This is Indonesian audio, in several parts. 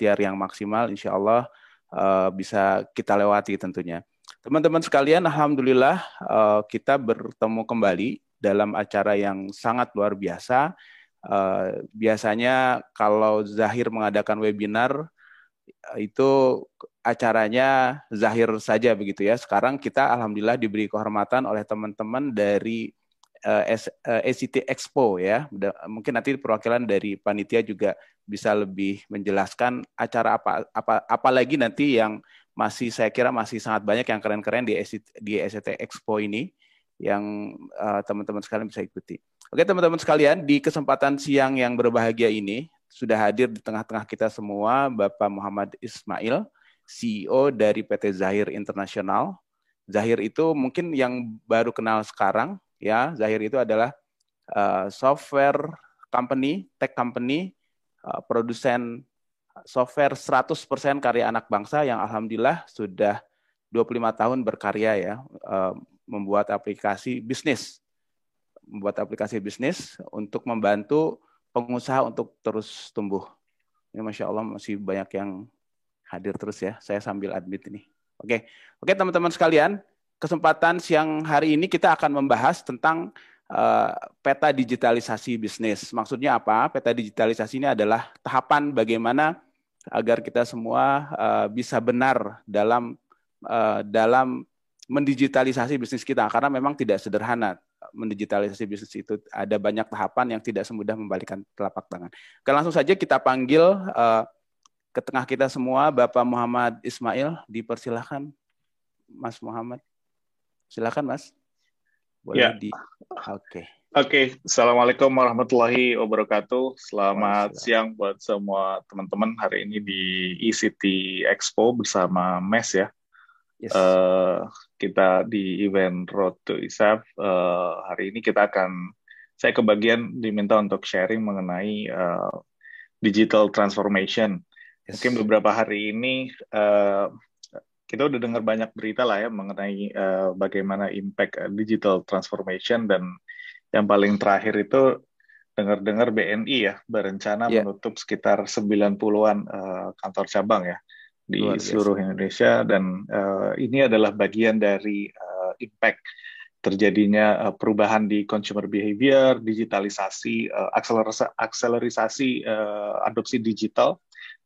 ikhtiar yang maksimal, insya Allah uh, bisa kita lewati tentunya. Teman-teman sekalian, Alhamdulillah uh, kita bertemu kembali dalam acara yang sangat luar biasa. Uh, biasanya kalau Zahir mengadakan webinar, itu acaranya Zahir saja begitu ya. Sekarang kita Alhamdulillah diberi kehormatan oleh teman-teman dari ACT Expo ya. Mungkin nanti perwakilan dari panitia juga bisa lebih menjelaskan acara apa apa apalagi nanti yang masih saya kira masih sangat banyak yang keren-keren di di SCT Expo ini yang uh, teman-teman sekalian bisa ikuti. Oke teman-teman sekalian, di kesempatan siang yang berbahagia ini sudah hadir di tengah-tengah kita semua Bapak Muhammad Ismail, CEO dari PT Zahir Internasional. Zahir itu mungkin yang baru kenal sekarang ya. Zahir itu adalah uh, software company, tech company, uh, produsen software 100% karya anak bangsa yang alhamdulillah sudah 25 tahun berkarya ya eh, membuat aplikasi bisnis membuat aplikasi bisnis untuk membantu pengusaha untuk terus tumbuh. Ini masya Allah masih banyak yang hadir terus ya. Saya sambil admit ini. Oke, oke teman-teman sekalian, kesempatan siang hari ini kita akan membahas tentang uh, peta digitalisasi bisnis. Maksudnya apa? Peta digitalisasi ini adalah tahapan bagaimana agar kita semua uh, bisa benar dalam uh, dalam mendigitalisasi bisnis kita karena memang tidak sederhana mendigitalisasi bisnis itu ada banyak tahapan yang tidak semudah membalikan telapak tangan. Oke, langsung saja kita panggil uh, ke tengah kita semua Bapak Muhammad Ismail dipersilahkan Mas Muhammad. Silakan Mas. Boleh ya. di Oke. Okay. Oke, okay. Assalamualaikum warahmatullahi wabarakatuh. Selamat siang buat semua teman-teman hari ini di ECT Expo bersama MES ya. Yes. Uh, kita di event Road to ISAF. Uh, hari ini kita akan, saya kebagian diminta untuk sharing mengenai uh, digital transformation. Yes. Mungkin beberapa hari ini uh, kita udah dengar banyak berita lah ya mengenai uh, bagaimana impact digital transformation dan yang paling terakhir itu dengar-dengar BNI ya berencana yeah. menutup sekitar 90-an uh, kantor cabang ya di seluruh Indonesia dan uh, ini adalah bagian dari uh, impact terjadinya uh, perubahan di consumer behavior, digitalisasi, uh, akselerasi, akselerasi uh, adopsi digital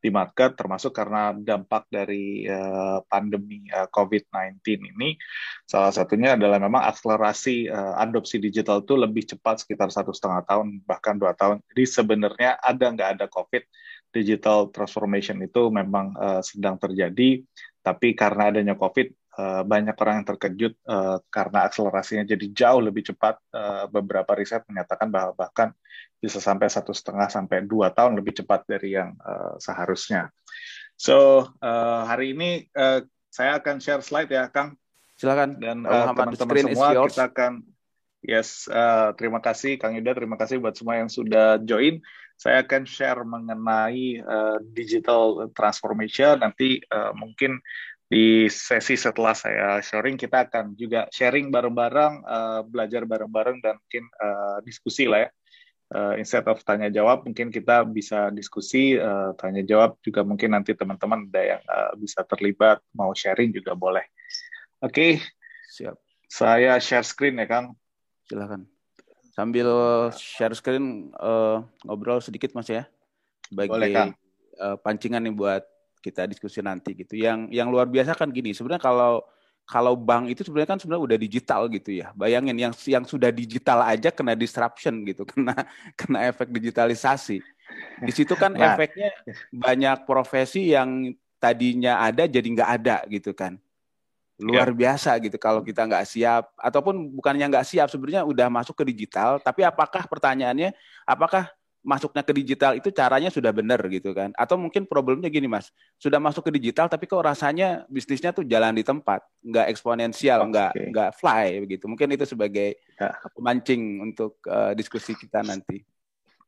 di market termasuk karena dampak dari uh, pandemi uh, COVID-19 ini. Salah satunya adalah memang akselerasi uh, adopsi digital itu lebih cepat sekitar satu setengah tahun bahkan dua tahun. Jadi sebenarnya ada nggak ada COVID digital transformation itu memang uh, sedang terjadi. Tapi karena adanya COVID Uh, banyak orang yang terkejut uh, karena akselerasinya jadi jauh lebih cepat. Uh, beberapa riset menyatakan bahwa bahkan bisa sampai satu setengah sampai dua tahun lebih cepat dari yang uh, seharusnya. So uh, hari ini uh, saya akan share slide ya, Kang. Silakan. Dan uh, teman-teman semua kita akan yes uh, terima kasih Kang Yuda, terima kasih buat semua yang sudah join. Saya akan share mengenai uh, digital transformation. Nanti uh, mungkin di sesi setelah saya sharing kita akan juga sharing bareng-bareng, uh, belajar bareng-bareng dan mungkin uh, diskusi lah ya. Uh, instead of tanya jawab, mungkin kita bisa diskusi, uh, tanya jawab juga mungkin nanti teman-teman ada yang uh, bisa terlibat, mau sharing juga boleh. Oke, okay. siap. Saya share screen ya Kang. Silakan. Sambil share screen uh, ngobrol sedikit Mas ya, sebagai boleh, Kang. Uh, pancingan nih buat kita diskusi nanti gitu. Yang yang luar biasa kan gini, sebenarnya kalau kalau bank itu sebenarnya kan sebenarnya udah digital gitu ya. Bayangin yang yang sudah digital aja kena disruption gitu, kena kena efek digitalisasi. Di situ kan nah. efeknya banyak profesi yang tadinya ada jadi nggak ada gitu kan. Luar ya. biasa gitu kalau kita nggak siap ataupun bukannya nggak siap sebenarnya udah masuk ke digital, tapi apakah pertanyaannya apakah masuknya ke digital itu caranya sudah benar gitu kan. Atau mungkin problemnya gini mas. Sudah masuk ke digital tapi kok rasanya bisnisnya tuh jalan di tempat nggak eksponensial okay. nggak nggak fly begitu. Mungkin itu sebagai ya. pemancing untuk uh, diskusi kita nanti.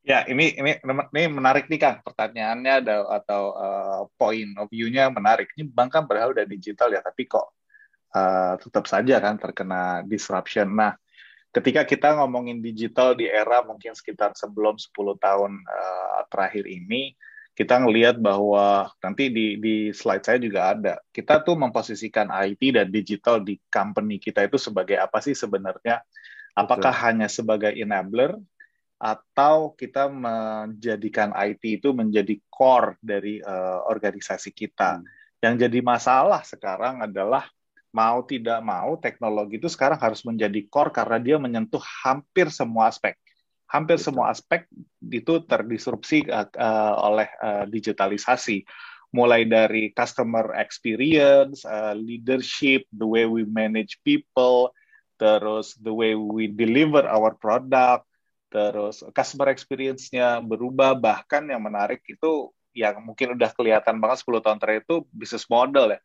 Ya ini ini ini menarik nih kan pertanyaannya ada atau uh, point of view-nya menarik. Ini bank kan berhal udah digital ya tapi kok uh, tetap saja kan terkena disruption. Nah ketika kita ngomongin digital di era mungkin sekitar sebelum 10 tahun uh, terakhir ini, kita ngelihat bahwa nanti di di slide saya juga ada kita tuh memposisikan IT dan digital di company kita itu sebagai apa sih sebenarnya apakah Betul. hanya sebagai enabler atau kita menjadikan IT itu menjadi core dari uh, organisasi kita hmm. yang jadi masalah sekarang adalah mau tidak mau teknologi itu sekarang harus menjadi core karena dia menyentuh hampir semua aspek hampir Betul. semua aspek itu terdisrupsi uh, uh, oleh uh, digitalisasi mulai dari customer experience, uh, leadership, the way we manage people, terus the way we deliver our product, terus customer experience-nya berubah bahkan yang menarik itu yang mungkin udah kelihatan banget 10 tahun terakhir itu business model ya.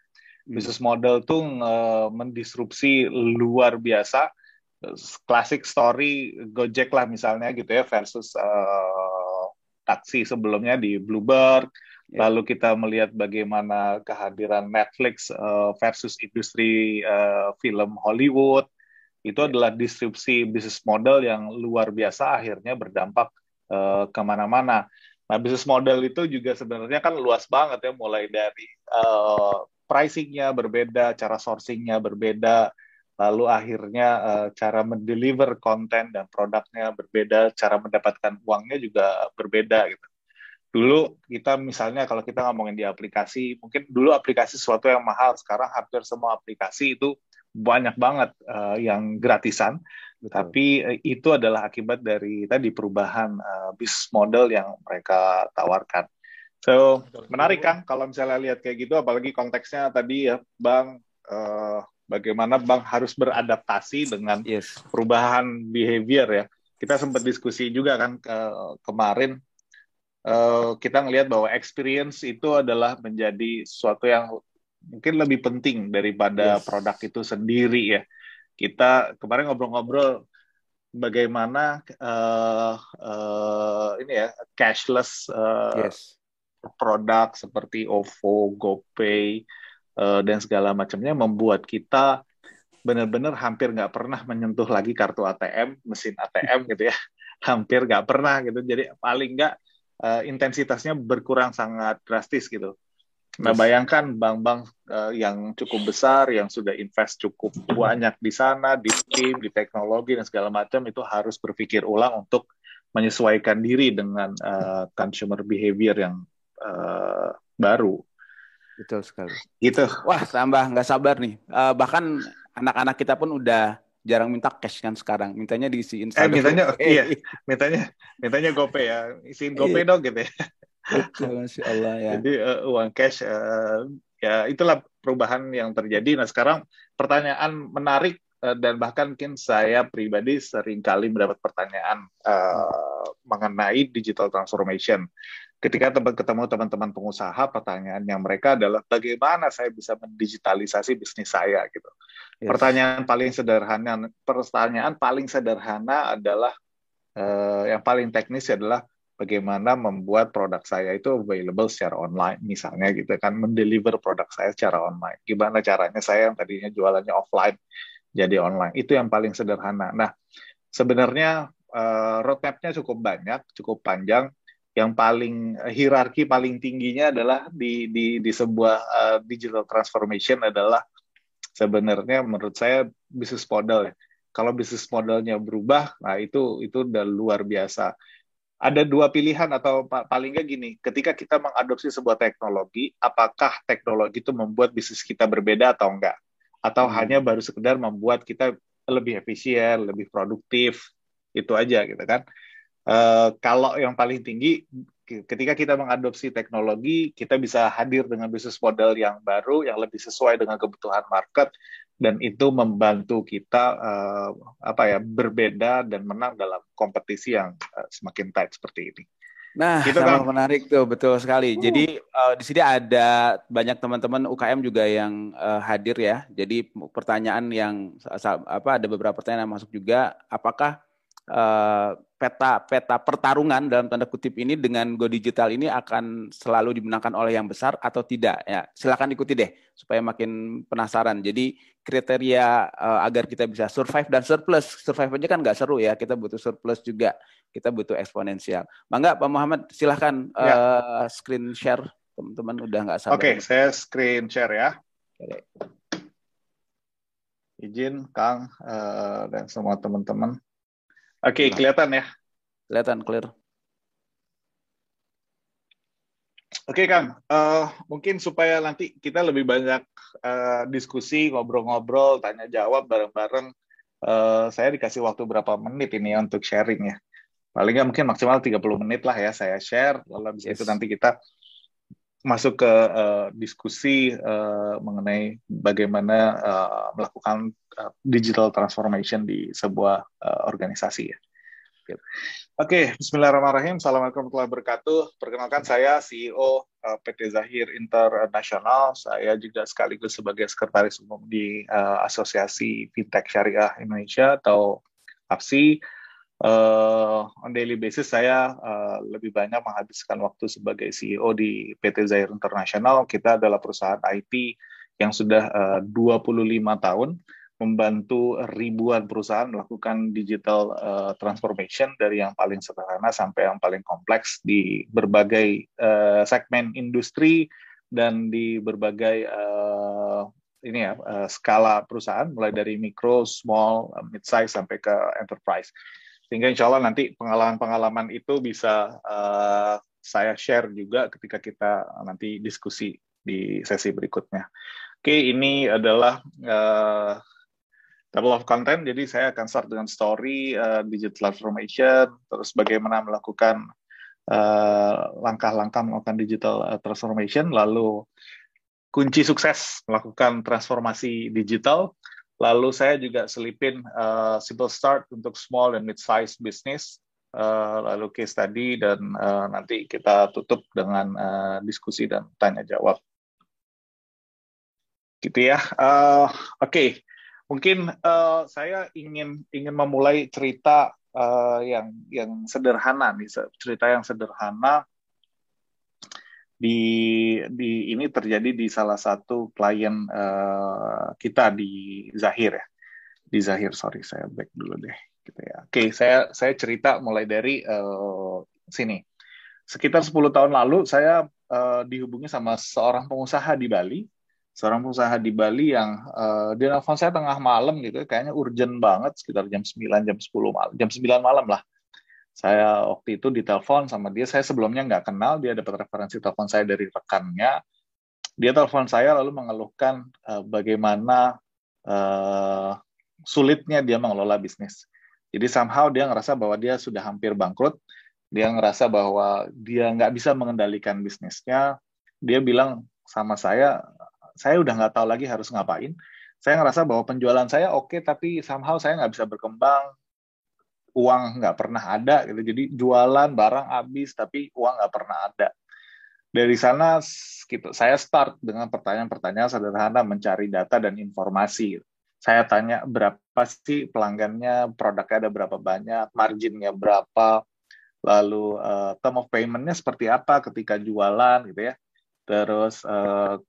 Business model tuh uh, mendisrupsi luar biasa classic story Gojek lah misalnya gitu ya versus uh, taksi sebelumnya di Bluebird. Yeah. Lalu kita melihat bagaimana kehadiran Netflix uh, versus industri uh, film Hollywood. Itu yeah. adalah disrupsi bisnis model yang luar biasa akhirnya berdampak uh, ke mana-mana. Nah, bisnis model itu juga sebenarnya kan luas banget ya, mulai dari uh, pricingnya berbeda, cara sourcingnya berbeda, lalu akhirnya uh, cara mendeliver konten dan produknya berbeda, cara mendapatkan uangnya juga berbeda gitu. Dulu kita misalnya kalau kita ngomongin di aplikasi, mungkin dulu aplikasi sesuatu yang mahal, sekarang hampir semua aplikasi itu banyak banget uh, yang gratisan, Betul. tapi uh, itu adalah akibat dari tadi perubahan uh, bisnis model yang mereka tawarkan. So menarik kan kalau misalnya lihat kayak gitu, apalagi konteksnya tadi ya, Bang. Uh, bagaimana bank harus beradaptasi dengan yes. perubahan behavior ya. Kita sempat diskusi juga kan ke, kemarin uh, kita ngelihat bahwa experience itu adalah menjadi sesuatu yang mungkin lebih penting daripada yes. produk itu sendiri ya. Kita kemarin ngobrol-ngobrol bagaimana uh, uh, ini ya cashless uh, yes. Produk seperti OVO, GoPay, uh, dan segala macamnya membuat kita benar-benar hampir nggak pernah menyentuh lagi kartu ATM, mesin ATM gitu ya, hampir nggak pernah gitu. Jadi paling nggak uh, intensitasnya berkurang sangat drastis gitu. Nah bayangkan bank-bank uh, yang cukup besar, yang sudah invest cukup banyak di sana, di tim, di teknologi dan segala macam itu harus berpikir ulang untuk menyesuaikan diri dengan uh, consumer behavior yang uh, baru. Betul sekali. Gitu. Wah, tambah nggak sabar nih. Uh, bahkan anak-anak kita pun udah jarang minta cash kan sekarang. Mintanya diisiin Eh, mintanya okay. iya, mintanya mintanya GoPay ya. Isiin GoPay iya. dong gitu ya. Masya Allah ya. Jadi uh, uang cash uh, ya itulah perubahan yang terjadi. Nah, sekarang pertanyaan menarik dan bahkan mungkin saya pribadi sering kali mendapat pertanyaan uh, mengenai digital transformation ketika tempat ketemu teman-teman pengusaha, pertanyaan yang mereka adalah bagaimana saya bisa mendigitalisasi bisnis saya gitu. Yes. Pertanyaan paling sederhana, pertanyaan paling sederhana adalah uh, yang paling teknis adalah bagaimana membuat produk saya itu available secara online misalnya gitu kan mendeliver produk saya secara online. Gimana caranya saya yang tadinya jualannya offline jadi online. Itu yang paling sederhana. Nah, sebenarnya uh, roadmapnya cukup banyak, cukup panjang yang paling eh, hierarki paling tingginya adalah di di di sebuah uh, digital transformation adalah sebenarnya menurut saya bisnis model ya. Kalau bisnis modelnya berubah, nah itu itu udah luar biasa. Ada dua pilihan atau paling nggak gini, ketika kita mengadopsi sebuah teknologi, apakah teknologi itu membuat bisnis kita berbeda atau enggak? Atau hmm. hanya baru sekedar membuat kita lebih efisien, lebih produktif, itu aja gitu kan. Uh, kalau yang paling tinggi, ketika kita mengadopsi teknologi, kita bisa hadir dengan bisnis model yang baru, yang lebih sesuai dengan kebutuhan market, dan itu membantu kita uh, apa ya berbeda dan menang dalam kompetisi yang uh, semakin tight seperti ini. Nah, itu kan menarik tuh, betul sekali. Uh. Jadi uh, di sini ada banyak teman-teman UKM juga yang uh, hadir ya. Jadi pertanyaan yang apa ada beberapa pertanyaan yang masuk juga, apakah uh, peta peta pertarungan dalam tanda kutip ini dengan go digital ini akan selalu dimenangkan oleh yang besar atau tidak? Ya silakan ikuti deh supaya makin penasaran. Jadi kriteria uh, agar kita bisa survive dan surplus. Survive aja kan nggak seru ya kita butuh surplus juga. Kita butuh eksponensial. Mangga Pak Muhammad silahkan ya. uh, screen share. Teman-teman udah nggak sabar. Oke okay, saya screen share ya. Okay. izin Kang uh, dan semua teman-teman Oke, okay, kelihatan ya? Kelihatan clear. Oke, okay, Kang. Uh, mungkin supaya nanti kita lebih banyak uh, diskusi, ngobrol-ngobrol, tanya jawab bareng-bareng. Uh, saya dikasih waktu berapa menit ini untuk sharing ya. Paling nggak mungkin maksimal 30 menit lah ya saya share. Lalu habis yes. itu nanti kita masuk ke uh, diskusi uh, mengenai bagaimana uh, melakukan digital transformation di sebuah uh, organisasi ya. Oke, okay, Bismillahirrahmanirrahim. Assalamualaikum warahmatullahi wabarakatuh. Perkenalkan saya CEO uh, PT Zahir Internasional. Saya juga sekaligus sebagai sekretaris umum di uh, Asosiasi Fintech Syariah Indonesia atau APSI. Uh, on daily basis saya uh, lebih banyak menghabiskan waktu sebagai CEO di PT Zahir Internasional. Kita adalah perusahaan IT yang sudah uh, 25 tahun membantu ribuan perusahaan melakukan digital uh, transformation dari yang paling sederhana sampai yang paling kompleks di berbagai uh, segmen industri dan di berbagai uh, ini ya uh, skala perusahaan mulai dari mikro, small, mid size sampai ke enterprise. Sehingga insya Allah nanti pengalaman-pengalaman itu bisa uh, saya share juga ketika kita nanti diskusi di sesi berikutnya. Oke, ini adalah uh, table of content. Jadi saya akan start dengan story uh, digital transformation, terus bagaimana melakukan eh, langkah-langkah uh, melakukan digital transformation, lalu kunci sukses melakukan transformasi digital. Lalu saya juga selipin uh, simple start untuk small and mid-size business, uh, lalu case study dan uh, nanti kita tutup dengan uh, diskusi dan tanya jawab. Gitu ya. Uh, Oke. Okay mungkin uh, saya ingin ingin memulai cerita uh, yang yang sederhana nih cerita yang sederhana di di ini terjadi di salah satu klien uh, kita di Zahir ya. Di Zahir sorry saya back dulu deh gitu ya. Oke saya saya cerita mulai dari uh, sini. Sekitar 10 tahun lalu saya uh, dihubungi sama seorang pengusaha di Bali. Seorang pengusaha di Bali yang uh, dia nelfon saya tengah malam gitu kayaknya urgent banget sekitar jam 9 jam 10 malam jam 9 malam lah saya waktu itu ditelepon sama dia. Saya sebelumnya nggak kenal dia dapat referensi telepon saya dari rekannya. Dia telepon saya lalu mengeluhkan uh, bagaimana uh, sulitnya dia mengelola bisnis. Jadi somehow dia ngerasa bahwa dia sudah hampir bangkrut. Dia ngerasa bahwa dia nggak bisa mengendalikan bisnisnya. Dia bilang sama saya saya udah nggak tahu lagi harus ngapain. Saya ngerasa bahwa penjualan saya oke, okay, tapi somehow saya nggak bisa berkembang. Uang nggak pernah ada, gitu. Jadi jualan barang habis, tapi uang nggak pernah ada. Dari sana gitu, saya start dengan pertanyaan-pertanyaan sederhana, mencari data dan informasi. Saya tanya berapa sih pelanggannya, produknya ada berapa banyak, marginnya berapa, lalu uh, term of payment-nya seperti apa ketika jualan gitu ya. Terus uh,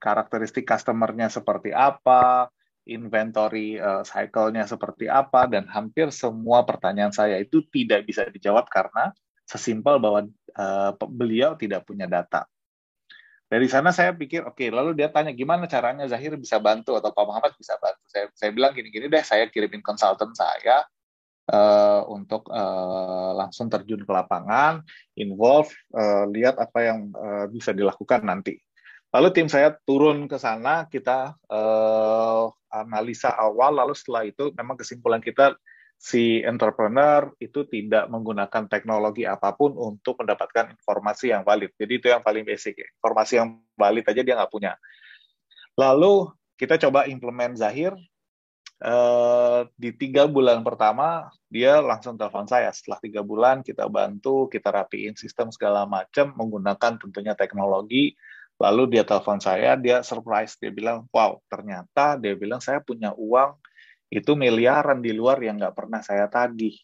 karakteristik customer-nya seperti apa, inventory uh, cycle-nya seperti apa, dan hampir semua pertanyaan saya itu tidak bisa dijawab karena sesimpel bahwa uh, beliau tidak punya data. Dari sana saya pikir, oke, okay, lalu dia tanya gimana caranya Zahir bisa bantu atau Pak Muhammad bisa bantu. Saya, saya bilang gini-gini deh, saya kirimin konsultan saya uh, untuk uh, langsung terjun ke lapangan, involve, uh, lihat apa yang uh, bisa dilakukan nanti. Lalu tim saya turun ke sana, kita uh, analisa awal, lalu setelah itu memang kesimpulan kita si entrepreneur itu tidak menggunakan teknologi apa pun untuk mendapatkan informasi yang valid. Jadi itu yang paling basic. Ya. Informasi yang valid aja dia nggak punya. Lalu kita coba implement Zahir. Uh, di tiga bulan pertama dia langsung telepon saya. Setelah tiga bulan kita bantu, kita rapiin sistem segala macam menggunakan tentunya teknologi Lalu dia telepon saya, dia surprise, dia bilang, wow, ternyata dia bilang saya punya uang itu miliaran di luar yang nggak pernah saya tagih.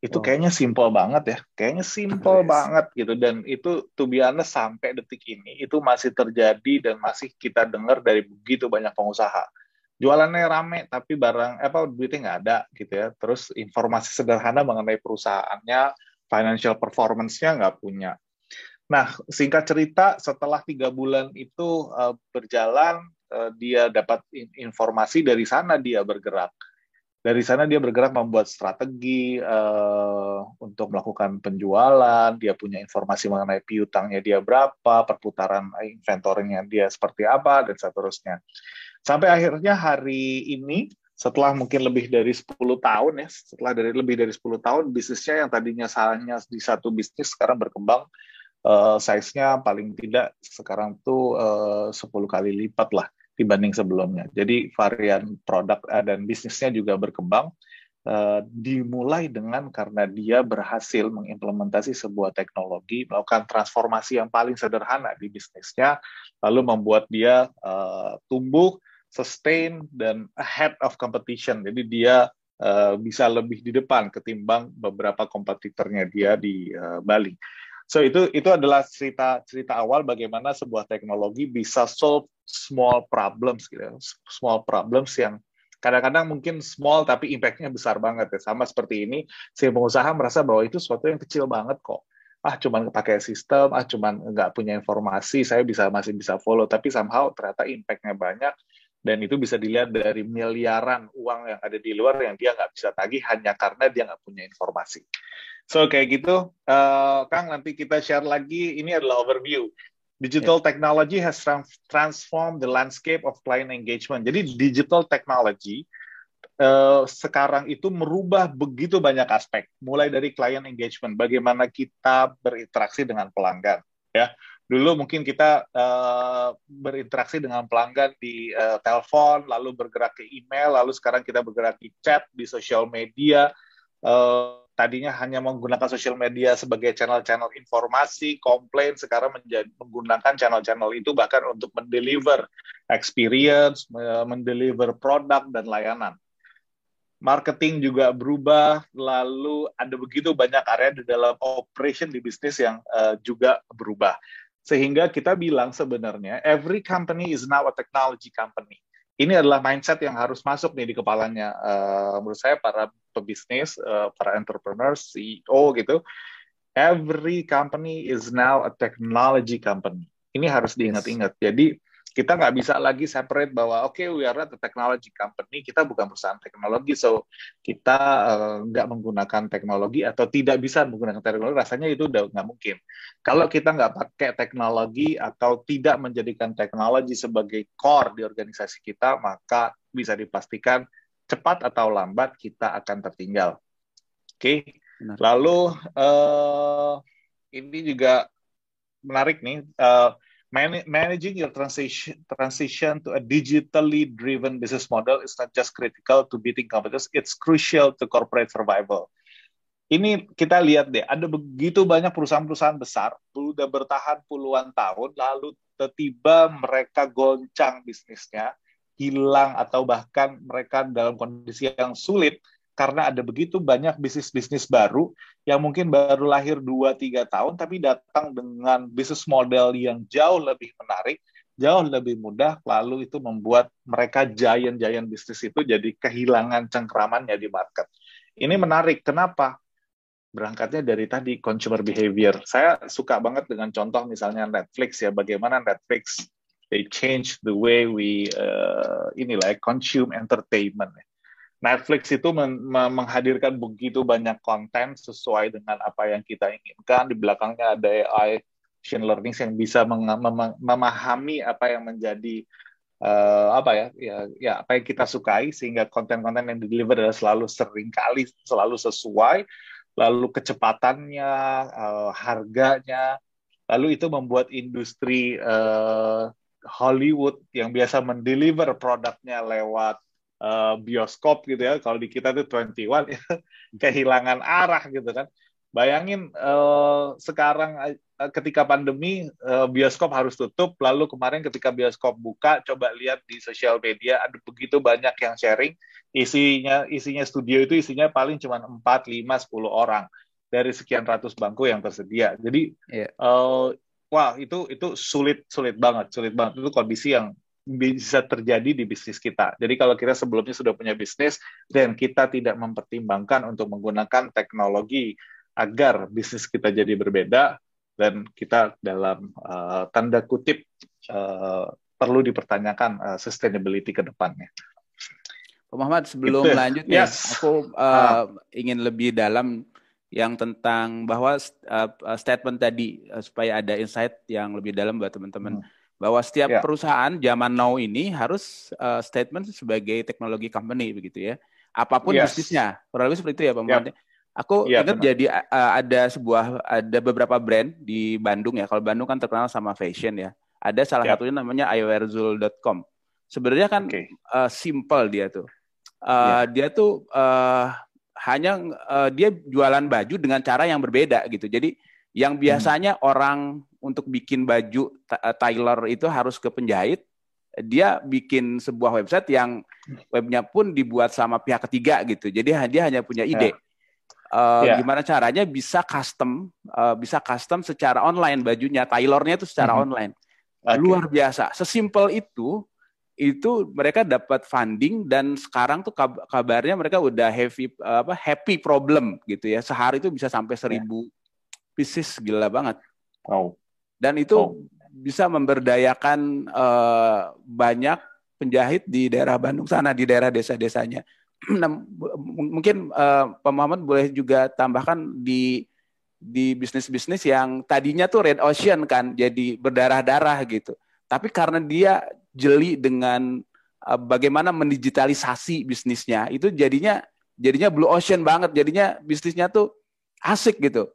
Itu oh. kayaknya simple banget ya, kayaknya simple yes. banget gitu dan itu to be honest sampai detik ini itu masih terjadi dan masih kita dengar dari begitu banyak pengusaha. Jualannya rame tapi barang apa duitnya nggak ada gitu ya. Terus informasi sederhana mengenai perusahaannya, financial performance-nya nggak punya. Nah, singkat cerita, setelah tiga bulan itu uh, berjalan, uh, dia dapat informasi dari sana dia bergerak dari sana dia bergerak membuat strategi uh, untuk melakukan penjualan, dia punya informasi mengenai piutangnya dia berapa, perputaran inventornya dia seperti apa, dan seterusnya. Sampai akhirnya hari ini, setelah mungkin lebih dari 10 tahun ya, setelah dari lebih dari 10 tahun, bisnisnya yang tadinya salahnya di satu bisnis sekarang berkembang, uh, size-nya paling tidak sekarang tuh uh, 10 kali lipat lah dibanding sebelumnya. Jadi varian produk eh, dan bisnisnya juga berkembang. Uh, dimulai dengan karena dia berhasil mengimplementasi sebuah teknologi, melakukan transformasi yang paling sederhana di bisnisnya, lalu membuat dia uh, tumbuh, sustain, dan ahead of competition. Jadi dia uh, bisa lebih di depan ketimbang beberapa kompetitornya dia di uh, Bali. So itu itu adalah cerita cerita awal bagaimana sebuah teknologi bisa solve small problems gitu, ya. small problems yang kadang-kadang mungkin small tapi impact-nya besar banget ya. Sama seperti ini, si pengusaha merasa bahwa itu sesuatu yang kecil banget kok. Ah, cuman pakai sistem, ah, cuman nggak punya informasi, saya bisa masih bisa follow. Tapi somehow ternyata impact-nya banyak dan itu bisa dilihat dari miliaran uang yang ada di luar yang dia nggak bisa tagih hanya karena dia nggak punya informasi. So kayak gitu, uh, Kang nanti kita share lagi. Ini adalah overview. Digital yeah. technology has transformed the landscape of client engagement. Jadi digital technology uh, sekarang itu merubah begitu banyak aspek, mulai dari client engagement, bagaimana kita berinteraksi dengan pelanggan, ya. Dulu mungkin kita uh, berinteraksi dengan pelanggan di uh, telepon, lalu bergerak ke email, lalu sekarang kita bergerak di chat, di social media. Uh, tadinya hanya menggunakan sosial media sebagai channel-channel informasi, komplain, sekarang menjadi, menggunakan channel-channel itu bahkan untuk mendeliver experience, mendeliver produk dan layanan. Marketing juga berubah, lalu ada begitu banyak area di dalam operation di bisnis yang uh, juga berubah. Sehingga kita bilang sebenarnya every company is now a technology company ini adalah mindset yang harus masuk nih di kepalanya uh, menurut saya para pebisnis, uh, para entrepreneur, CEO gitu. Every company is now a technology company. Ini harus diingat-ingat. Jadi kita nggak bisa lagi separate bahwa oke okay, we are not a technology company kita bukan perusahaan teknologi. So kita uh, nggak menggunakan teknologi atau tidak bisa menggunakan teknologi rasanya itu udah nggak mungkin. Kalau kita nggak pakai teknologi atau tidak menjadikan teknologi sebagai core di organisasi kita maka bisa dipastikan cepat atau lambat kita akan tertinggal. Oke? Okay? lalu uh, ini juga menarik nih uh, managing your transition transition to a digitally driven business model is not just critical to beating competitors, it's crucial to corporate survival. Ini kita lihat deh, ada begitu banyak perusahaan-perusahaan besar, sudah bertahan puluhan tahun, lalu tiba-tiba mereka goncang bisnisnya, hilang atau bahkan mereka dalam kondisi yang sulit, karena ada begitu banyak bisnis-bisnis baru yang mungkin baru lahir 2-3 tahun tapi datang dengan bisnis model yang jauh lebih menarik, jauh lebih mudah, lalu itu membuat mereka giant-giant bisnis itu jadi kehilangan cengkramannya di market. Ini menarik, kenapa? Berangkatnya dari tadi consumer behavior. Saya suka banget dengan contoh misalnya Netflix ya, bagaimana Netflix they change the way we uh, inilah consume entertainment. Ya Netflix itu men menghadirkan begitu banyak konten sesuai dengan apa yang kita inginkan. Di belakangnya ada AI machine learning yang bisa mem mem memahami apa yang menjadi uh, apa ya, ya ya apa yang kita sukai sehingga konten-konten yang deliver adalah selalu sering kali selalu sesuai lalu kecepatannya uh, harganya lalu itu membuat industri uh, Hollywood yang biasa mendeliver produknya lewat uh, bioskop gitu ya kalau di kita itu 21 ya kehilangan arah gitu kan Bayangin uh, sekarang uh, ketika pandemi uh, bioskop harus tutup, lalu kemarin ketika bioskop buka, coba lihat di sosial media ada begitu banyak yang sharing, isinya isinya studio itu isinya paling cuma 4, 5, 10 orang dari sekian ratus bangku yang tersedia. Jadi yeah. Iya. uh, wah itu itu sulit sulit banget, sulit banget itu kondisi yang bisa terjadi di bisnis kita. Jadi kalau kita sebelumnya sudah punya bisnis dan kita tidak mempertimbangkan untuk menggunakan teknologi agar bisnis kita jadi berbeda dan kita dalam uh, tanda kutip uh, perlu dipertanyakan uh, sustainability ke depannya. Pak Muhammad sebelum gitu. lanjut ya, yes. aku uh, uh. ingin lebih dalam yang tentang bahwa uh, statement tadi uh, supaya ada insight yang lebih dalam buat teman-teman hmm. Bahwa setiap yeah. perusahaan zaman now ini harus uh, statement sebagai teknologi company begitu ya apa pun yes. bisnisnya kurang lebih seperti itu ya Pak Muhammad. Yep. Aku ya, ingat benar. jadi uh, ada sebuah ada beberapa brand di Bandung ya. Kalau Bandung kan terkenal sama fashion ya. Ada salah ya. satunya namanya iwearzul.com. Sebenarnya kan okay. uh, simple dia tuh. Uh, ya. Dia tuh uh, hanya uh, dia jualan baju dengan cara yang berbeda gitu. Jadi yang hmm. biasanya hmm. orang untuk bikin baju tailor itu harus ke penjahit, dia bikin sebuah website yang webnya pun dibuat sama pihak ketiga gitu. Jadi dia hanya punya ide. Ya uh, yeah. gimana caranya bisa custom uh, bisa custom secara online bajunya tailornya itu secara mm-hmm. online okay. luar biasa sesimpel itu itu mereka dapat funding dan sekarang tuh kabarnya mereka udah heavy apa happy problem gitu ya sehari itu bisa sampai ya. seribu yeah. pieces gila banget oh. Dan itu oh. bisa memberdayakan uh, banyak penjahit di daerah Bandung sana di daerah desa-desanya Nah, mungkin uh, Pak Muhammad boleh juga tambahkan di di bisnis-bisnis yang tadinya tuh red ocean kan jadi berdarah-darah gitu. Tapi karena dia jeli dengan uh, bagaimana mendigitalisasi bisnisnya, itu jadinya jadinya blue ocean banget. Jadinya bisnisnya tuh asik gitu.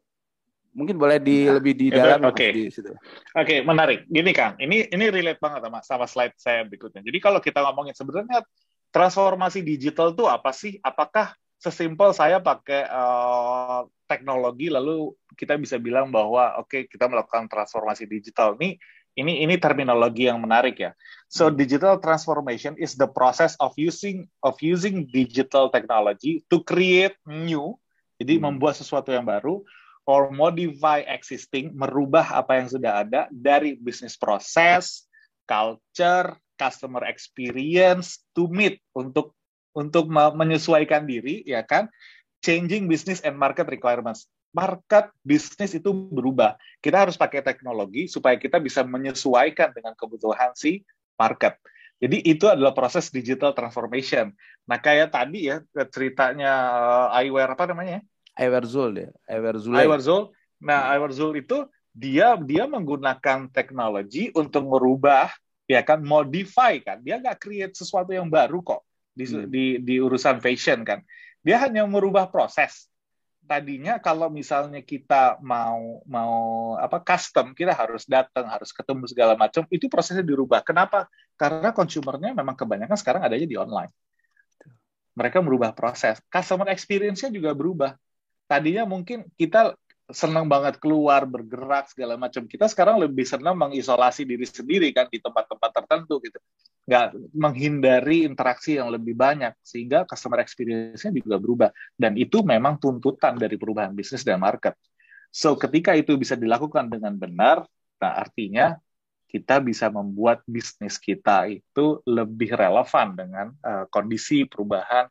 Mungkin boleh di nah, lebih di dalam Oke. Okay. Oke, okay, menarik. Gini Kang, ini ini relate banget sama sama slide saya berikutnya. Jadi kalau kita ngomongin sebenarnya transformasi digital itu apa sih? Apakah sesimpel saya pakai uh, teknologi lalu kita bisa bilang bahwa oke okay, kita melakukan transformasi digital ini ini ini terminologi yang menarik ya. So hmm. digital transformation is the process of using of using digital technology to create new. Jadi hmm. membuat sesuatu yang baru or modify existing, merubah apa yang sudah ada dari bisnis proses, culture, customer experience to meet untuk untuk menyesuaikan diri ya kan? Changing business and market requirements. Market bisnis itu berubah. Kita harus pakai teknologi supaya kita bisa menyesuaikan dengan kebutuhan si market. Jadi itu adalah proses digital transformation. Nah kayak tadi ya ceritanya uh, eyewear apa namanya eyewear Zul ya eyewear Zul eyewear Zul nah eyewear Zul itu dia dia menggunakan teknologi untuk merubah ya kan modify kan. Dia nggak create sesuatu yang baru kok di, hmm. di di urusan fashion kan. Dia hanya merubah proses. Tadinya kalau misalnya kita mau mau apa custom kita harus datang harus ketemu segala macam itu prosesnya dirubah. Kenapa? Karena konsumernya memang kebanyakan sekarang adanya di online. Mereka merubah proses. Customer experience-nya juga berubah tadinya mungkin kita senang banget keluar bergerak segala macam. Kita sekarang lebih senang mengisolasi diri sendiri kan di tempat-tempat tertentu gitu. Nggak menghindari interaksi yang lebih banyak sehingga customer experience-nya juga berubah. Dan itu memang tuntutan dari perubahan bisnis dan market. So ketika itu bisa dilakukan dengan benar nah artinya kita bisa membuat bisnis kita itu lebih relevan dengan uh, kondisi perubahan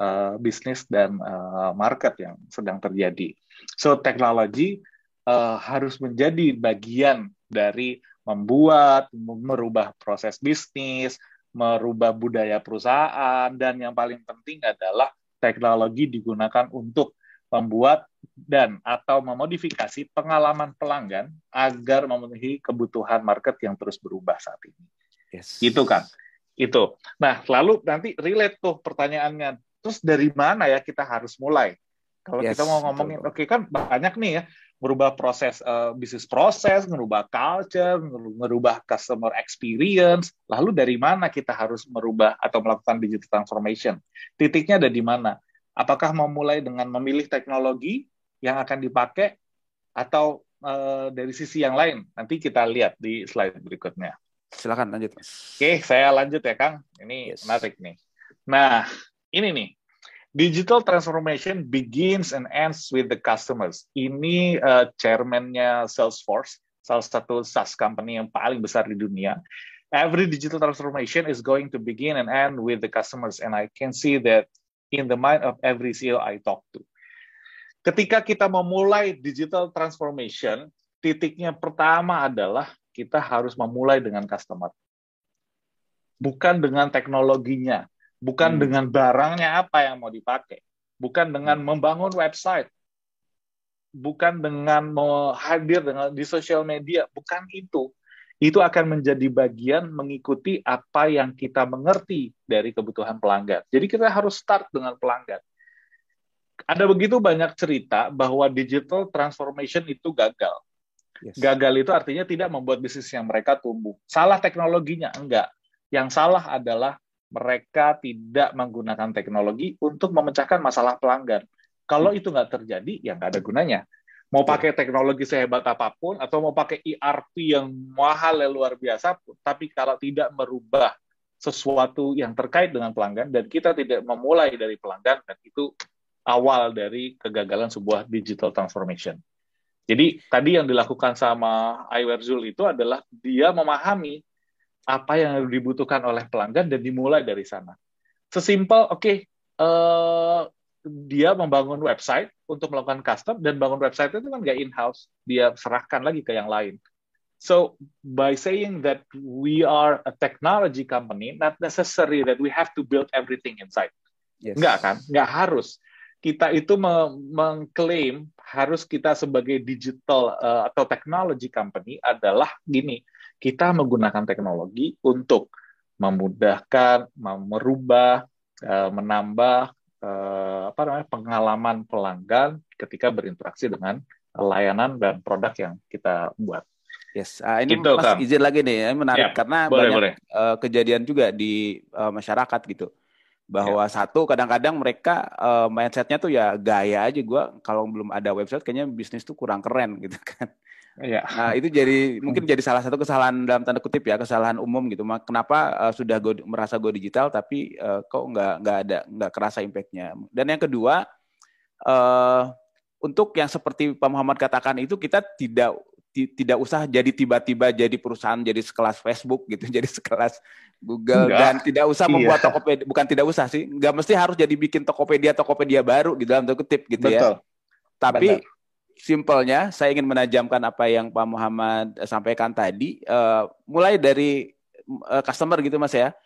uh, bisnis dan uh, market yang sedang terjadi. So teknologi uh, harus menjadi bagian dari membuat, merubah proses bisnis, merubah budaya perusahaan, dan yang paling penting adalah teknologi digunakan untuk membuat dan atau memodifikasi pengalaman pelanggan agar memenuhi kebutuhan market yang terus berubah saat ini. Yes. Itu kan. Itu. Nah, lalu nanti relate tuh pertanyaannya. Terus dari mana ya kita harus mulai? Kalau yes, kita mau ngomongin, oke okay, kan banyak nih ya, merubah proses uh, bisnis proses, merubah culture, merubah customer experience. Lalu dari mana kita harus merubah atau melakukan digital transformation? Titiknya ada di mana? Apakah mau mulai dengan memilih teknologi yang akan dipakai atau uh, dari sisi yang lain? Nanti kita lihat di slide berikutnya. Silakan lanjut, Mas. Oke, saya lanjut ya, Kang. Ini yes. menarik nih. Nah, ini nih. Digital transformation begins and ends with the customers. Ini uh, chairman-nya Salesforce, salah satu SaaS company yang paling besar di dunia. Every digital transformation is going to begin and end with the customers, and I can see that in the mind of every CEO I talk to. Ketika kita memulai digital transformation, titiknya pertama adalah kita harus memulai dengan customer. Bukan dengan teknologinya, bukan hmm. dengan barangnya apa yang mau dipakai, bukan dengan hmm. membangun website, bukan dengan mau hadir dengan di sosial media, bukan itu. Itu akan menjadi bagian mengikuti apa yang kita mengerti dari kebutuhan pelanggan. Jadi kita harus start dengan pelanggan. Ada begitu banyak cerita bahwa digital transformation itu gagal. Yes. Gagal itu artinya tidak membuat bisnis yang mereka tumbuh. Salah teknologinya enggak. Yang salah adalah mereka tidak menggunakan teknologi untuk memecahkan masalah pelanggan. Kalau hmm. itu nggak terjadi, ya nggak ada gunanya. Mau pakai teknologi sehebat apa pun, atau mau pakai ERP yang mahal yang luar biasa, tapi kalau tidak merubah sesuatu yang terkait dengan pelanggan, dan kita tidak memulai dari pelanggan, dan itu awal dari kegagalan sebuah digital transformation. Jadi tadi yang dilakukan sama Iwer Zul itu adalah dia memahami apa yang dibutuhkan oleh pelanggan dan dimulai dari sana. Sesimpel, oke, okay, uh, eh, dia membangun website untuk melakukan custom dan bangun website itu kan nggak in-house, dia serahkan lagi ke yang lain. So by saying that we are a technology company, not necessary that we have to build everything inside. Yes. Nggak kan? Nggak harus. Kita itu mengklaim harus kita sebagai digital uh, atau technology company adalah gini, kita menggunakan teknologi untuk memudahkan, merubah, eh, menambah eh, apa namanya pengalaman pelanggan ketika berinteraksi dengan layanan dan produk yang kita buat. Yes, uh, ini gitu, Mas kan? izin lagi nih, ini menarik ya, karena boleh, banyak boleh. Uh, kejadian juga di uh, masyarakat gitu bahwa ya. satu kadang-kadang mereka uh, mindsetnya tuh ya gaya aja gue kalau belum ada website kayaknya bisnis tuh kurang keren gitu kan Iya. Nah itu jadi mungkin jadi salah satu kesalahan dalam tanda kutip ya kesalahan umum gitu. Kenapa uh, sudah go, merasa go digital tapi uh, kok nggak nggak ada nggak kerasa impactnya. Dan yang kedua uh, untuk yang seperti Pak Muhammad katakan itu kita tidak tidak usah jadi tiba-tiba jadi perusahaan jadi sekelas Facebook gitu, jadi sekelas Google Enggak. dan tidak usah membuat iya. Tokopedia, bukan tidak usah sih, nggak mesti harus jadi bikin Tokopedia Tokopedia baru gitu dalam tanda kutip gitu ya. Betul. ya. Tapi Betul simpelnya saya ingin menajamkan apa yang Pak Muhammad sampaikan tadi uh, mulai dari uh, customer gitu Mas ya.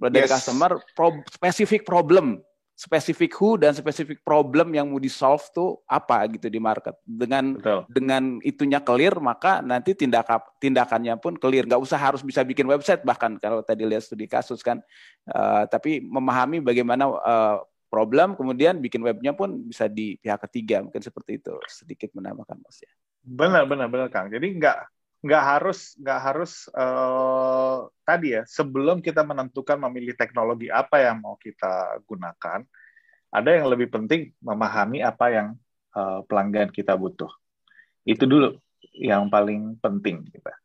Mulai dari yes. customer pro, specific problem, specific who dan specific problem yang mau di solve tuh apa gitu di market. Dengan Betul. dengan itunya clear maka nanti tindakan tindakannya pun clear. Nggak usah harus bisa bikin website bahkan kalau tadi lihat studi kasus kan. Uh, tapi memahami bagaimana uh, problem, kemudian bikin webnya pun bisa di pihak ketiga, mungkin seperti itu sedikit menambahkan mas ya. Benar, benar, benar Kang. Jadi nggak nggak harus nggak harus uh, tadi ya sebelum kita menentukan memilih teknologi apa yang mau kita gunakan, ada yang lebih penting memahami apa yang uh, pelanggan kita butuh. Itu dulu yang paling penting kita.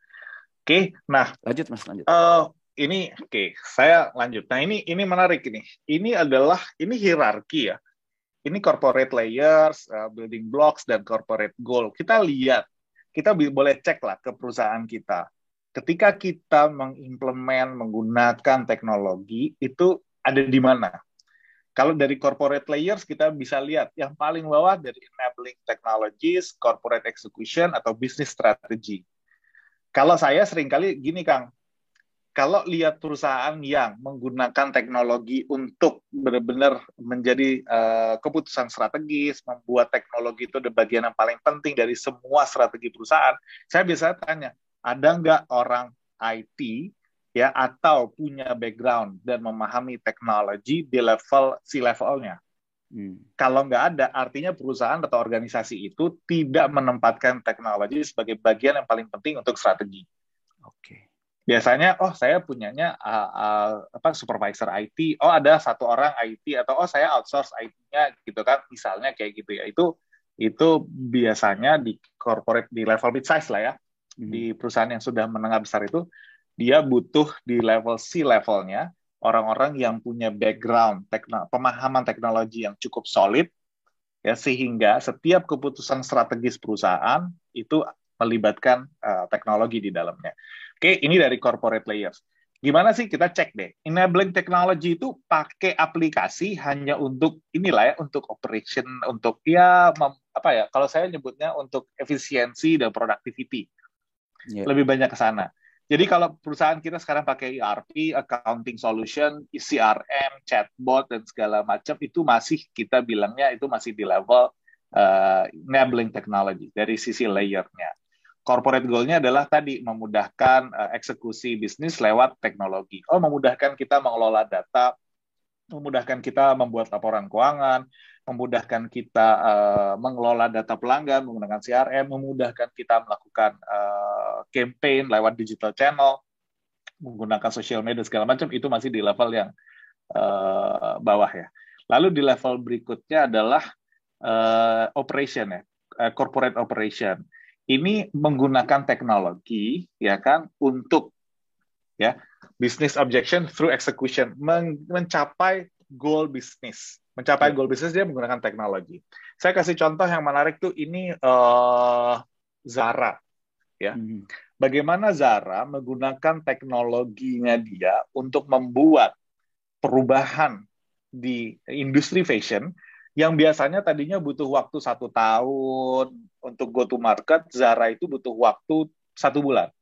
Oke, nah lanjut mas lanjut. Uh, ini oke, okay, saya lanjut. Nah, ini ini menarik ini. Ini adalah ini hierarki ya. Ini corporate layers, uh, building blocks dan corporate goal. Kita lihat, kita boleh cek lah ke perusahaan kita. Ketika kita mengimplement menggunakan teknologi itu ada di mana? Kalau dari corporate layers kita bisa lihat yang paling bawah dari enabling technologies, corporate execution atau business strategy. Kalau saya sering kali gini Kang, kalau lihat perusahaan yang menggunakan teknologi untuk benar-benar menjadi uh, keputusan strategis, membuat teknologi itu adalah bagian yang paling penting dari semua strategi perusahaan, saya bisa tanya, ada nggak orang IT ya atau punya background dan memahami teknologi di level si levelnya? Hmm. Kalau nggak ada, artinya perusahaan atau organisasi itu tidak menempatkan teknologi sebagai bagian yang paling penting untuk strategi. Oke. Okay biasanya oh saya punyanya uh, uh, apa supervisor IT oh ada satu orang IT atau oh saya outsource IT-nya gitu kan misalnya kayak gitu ya itu itu biasanya di corporate di level mid size lah ya hmm. di perusahaan yang sudah menengah besar itu dia butuh di level C levelnya orang-orang yang punya background tekno, pemahaman teknologi yang cukup solid ya sehingga setiap keputusan strategis perusahaan itu melibatkan uh, teknologi di dalamnya. Oke, ini dari corporate layers. Gimana sih? Kita cek deh. Enabling technology itu pakai aplikasi hanya untuk inilah ya untuk operation untuk ya mem, apa ya kalau saya nyebutnya untuk efisiensi dan productivity. Yeah. lebih banyak ke sana. Jadi kalau perusahaan kita sekarang pakai ERP, accounting solution, CRM, chatbot dan segala macam itu masih kita bilangnya itu masih di level uh, enabling technology dari sisi layernya corporate goal-nya adalah tadi memudahkan uh, eksekusi bisnis lewat teknologi. Oh, memudahkan kita mengelola data, memudahkan kita membuat laporan keuangan, memudahkan kita uh, mengelola data pelanggan menggunakan CRM, memudahkan kita melakukan uh, campaign lewat digital channel, menggunakan social media segala macam itu masih di level yang uh, bawah ya. Lalu di level berikutnya adalah uh, operation ya, uh, corporate operation ini menggunakan teknologi ya kan untuk ya business objection through execution Men mencapai goal bisnis mencapai ya. goal bisnis dia menggunakan teknologi saya kasih contoh yang menarik tuh ini uh, Zara ya hmm. bagaimana Zara menggunakan teknologinya dia untuk membuat perubahan di industri fashion yang biasanya tadinya butuh waktu satu tahun untuk go to market, Zara itu butuh waktu satu bulan.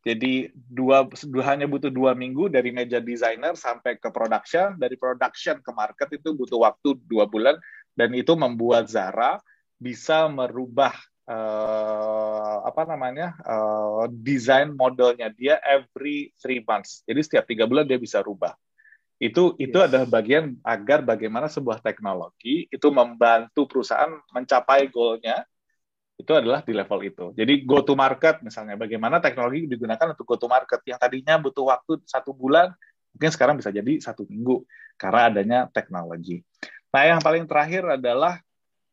Jadi dua, dua hanya butuh dua minggu dari meja designer sampai ke production, dari production ke market itu butuh waktu dua bulan dan itu membuat Zara bisa merubah uh, apa namanya uh, desain modelnya dia every three months. Jadi setiap tiga bulan dia bisa rubah itu itu yes. adalah bagian agar bagaimana sebuah teknologi itu membantu perusahaan mencapai goalnya itu adalah di level itu. Jadi go to market misalnya bagaimana teknologi digunakan untuk go to market yang tadinya butuh waktu satu bulan mungkin sekarang bisa jadi satu minggu karena adanya teknologi. Nah yang paling terakhir adalah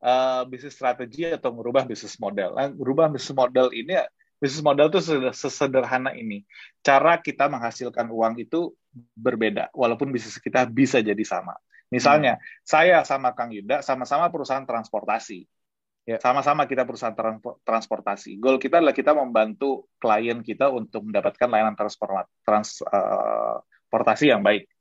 uh, bisnis strategi atau merubah bisnis model. Nah, merubah bisnis model ini bisnis model itu sesederhana ini. Cara kita menghasilkan uang itu berbeda, walaupun bisnis kita bisa jadi sama. Misalnya, hmm. saya sama Kang Yuda sama-sama perusahaan transportasi. Ya. Sama-sama kita perusahaan transportasi. Goal kita adalah kita membantu klien kita untuk mendapatkan layanan transportasi yang baik.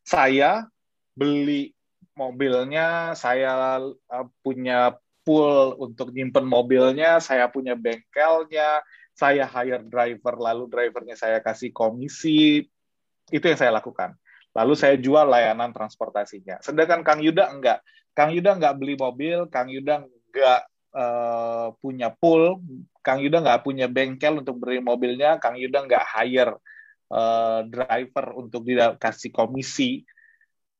Saya beli mobilnya, saya uh, punya pool untuk nyimpen mobilnya, saya punya bengkelnya, saya hire driver, lalu drivernya saya kasih komisi, itu yang saya lakukan. Lalu saya jual layanan transportasinya. Sedangkan Kang Yuda enggak. Kang Yuda enggak beli mobil, Kang Yuda enggak uh, punya pool, Kang Yuda enggak punya bengkel untuk beli mobilnya, Kang Yuda enggak hire uh, driver untuk dikasih komisi.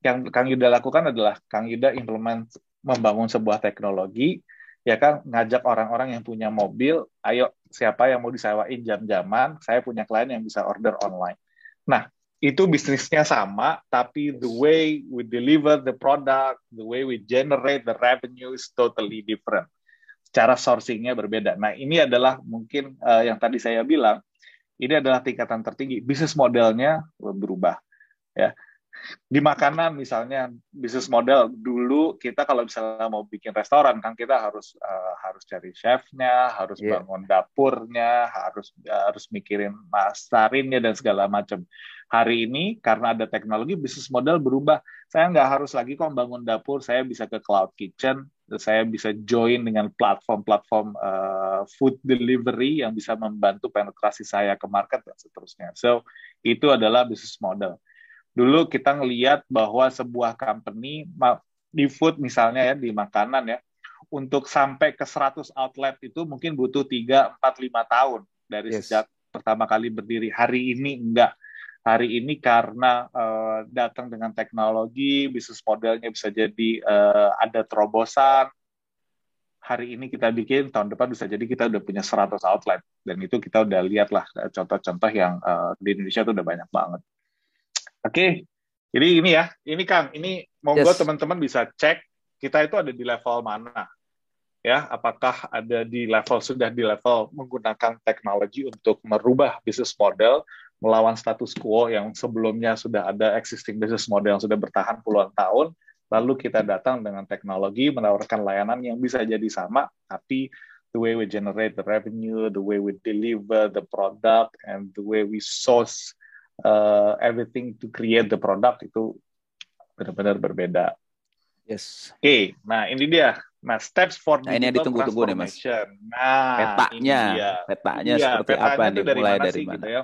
Yang Kang Yuda lakukan adalah Kang Yuda implement membangun sebuah teknologi ya kan ngajak orang-orang yang punya mobil, ayo siapa yang mau disewain jam-jaman, saya punya klien yang bisa order online. Nah, itu bisnisnya sama, tapi the way we deliver the product, the way we generate the revenue is totally different. Cara sourcingnya berbeda. Nah, ini adalah mungkin uh, yang tadi saya bilang, ini adalah tingkatan tertinggi. Bisnis modelnya berubah. Ya, di makanan misalnya bisnis model dulu kita kalau misalnya mau bikin restoran kan kita harus uh, harus cari chefnya harus yeah. bangun dapurnya harus uh, harus mikirin masarinnya dan segala macam hari ini karena ada teknologi bisnis model berubah saya nggak harus lagi kok bangun dapur saya bisa ke cloud kitchen saya bisa join dengan platform-platform uh, food delivery yang bisa membantu penetrasi saya ke market dan seterusnya so itu adalah bisnis model dulu kita ngelihat bahwa sebuah company di food misalnya ya di makanan ya untuk sampai ke 100 outlet itu mungkin butuh 3 4 5 tahun dari yes. sejak pertama kali berdiri. Hari ini enggak. Hari ini karena uh, datang dengan teknologi, bisnis modelnya bisa jadi uh, ada terobosan. Hari ini kita bikin, tahun depan bisa jadi kita udah punya 100 outlet. Dan itu kita udah lihat lah contoh-contoh yang uh, di Indonesia itu udah banyak banget. Oke, jadi ini ya, ini Kang, ini monggo yes. teman-teman bisa cek kita itu ada di level mana. ya apakah ada di level sudah di level menggunakan teknologi untuk merubah bisnis model melawan status quo yang sebelumnya sudah ada existing business model yang sudah bertahan puluhan tahun lalu kita datang dengan teknologi menawarkan layanan yang bisa jadi sama tapi the way we generate the revenue the way we deliver the product and the way we source uh, everything to create the product itu benar-benar berbeda Yes. Oke, okay, nah ini dia. Nah, steps for nah, ini yang ditunggu-tunggu nih, Mas. Nah, petanya, petanya ya, seperti petanya apa nih? Mulai dari sih, mana? Gitu ya?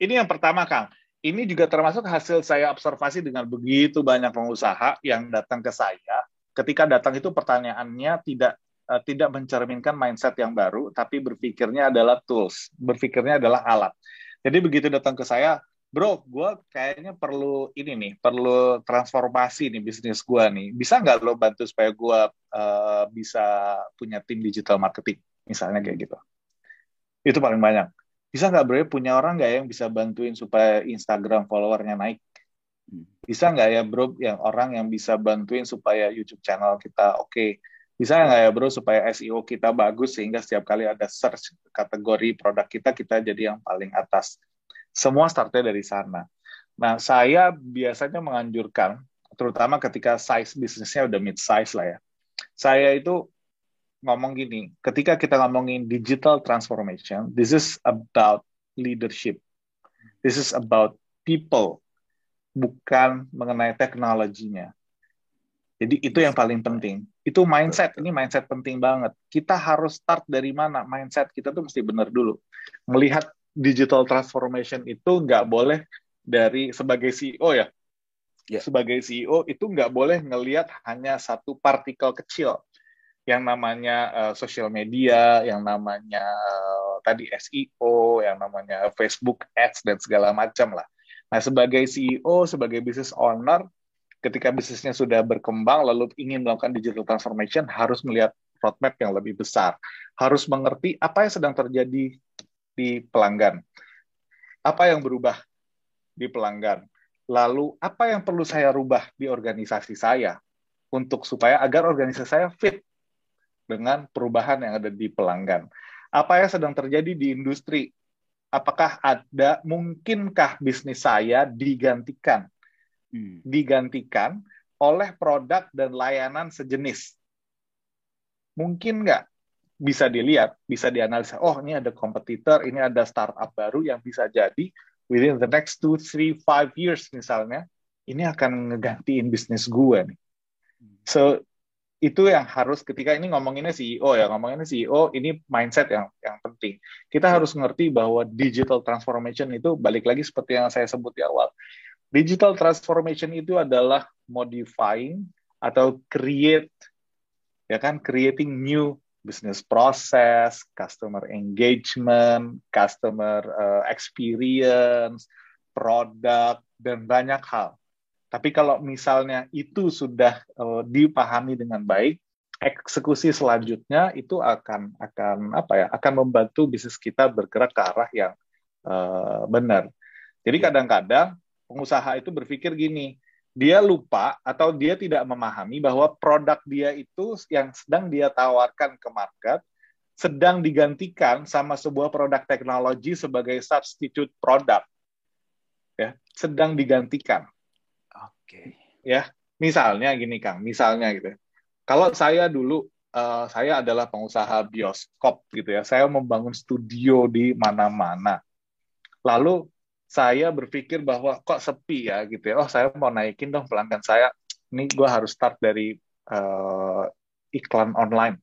Ini yang pertama, Kang. Ini juga termasuk hasil saya observasi dengan begitu banyak pengusaha yang datang ke saya. Ketika datang itu pertanyaannya tidak uh, tidak mencerminkan mindset yang baru, tapi berpikirnya adalah tools, berpikirnya adalah alat. Jadi begitu datang ke saya, bro, gue kayaknya perlu ini nih, perlu transformasi nih bisnis gue nih. Bisa nggak lo bantu supaya gue uh, bisa punya tim digital marketing, misalnya kayak gitu. Itu paling banyak. Bisa nggak bro punya orang nggak yang bisa bantuin supaya Instagram followernya naik? Bisa nggak ya bro yang orang yang bisa bantuin supaya YouTube channel kita oke? Okay? Bisa nggak ya bro supaya SEO kita bagus sehingga setiap kali ada search kategori produk kita kita jadi yang paling atas semua startnya dari sana. Nah, saya biasanya menganjurkan, terutama ketika size bisnisnya udah mid size lah ya. Saya itu ngomong gini, ketika kita ngomongin digital transformation, this is about leadership. This is about people, bukan mengenai teknologinya. Jadi itu yang paling penting. Itu mindset, ini mindset penting banget. Kita harus start dari mana? Mindset kita tuh mesti benar dulu. Melihat digital transformation itu nggak boleh dari sebagai CEO ya. Yeah. Sebagai CEO itu nggak boleh ngelihat hanya satu partikel kecil yang namanya uh, social media, yang namanya uh, tadi SEO, yang namanya Facebook Ads dan segala macam lah. Nah, sebagai CEO, sebagai business owner, ketika bisnisnya sudah berkembang lalu ingin melakukan digital transformation harus melihat roadmap yang lebih besar, harus mengerti apa yang sedang terjadi di pelanggan. Apa yang berubah di pelanggan? Lalu apa yang perlu saya rubah di organisasi saya untuk supaya agar organisasi saya fit dengan perubahan yang ada di pelanggan? Apa yang sedang terjadi di industri? Apakah ada mungkinkah bisnis saya digantikan? Hmm. Digantikan oleh produk dan layanan sejenis. Mungkin nggak? bisa dilihat, bisa dianalisa, oh ini ada kompetitor, ini ada startup baru yang bisa jadi within the next two, three, five years misalnya, ini akan ngegantiin bisnis gue nih. So itu yang harus ketika ini ngomonginnya CEO ya, ngomonginnya CEO ini mindset yang yang penting. Kita harus ngerti bahwa digital transformation itu balik lagi seperti yang saya sebut di awal. Digital transformation itu adalah modifying atau create ya kan creating new business process, customer engagement, customer uh, experience, produk dan banyak hal. Tapi kalau misalnya itu sudah uh, dipahami dengan baik, eksekusi selanjutnya itu akan akan apa ya? akan membantu bisnis kita bergerak ke arah yang uh, benar. Jadi iya. kadang-kadang pengusaha itu berpikir gini, dia lupa atau dia tidak memahami bahwa produk dia itu yang sedang dia tawarkan ke market sedang digantikan sama sebuah produk teknologi sebagai substitute produk. Ya, sedang digantikan. Oke. Okay. Ya, misalnya gini Kang, misalnya gitu. Kalau saya dulu uh, saya adalah pengusaha bioskop gitu ya. Saya membangun studio di mana-mana. Lalu saya berpikir bahwa kok sepi ya gitu ya. Oh saya mau naikin dong pelanggan saya. Ini gue harus start dari uh, iklan online.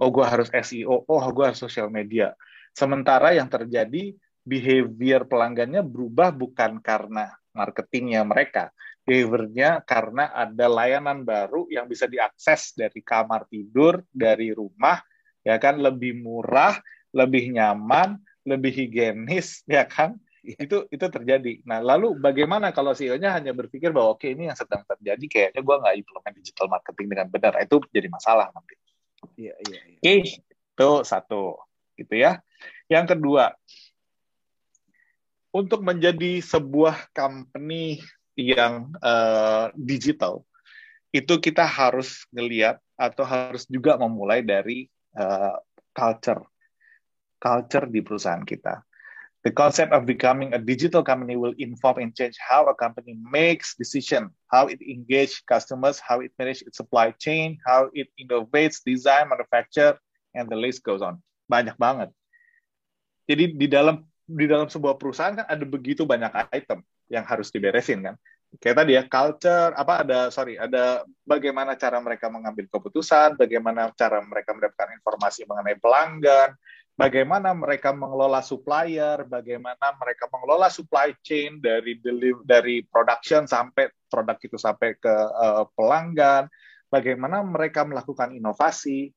Oh gue harus SEO. Oh gue harus sosial media. Sementara yang terjadi behavior pelanggannya berubah bukan karena marketingnya mereka. Behaviornya karena ada layanan baru yang bisa diakses dari kamar tidur, dari rumah, ya kan lebih murah, lebih nyaman, lebih higienis, ya kan itu itu terjadi. Nah, lalu bagaimana kalau CEO-nya hanya berpikir bahwa oke okay, ini yang sedang terjadi, kayaknya gue nggak implement digital marketing dengan benar, itu jadi masalah nanti. Iya iya. iya. Oke, itu satu, gitu ya. Yang kedua, untuk menjadi sebuah company yang uh, digital, itu kita harus ngeliat atau harus juga memulai dari uh, culture, culture di perusahaan kita. The concept of becoming a digital company will inform and change how a company makes decision, how it engage customers, how it manage its supply chain, how it innovates, design, manufacture, and the list goes on. Banyak banget. Jadi di dalam di dalam sebuah perusahaan kan ada begitu banyak item yang harus diberesin kan? Kayak tadi ya culture apa ada sorry ada bagaimana cara mereka mengambil keputusan bagaimana cara mereka mendapatkan informasi mengenai pelanggan bagaimana mereka mengelola supplier bagaimana mereka mengelola supply chain dari deliver, dari production sampai produk itu sampai ke uh, pelanggan bagaimana mereka melakukan inovasi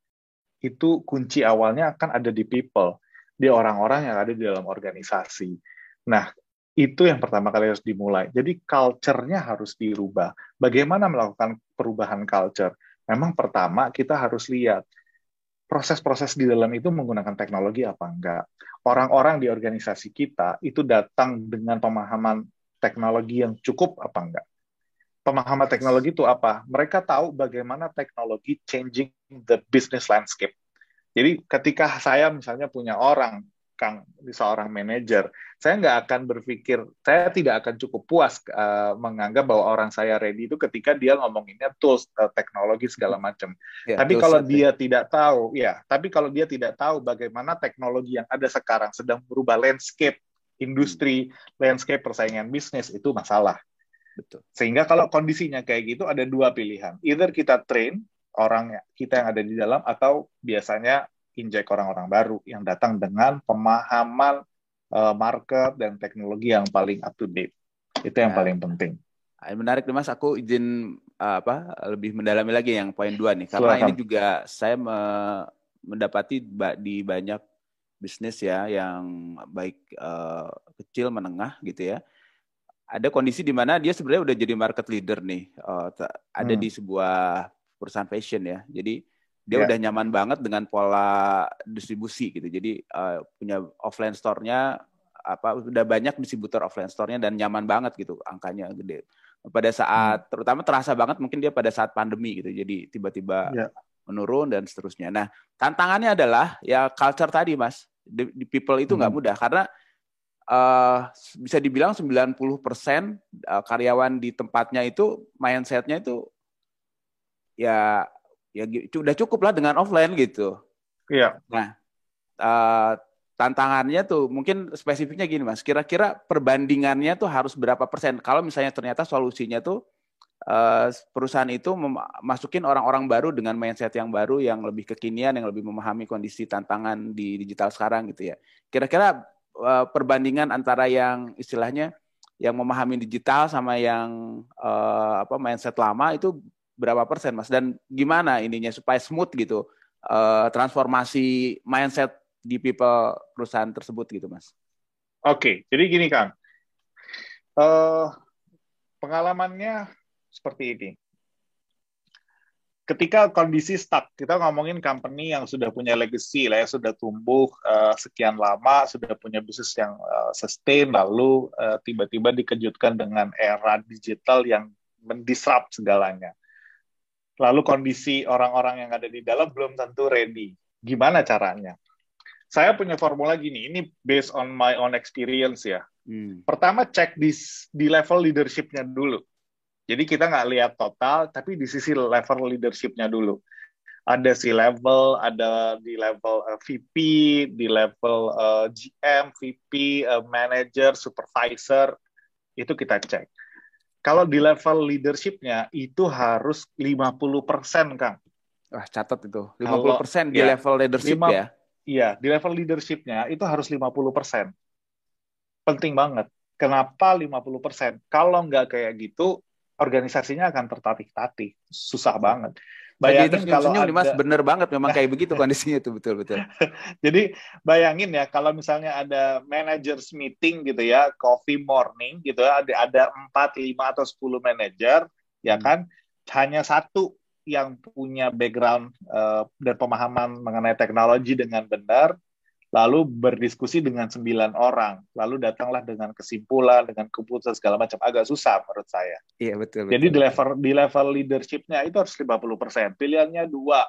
itu kunci awalnya akan ada di people di orang-orang yang ada di dalam organisasi nah itu yang pertama kali harus dimulai. Jadi culture-nya harus dirubah. Bagaimana melakukan perubahan culture? Memang pertama kita harus lihat proses-proses di dalam itu menggunakan teknologi apa enggak. Orang-orang di organisasi kita itu datang dengan pemahaman teknologi yang cukup apa enggak. Pemahaman teknologi itu apa? Mereka tahu bagaimana teknologi changing the business landscape. Jadi ketika saya misalnya punya orang Kang seorang manajer, saya nggak akan berpikir, saya tidak akan cukup puas uh, menganggap bahwa orang saya ready itu ketika dia ngomonginnya tools, uh, teknologi segala macam. Ya, tapi kalau dia ya. tidak tahu, ya, tapi kalau dia tidak tahu bagaimana teknologi yang ada sekarang sedang berubah landscape industri, hmm. landscape persaingan bisnis itu masalah. Betul. Sehingga kalau kondisinya kayak gitu ada dua pilihan, either kita train orang kita yang ada di dalam atau biasanya injek orang-orang baru yang datang dengan pemahaman uh, market dan teknologi yang paling up to date. Itu yang ya. paling penting. Ah, menarik nih Mas, aku izin uh, apa lebih mendalami lagi yang poin dua nih, karena Silahkan. ini juga saya me mendapati di banyak bisnis ya yang baik uh, kecil menengah gitu ya. Ada kondisi di mana dia sebenarnya udah jadi market leader nih, uh, ada hmm. di sebuah perusahaan fashion ya. Jadi dia yeah. udah nyaman banget dengan pola distribusi gitu. Jadi uh, punya offline store-nya apa udah banyak distributor offline store-nya dan nyaman banget gitu angkanya gede. Pada saat hmm. terutama terasa banget mungkin dia pada saat pandemi gitu. Jadi tiba-tiba yeah. menurun dan seterusnya. Nah, tantangannya adalah ya culture tadi Mas. Di, di people itu nggak hmm. mudah karena uh, bisa dibilang 90% uh, karyawan di tempatnya itu mindsetnya itu ya ya udah cukup lah dengan offline gitu. Iya. Nah, uh, tantangannya tuh mungkin spesifiknya gini mas. Kira-kira perbandingannya tuh harus berapa persen? Kalau misalnya ternyata solusinya tuh uh, perusahaan itu masukin orang-orang baru dengan mindset yang baru, yang lebih kekinian, yang lebih memahami kondisi tantangan di digital sekarang gitu ya. Kira-kira uh, perbandingan antara yang istilahnya yang memahami digital sama yang uh, apa mindset lama itu berapa persen mas? Dan gimana ininya supaya smooth gitu uh, transformasi mindset di people perusahaan tersebut gitu mas? Oke jadi gini kang. Uh, pengalamannya seperti ini. Ketika kondisi stuck kita ngomongin company yang sudah punya legacy lah ya sudah tumbuh uh, sekian lama sudah punya bisnis yang uh, sustain lalu tiba-tiba uh, dikejutkan dengan era digital yang mendisrupt segalanya lalu kondisi orang-orang yang ada di dalam belum tentu ready. Gimana caranya? Saya punya formula gini, ini based on my own experience ya. Hmm. Pertama cek di di level leadership-nya dulu. Jadi kita nggak lihat total, tapi di sisi level leadership-nya dulu. Ada si level, ada di level uh, eh, VP, di level uh, eh, GM, VP, uh, eh, manager, supervisor, itu kita cek kalau di level leadershipnya itu harus 50% Kang. Wah, catat itu. 50% kalau, di ya, level leadership 5, ya? Iya, di level leadershipnya itu harus 50%. Penting banget. Kenapa 50%? Kalau nggak kayak gitu, organisasinya akan tertatih-tatih. Susah banget. Bayangin kalau ada... Mas, bener banget memang kayak begitu kondisinya itu betul betul. Jadi bayangin ya kalau misalnya ada managers meeting gitu ya, coffee morning gitu ya, ada ada 4, 5 atau 10 manager ya hmm. kan, hanya satu yang punya background uh, dan pemahaman mengenai teknologi dengan benar, lalu berdiskusi dengan sembilan orang, lalu datanglah dengan kesimpulan, dengan keputusan segala macam agak susah menurut saya. Iya betul. Jadi di level di level leadershipnya itu harus 50%. Pilihannya dua,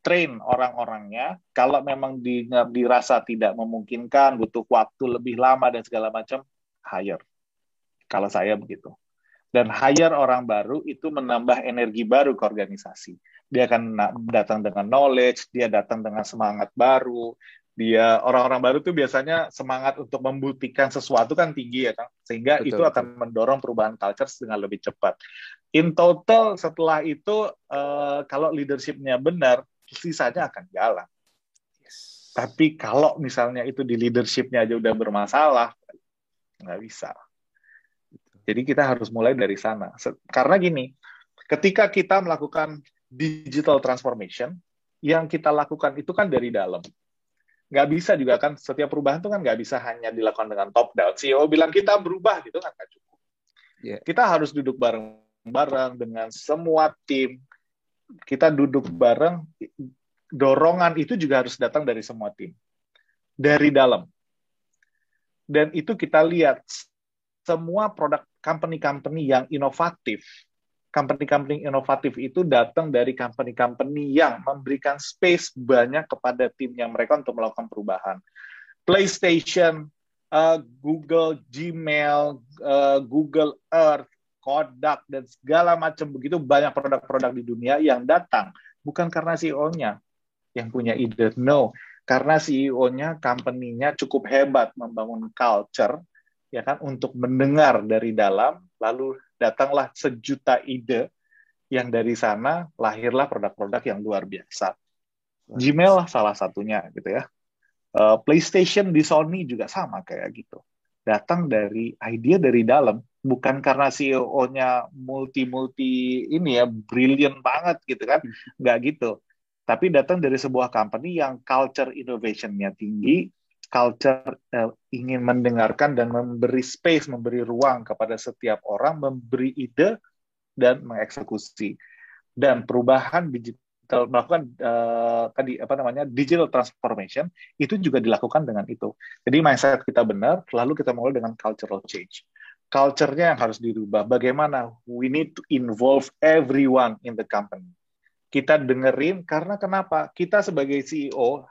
train orang-orangnya. Kalau memang di, dirasa tidak memungkinkan, butuh waktu lebih lama dan segala macam, hire. Kalau saya begitu. Dan hire orang baru itu menambah energi baru ke organisasi. Dia akan datang dengan knowledge, dia datang dengan semangat baru, dia orang-orang baru tuh biasanya semangat untuk membuktikan sesuatu kan tinggi ya kan sehingga betul, itu betul. akan mendorong perubahan culture dengan lebih cepat. In total setelah itu uh, kalau leadershipnya benar sisanya akan jalan. Yes. Tapi kalau misalnya itu di leadershipnya aja udah bermasalah nggak bisa. Jadi kita harus mulai dari sana. Karena gini, ketika kita melakukan digital transformation, yang kita lakukan itu kan dari dalam nggak bisa juga kan setiap perubahan itu kan nggak bisa hanya dilakukan dengan top down. CEO bilang kita berubah gitu kan nggak cukup. Yeah. Kita harus duduk bareng-bareng dengan semua tim. Kita duduk bareng. Dorongan itu juga harus datang dari semua tim, dari dalam. Dan itu kita lihat semua produk company-company yang inovatif company-company inovatif itu datang dari company-company yang memberikan space banyak kepada timnya mereka untuk melakukan perubahan. PlayStation, uh, Google, Gmail, uh, Google Earth, Kodak, dan segala macam. Begitu banyak produk-produk di dunia yang datang. Bukan karena CEO-nya yang punya ide, no, karena CEO-nya, company-nya cukup hebat membangun culture, ya kan, untuk mendengar dari dalam, lalu datanglah sejuta ide yang dari sana lahirlah produk-produk yang luar biasa. Gmail lah salah satunya gitu ya. Uh, PlayStation di Sony juga sama kayak gitu. Datang dari ide dari dalam, bukan karena CEO-nya multi-multi ini ya, brilliant banget gitu kan. Nggak gitu. Tapi datang dari sebuah company yang culture innovation-nya tinggi, culture uh, ingin mendengarkan dan memberi space, memberi ruang kepada setiap orang, memberi ide dan mengeksekusi. Dan perubahan digital melakukan uh, tadi apa namanya digital transformation itu juga dilakukan dengan itu. Jadi mindset kita benar, lalu kita mulai dengan cultural change. Culture-nya yang harus dirubah. Bagaimana we need to involve everyone in the company. Kita dengerin karena kenapa? Kita sebagai CEO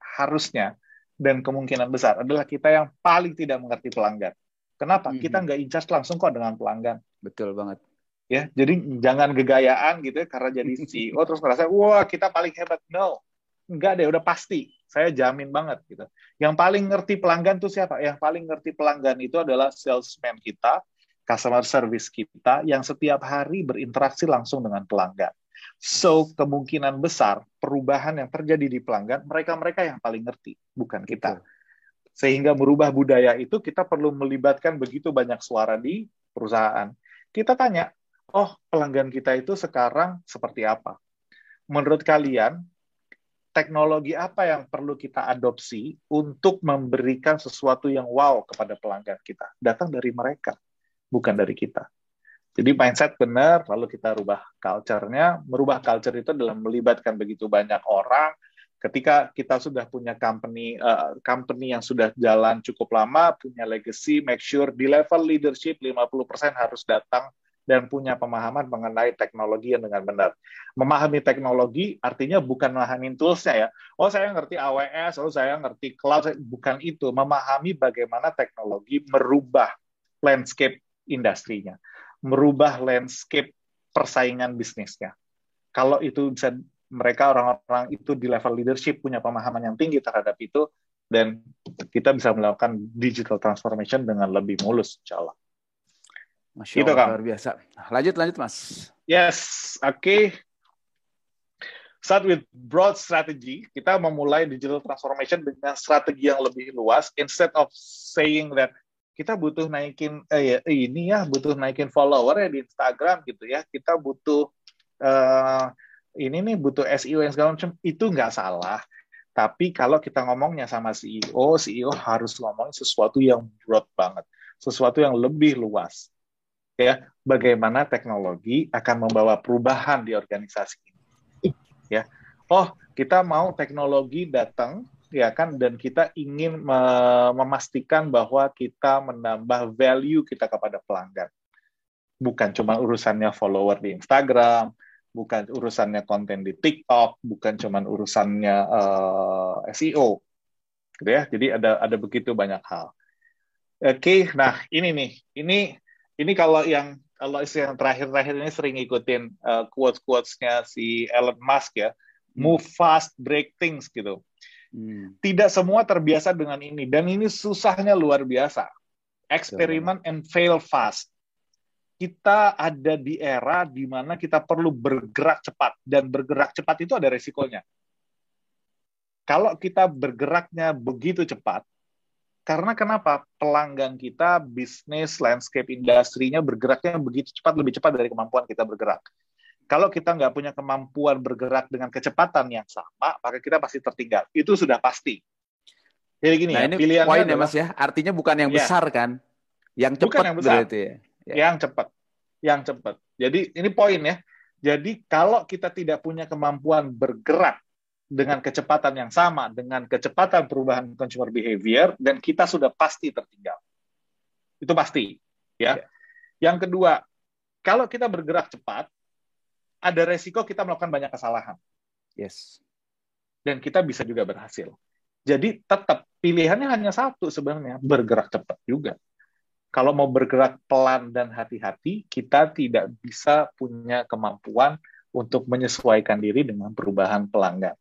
harusnya dan kemungkinan besar adalah kita yang paling tidak mengerti pelanggan. Kenapa? Hmm. Kita nggak incas langsung kok dengan pelanggan. Betul banget. Ya, jadi jangan gegayaan gitu ya karena jadi CEO terus merasa wah kita paling hebat. No, nggak deh, udah pasti. Saya jamin banget gitu. Yang paling ngerti pelanggan tuh siapa? Yang paling ngerti pelanggan itu adalah salesman kita, customer service kita yang setiap hari berinteraksi langsung dengan pelanggan. So, kemungkinan besar perubahan yang terjadi di pelanggan, mereka-mereka yang paling ngerti, bukan kita. Sehingga merubah budaya itu, kita perlu melibatkan begitu banyak suara di perusahaan. Kita tanya, oh pelanggan kita itu sekarang seperti apa? Menurut kalian, teknologi apa yang perlu kita adopsi untuk memberikan sesuatu yang wow kepada pelanggan kita? Datang dari mereka, bukan dari kita. Jadi mindset benar, lalu kita rubah culture-nya. Merubah culture itu adalah melibatkan begitu banyak orang. Ketika kita sudah punya company uh, company yang sudah jalan cukup lama, punya legacy, make sure di level leadership 50% harus datang dan punya pemahaman mengenai teknologi yang dengan benar. Memahami teknologi artinya bukan memahami toolsnya ya. Oh saya ngerti AWS, oh saya ngerti cloud, bukan itu. Memahami bagaimana teknologi merubah landscape industrinya merubah landscape persaingan bisnisnya. Kalau itu bisa mereka orang-orang itu di level leadership punya pemahaman yang tinggi terhadap itu dan kita bisa melakukan digital transformation dengan lebih mulus, insya Allah. Masya Allah, itu, luar biasa. Lanjut, lanjut, Mas. Yes, oke. Okay. Start with broad strategy. Kita memulai digital transformation dengan strategi yang lebih luas. Instead of saying that kita butuh naikin eh, ya, ini ya butuh naikin follower ya di Instagram gitu ya. Kita butuh uh, ini nih butuh SEO yang segala macam. Itu nggak salah. Tapi kalau kita ngomongnya sama CEO CEO harus ngomong sesuatu yang broad banget. Sesuatu yang lebih luas. Ya bagaimana teknologi akan membawa perubahan di organisasi ini. Ya. Oh kita mau teknologi datang ya kan? Dan kita ingin memastikan bahwa kita menambah value kita kepada pelanggan. Bukan cuma urusannya follower di Instagram bukan urusannya konten di TikTok bukan cuma urusannya uh, eh, SEO gitu ya. Jadi ada ada begitu banyak hal. Oke okay, nah ini nih. Ini ini kalau yang kalau yang terakhir-terakhir ini sering ngikutin uh, quotes-quotesnya si Elon Musk ya, move fast, break things gitu. Hmm. Tidak semua terbiasa dengan ini dan ini susahnya luar biasa. Eksperimen and fail fast. Kita ada di era di mana kita perlu bergerak cepat dan bergerak cepat itu ada resikonya. Kalau kita bergeraknya begitu cepat, karena kenapa? Pelanggan kita, bisnis, landscape industrinya bergeraknya begitu cepat, lebih cepat dari kemampuan kita bergerak. Kalau kita nggak punya kemampuan bergerak dengan kecepatan yang sama, maka kita pasti tertinggal. Itu sudah pasti. Jadi gini nah, ya, ini pilihannya poin adalah, ya Mas ya. Artinya bukan yang ya, besar kan? Yang cepat bukan yang besar. berarti ya. ya. Yang cepat. Yang cepat. Jadi ini poin ya. Jadi kalau kita tidak punya kemampuan bergerak dengan kecepatan yang sama dengan kecepatan perubahan consumer behavior dan kita sudah pasti tertinggal. Itu pasti, ya. Yeah. Yang kedua, kalau kita bergerak cepat, ada resiko kita melakukan banyak kesalahan. Yes. Dan kita bisa juga berhasil. Jadi tetap pilihannya hanya satu sebenarnya, bergerak cepat juga. Kalau mau bergerak pelan dan hati-hati, kita tidak bisa punya kemampuan untuk menyesuaikan diri dengan perubahan pelanggan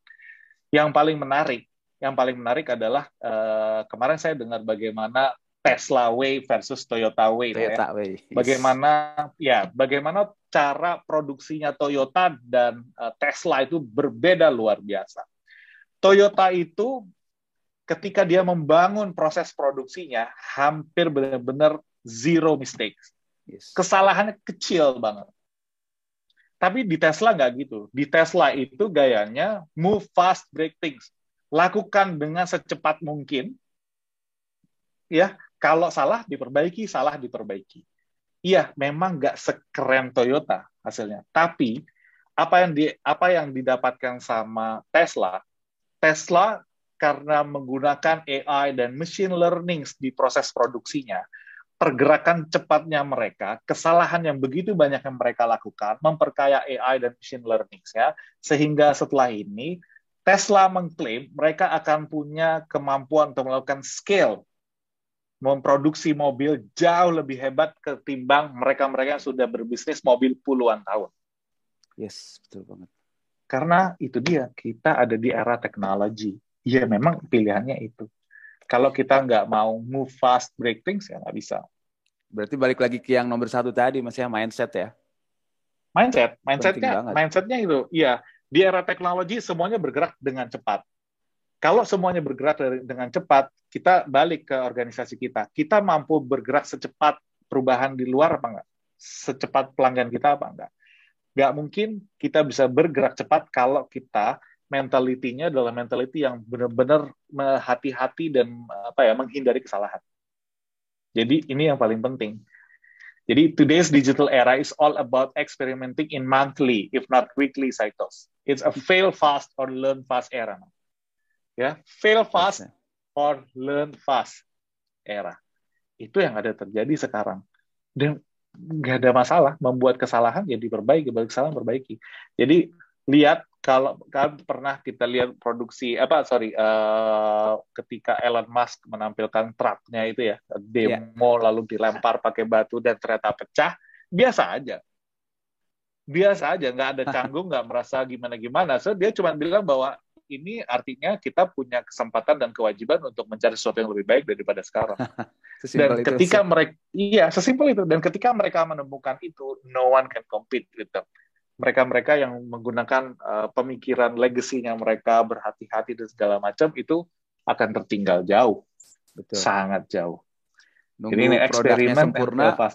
yang paling menarik, yang paling menarik adalah uh, kemarin saya dengar bagaimana Tesla Way versus Toyota Way. Ya. Toyota ya. Way. Yes. Bagaimana ya, bagaimana cara produksinya Toyota dan uh, Tesla itu berbeda luar biasa. Toyota itu ketika dia membangun proses produksinya hampir benar-benar zero mistakes. Yes. Kesalahannya kecil banget. Tapi di Tesla nggak gitu. Di Tesla itu gayanya move fast, break things. Lakukan dengan secepat mungkin. Ya, kalau salah diperbaiki, salah diperbaiki. Iya, memang nggak sekeren Toyota hasilnya. Tapi apa yang di apa yang didapatkan sama Tesla, Tesla karena menggunakan AI dan machine learning di proses produksinya, pergerakan cepatnya mereka, kesalahan yang begitu banyak yang mereka lakukan, memperkaya AI dan machine learning ya, sehingga setelah ini Tesla mengklaim mereka akan punya kemampuan untuk melakukan scale memproduksi mobil jauh lebih hebat ketimbang mereka-mereka yang sudah berbisnis mobil puluhan tahun. Yes, betul banget. Karena itu dia, kita ada di era teknologi. Ya memang pilihannya itu. Kalau kita nggak mau move fast, break things, ya nggak bisa. Berarti balik lagi ke yang nomor satu tadi, Mas ya, mindset ya? Mindset, mindsetnya, mindsetnya itu, iya. Di era teknologi semuanya bergerak dengan cepat. Kalau semuanya bergerak dengan cepat, kita balik ke organisasi kita. Kita mampu bergerak secepat perubahan di luar apa enggak? Secepat pelanggan kita apa enggak? Nggak mungkin kita bisa bergerak cepat kalau kita mentalitinya adalah mentality yang benar-benar hati-hati dan apa ya menghindari kesalahan. Jadi ini yang paling penting. Jadi today's digital era is all about experimenting in monthly, if not weekly cycles. It's a fail fast or learn fast era. Ya, fail fast or learn fast era. Itu yang ada terjadi sekarang. Dan nggak ada masalah membuat kesalahan ya diperbaiki, balik kesalahan perbaiki. Jadi lihat kalau kan pernah kita lihat produksi apa sorry uh, ketika Elon Musk menampilkan truknya itu ya demo yeah. lalu dilempar pakai batu dan ternyata pecah biasa aja biasa aja nggak ada canggung nggak merasa gimana gimana so dia cuma bilang bahwa ini artinya kita punya kesempatan dan kewajiban untuk mencari sesuatu yang lebih baik daripada sekarang dan ketika mereka iya sesimpel itu dan ketika mereka menemukan itu no one can compete with them mereka-mereka yang menggunakan uh, pemikiran legasinya mereka berhati-hati dan segala macam itu akan tertinggal jauh, Betul. sangat jauh. Nunggu Jadi ini eksperimen sempurna, pas,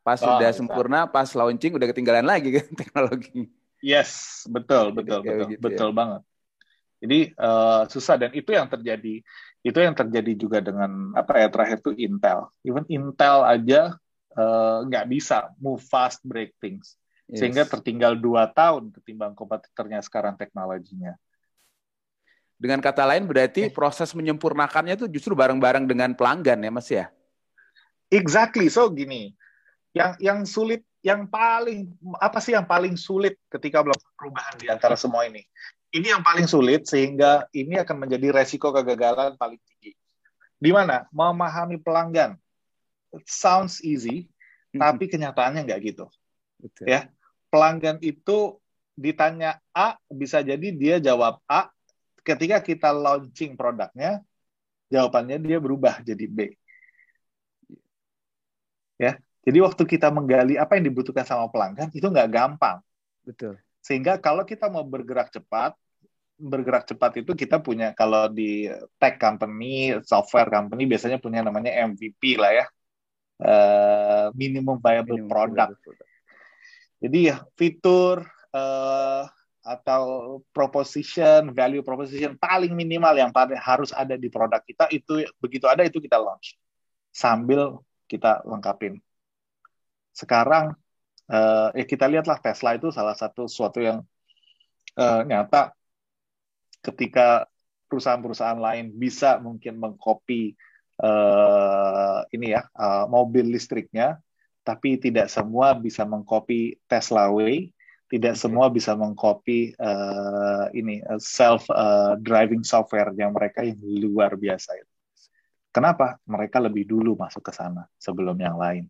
pas oh, sudah sempurna, pas launching udah ketinggalan lagi kan teknologi. Yes, betul, betul, betul, gitu, betul ya. banget. Jadi uh, susah dan itu yang terjadi, itu yang terjadi juga dengan apa ya terakhir itu Intel. Even Intel aja eh, nggak uh, bisa move fast, break things yes. sehingga tertinggal dua tahun ketimbang kompetitornya sekarang teknologinya. Dengan kata lain berarti proses menyempurnakannya itu justru bareng-bareng dengan pelanggan ya Mas ya? Exactly. So gini, yang yang sulit, yang paling apa sih yang paling sulit ketika melakukan perubahan di antara semua ini? Ini yang paling sulit sehingga ini akan menjadi resiko kegagalan paling tinggi. Di mana? Memahami pelanggan. It sounds easy, hmm. tapi kenyataannya nggak gitu. Betul. Ya, pelanggan itu ditanya A bisa jadi dia jawab A, ketika kita launching produknya, jawabannya dia berubah jadi B. Ya, jadi waktu kita menggali apa yang dibutuhkan sama pelanggan itu nggak gampang. Betul. Sehingga kalau kita mau bergerak cepat, bergerak cepat itu kita punya kalau di tech company, software company biasanya punya namanya MVP lah ya, uh, minimum viable minimum product. product. Jadi ya fitur uh, atau proposition, value proposition paling minimal yang harus ada di produk kita itu begitu ada itu kita launch sambil kita lengkapin. Sekarang uh, eh kita lihatlah Tesla itu salah satu suatu yang uh, nyata ketika perusahaan-perusahaan lain bisa mungkin mengcopy uh, ini ya uh, mobil listriknya, tapi tidak semua bisa mengcopy Tesla Way tidak semua bisa mengcopy uh, ini uh, self uh, driving software yang mereka yang luar biasa itu. Kenapa? Mereka lebih dulu masuk ke sana sebelum yang lain.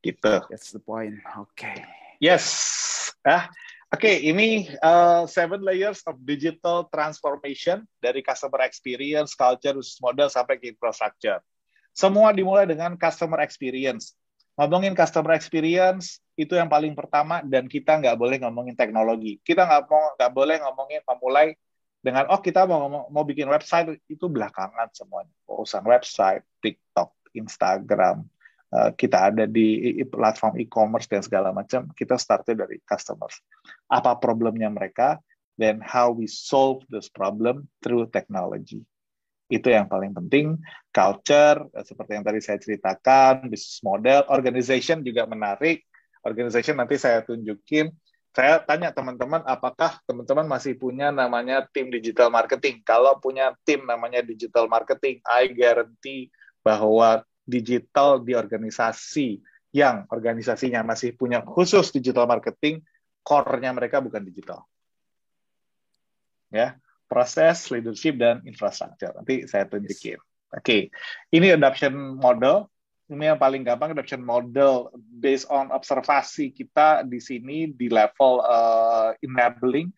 Gitu. That's the point. Oke. Okay. Yes. Ah. Okay, ini uh, seven layers of digital transformation dari customer experience, culture, model sampai ke infrastructure. Semua dimulai dengan customer experience ngomongin customer experience itu yang paling pertama dan kita nggak boleh ngomongin teknologi. Kita nggak boleh ngomongin memulai dengan oh kita mau mau bikin website itu belakangan semuanya. Urusan website, TikTok, Instagram, kita ada di platform e-commerce dan segala macam. Kita startnya dari customers. Apa problemnya mereka? Then how we solve this problem through technology itu yang paling penting culture seperti yang tadi saya ceritakan business model organization juga menarik organization nanti saya tunjukin saya tanya teman-teman apakah teman-teman masih punya namanya tim digital marketing kalau punya tim namanya digital marketing I guarantee bahwa digital di organisasi yang organisasinya masih punya khusus digital marketing core-nya mereka bukan digital ya proses, leadership, dan infrastruktur. Nanti saya tunjukin. Oke, okay. ini adoption model. Ini yang paling gampang adoption model based on observasi kita di sini di level uh, enabling.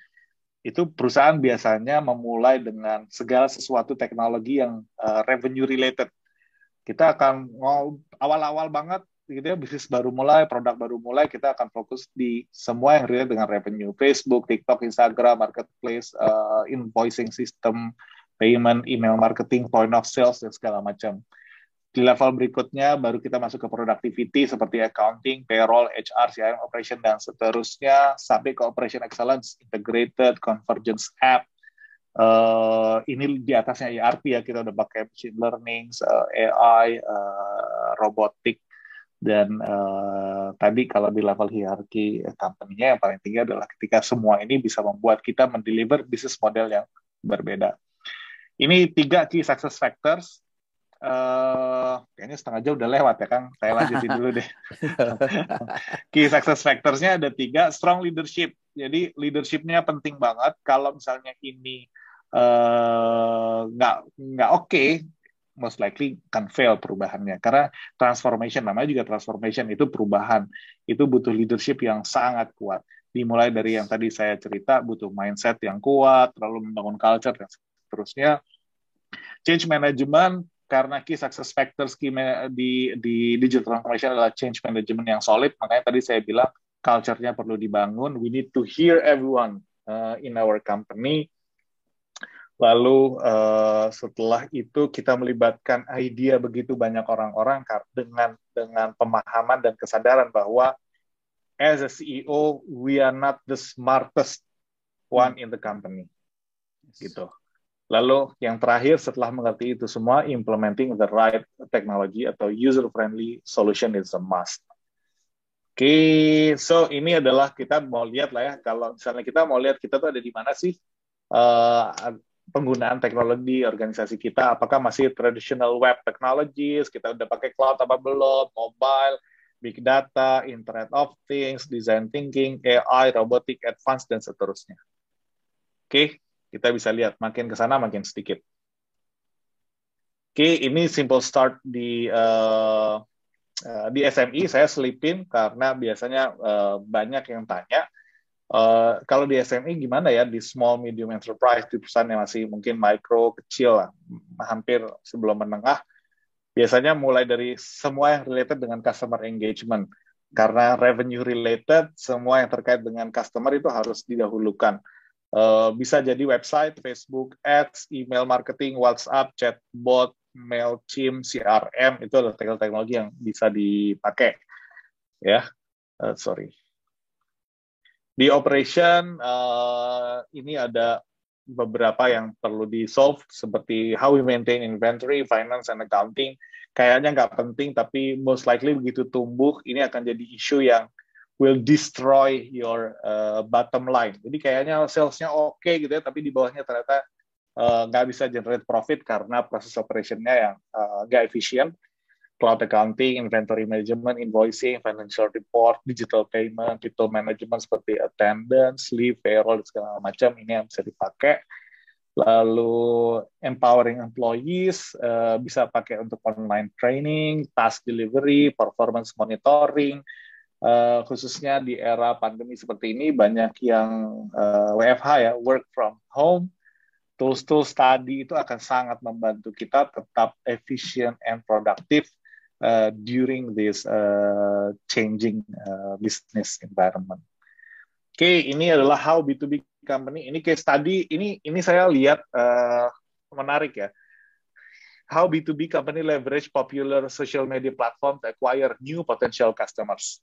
Itu perusahaan biasanya memulai dengan segala sesuatu teknologi yang uh, revenue related. Kita akan awal-awal banget gitu ya bisnis baru mulai, produk baru mulai, kita akan fokus di semua yang relate dengan revenue, Facebook, TikTok, Instagram, marketplace, uh, invoicing system, payment, email marketing, point of sales dan segala macam. Di level berikutnya baru kita masuk ke productivity seperti accounting, payroll, HR, CRM, operation dan seterusnya sampai ke operation excellence, integrated, convergence app, Uh, ini di atasnya ERP ya kita udah pakai machine learning, uh, AI, uh, robotik dan uh, tadi kalau di level hierarki company-nya yang paling tinggi adalah ketika semua ini bisa membuat kita mendeliver bisnis model yang berbeda. Ini tiga key success factors. Uh, kayaknya setengah jam udah lewat ya Kang. Saya lanjutin dulu deh. key success factors-nya ada tiga. Strong leadership. Jadi leadership-nya penting banget. Kalau misalnya ini eh, nggak uh, nggak oke, okay, most likely akan fail perubahannya karena transformation namanya juga transformation itu perubahan itu butuh leadership yang sangat kuat dimulai dari yang tadi saya cerita butuh mindset yang kuat lalu membangun culture dan seterusnya change management karena key success factors key di di digital transformation adalah change management yang solid makanya tadi saya bilang culture-nya perlu dibangun we need to hear everyone uh, in our company Lalu uh, setelah itu kita melibatkan idea begitu banyak orang-orang dengan dengan pemahaman dan kesadaran bahwa as a CEO we are not the smartest one in the company. Gitu. Lalu yang terakhir setelah mengerti itu semua implementing the right technology atau user friendly solution is a must. Oke, okay, so ini adalah kita mau lihat lah ya kalau misalnya kita mau lihat kita tuh ada di mana sih uh, penggunaan teknologi organisasi kita, apakah masih traditional web technologies, kita udah pakai cloud apa belum, mobile, big data, internet of things, design thinking, AI, robotic, advance, dan seterusnya. Oke, kita bisa lihat makin ke sana makin sedikit. Oke, ini simple start di uh, uh, di SMI saya selipin karena biasanya uh, banyak yang tanya Uh, kalau di SME gimana ya di small medium enterprise di perusahaan yang masih mungkin micro kecil lah hampir sebelum menengah. Biasanya mulai dari semua yang related dengan customer engagement. Karena revenue related semua yang terkait dengan customer itu harus didahulukan uh, bisa jadi website Facebook Ads email marketing WhatsApp chatbot Mailchimp CRM itu adalah teknologi yang bisa dipakai ya uh, sorry di operation uh, ini ada beberapa yang perlu di solve seperti how we maintain inventory, finance and accounting. Kayaknya nggak penting tapi most likely begitu tumbuh ini akan jadi isu yang will destroy your uh, bottom line. Jadi kayaknya salesnya oke okay gitu ya, tapi di bawahnya ternyata uh, nggak uh, bisa generate profit karena proses operationnya yang nggak uh, efisien cloud accounting, inventory management, invoicing, financial report, digital payment, people management seperti attendance, leave, payroll, segala macam ini yang bisa dipakai. Lalu empowering employees uh, bisa pakai untuk online training, task delivery, performance monitoring. Uh, khususnya di era pandemi seperti ini banyak yang uh, eh, WFH ya, work from home. Tools-tools tadi itu akan sangat membantu kita tetap efisien and produktif uh, during this uh, changing uh, business environment. Oke, okay, ini adalah how B2B company. Ini case study. Ini ini saya lihat uh, menarik ya. How B2B company leverage popular social media platform to acquire new potential customers.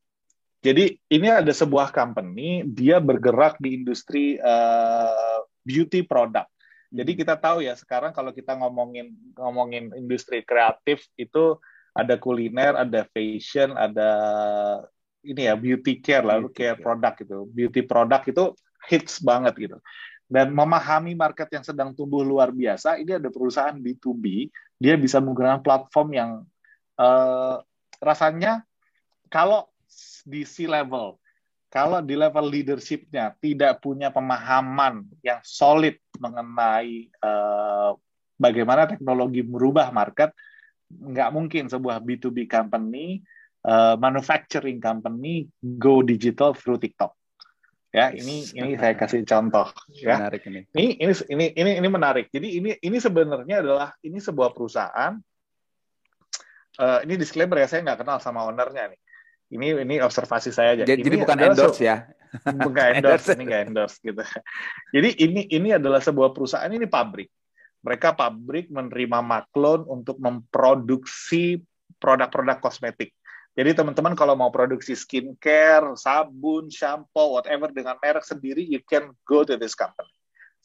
Jadi ini ada sebuah company, dia bergerak di industri uh, beauty product. Jadi kita tahu ya sekarang kalau kita ngomongin ngomongin industri kreatif itu ada kuliner, ada fashion, ada ini ya beauty care lalu care produk gitu. Beauty product itu hits banget gitu. Dan memahami market yang sedang tumbuh luar biasa, ini ada perusahaan B2B, dia bisa menggunakan platform yang uh, rasanya kalau di C-level, kalau di level leadershipnya tidak punya pemahaman yang solid mengenai uh, bagaimana teknologi merubah market, nggak mungkin sebuah B2B company, uh, manufacturing company go digital through TikTok. Ya, ini ini saya kasih contoh ya. Menarik ini. Ini ini ini ini ini menarik. Jadi ini ini sebenarnya adalah ini sebuah perusahaan uh, ini disclaimer ya, saya nggak kenal sama ownernya nih. Ini ini observasi saya aja. Jadi, ini jadi bukan endorse ya. Bukan endorse, ini nggak endorse gitu. Jadi ini ini adalah sebuah perusahaan ini pabrik mereka pabrik menerima maklon untuk memproduksi produk-produk kosmetik. Jadi teman-teman kalau mau produksi skincare, sabun, shampoo, whatever dengan merek sendiri, you can go to this company.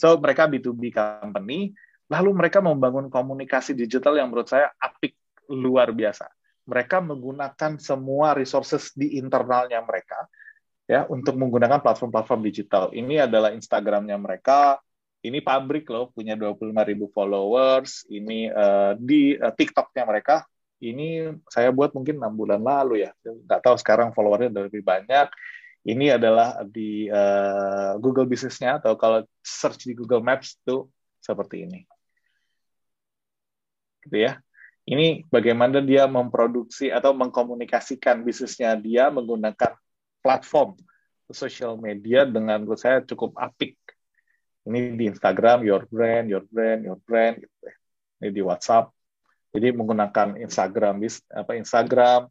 So mereka B2B company, lalu mereka membangun komunikasi digital yang menurut saya apik luar biasa. Mereka menggunakan semua resources di internalnya mereka ya untuk menggunakan platform-platform digital. Ini adalah Instagramnya mereka, ini pabrik loh punya 25 ribu followers. Ini uh, di uh, TikToknya mereka. Ini saya buat mungkin enam bulan lalu ya. Nggak tahu sekarang followernya udah lebih banyak. Ini adalah di uh, Google bisnisnya atau kalau search di Google Maps itu seperti ini. Gitu ya ini bagaimana dia memproduksi atau mengkomunikasikan bisnisnya dia menggunakan platform sosial media dengan menurut saya cukup apik. Ini di Instagram your brand your brand your brand gitu ya. ini di WhatsApp. Jadi menggunakan Instagram apa Instagram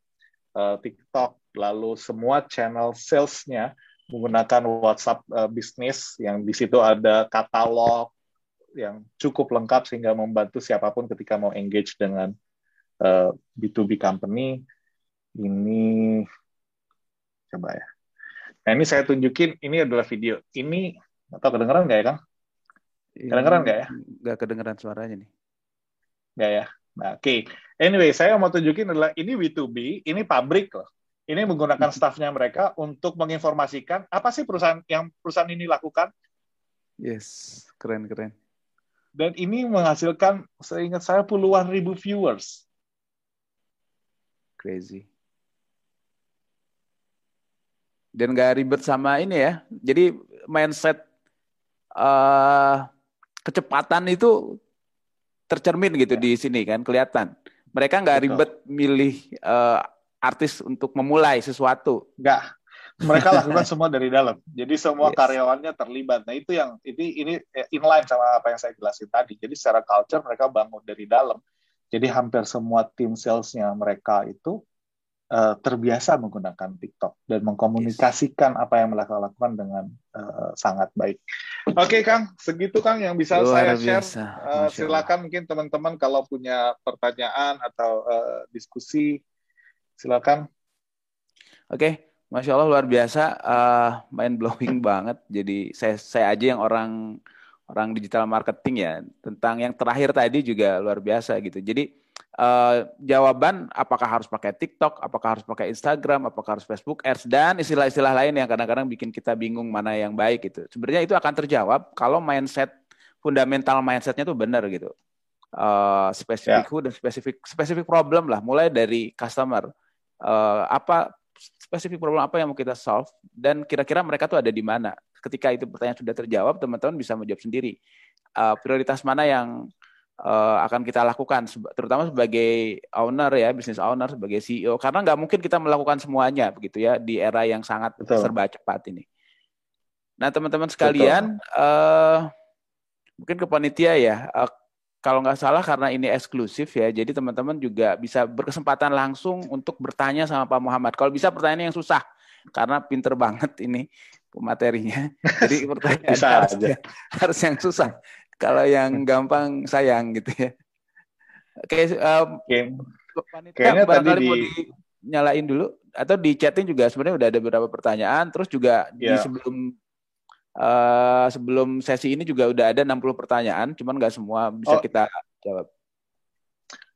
uh, TikTok lalu semua channel salesnya menggunakan WhatsApp uh, bisnis. Yang di situ ada katalog yang cukup lengkap sehingga membantu siapa pun ketika mau engage dengan uh, eh, B2B company ini coba ya nah ini saya tunjukin ini adalah video ini atau kedengeran nggak ya, Kang? Kedengeran nggak ya? Nggak kedengeran suaranya nih. Nggak ya? Nah, oke. Okay. Anyway, saya mau tunjukin adalah ini B2B, ini pabrik loh. Ini menggunakan staffnya mereka untuk menginformasikan apa sih perusahaan yang perusahaan ini lakukan. Yes, keren keren. Dan ini menghasilkan, seingat saya, puluhan ribu viewers. Crazy. Dan gak ribet sama ini ya. Jadi mindset uh, kecepatan itu tercermin gitu ya. di sini kan, kelihatan. Mereka nggak ribet milih uh, artis untuk memulai sesuatu. Nggak mereka lakukan semua dari dalam. Jadi semua yes. karyawannya terlibat. Nah itu yang ini ini inline sama apa yang saya jelasin tadi. Jadi secara culture mereka bangun dari dalam. Jadi hampir semua tim salesnya mereka itu uh, terbiasa menggunakan TikTok dan mengkomunikasikan yes. apa yang mereka lakukan dengan uh, sangat baik. Oke okay, Kang, segitu Kang yang bisa Luar saya share. Uh, silakan mungkin teman-teman kalau punya pertanyaan atau uh, diskusi, silakan. Oke, okay. Masya Allah luar biasa, uh, mind blowing banget. Jadi saya saya aja yang orang orang digital marketing ya tentang yang terakhir tadi juga luar biasa gitu. Jadi uh, jawaban apakah harus pakai TikTok, apakah harus pakai Instagram, apakah harus Facebook Ads dan istilah-istilah lain yang kadang-kadang bikin kita bingung mana yang baik gitu. Sebenarnya itu akan terjawab kalau mindset fundamental mindsetnya tuh benar gitu. Uh, spesifik yeah. dan spesifik spesifik problem lah, mulai dari customer. Uh, apa spesifik problem apa yang mau kita solve dan kira-kira mereka tuh ada di mana. Ketika itu pertanyaan sudah terjawab, teman-teman bisa menjawab sendiri uh, prioritas mana yang uh, akan kita lakukan, terutama sebagai owner ya, bisnis owner, sebagai CEO, karena nggak mungkin kita melakukan semuanya begitu ya di era yang sangat Betul. serba cepat ini. Nah teman-teman sekalian, uh, mungkin ke panitia ya, uh, kalau nggak salah karena ini eksklusif ya, jadi teman-teman juga bisa berkesempatan langsung untuk bertanya sama Pak Muhammad. Kalau bisa pertanyaan yang susah, karena pinter banget ini materinya. Jadi pertanyaan bisa harus, aja. harus yang susah. Kalau yang gampang sayang gitu ya. Oke, um, Panitia Kayaknya barangkali tadi di... mau dinyalain dulu atau di chatting juga sebenarnya udah ada beberapa pertanyaan. Terus juga yeah. di ya. sebelum uh, sebelum sesi ini juga udah ada 60 pertanyaan, cuman nggak semua bisa oh. kita jawab.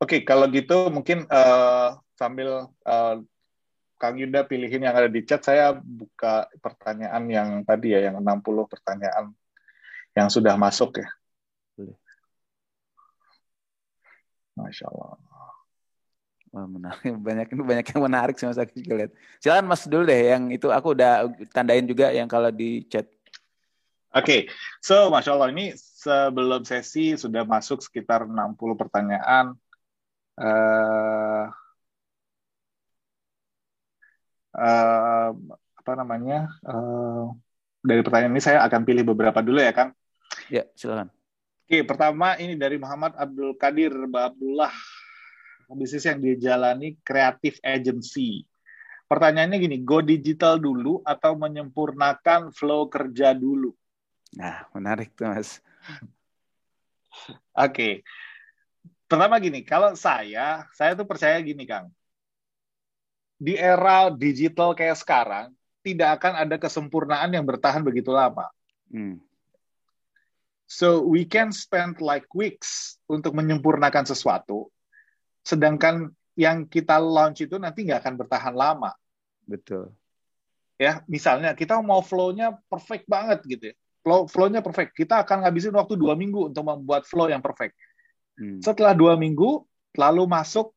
Oke, okay, kalau gitu mungkin uh, sambil uh, Kang Yuda pilihin yang ada di chat, saya buka pertanyaan yang tadi ya, yang 60 pertanyaan yang sudah masuk ya. Masya Allah. Wah, menarik. Banyak banyak yang menarik sih Mas Aki juga lihat. Silakan Mas dulu deh yang itu aku udah tandain juga yang kalau di chat. Oke, okay. so Masya Allah ini sebelum sesi sudah masuk sekitar 60 pertanyaan. Uh, uh, apa namanya? Uh, dari pertanyaan ini saya akan pilih beberapa dulu ya, Kang. Ya, silakan. Oke, okay, pertama ini dari Muhammad Abdul Kadir Abdullah. Bisnis yang dijalani Creative Agency. Pertanyaannya gini, go digital dulu atau menyempurnakan flow kerja dulu? Nah, menarik tuh Mas. Oke. Okay. Pertama gini, kalau saya, saya tuh percaya gini Kang. Di era digital kayak sekarang, tidak akan ada kesempurnaan yang bertahan begitu lama. Hmm. So we can spend like weeks untuk menyempurnakan sesuatu, sedangkan yang kita launch itu nanti nggak akan bertahan lama. Betul. Ya, misalnya kita mau flow-nya perfect banget gitu ya flow flow-nya perfect. Kita akan ngabisin waktu dua minggu untuk membuat flow yang perfect. Hmm. Setelah dua minggu, lalu masuk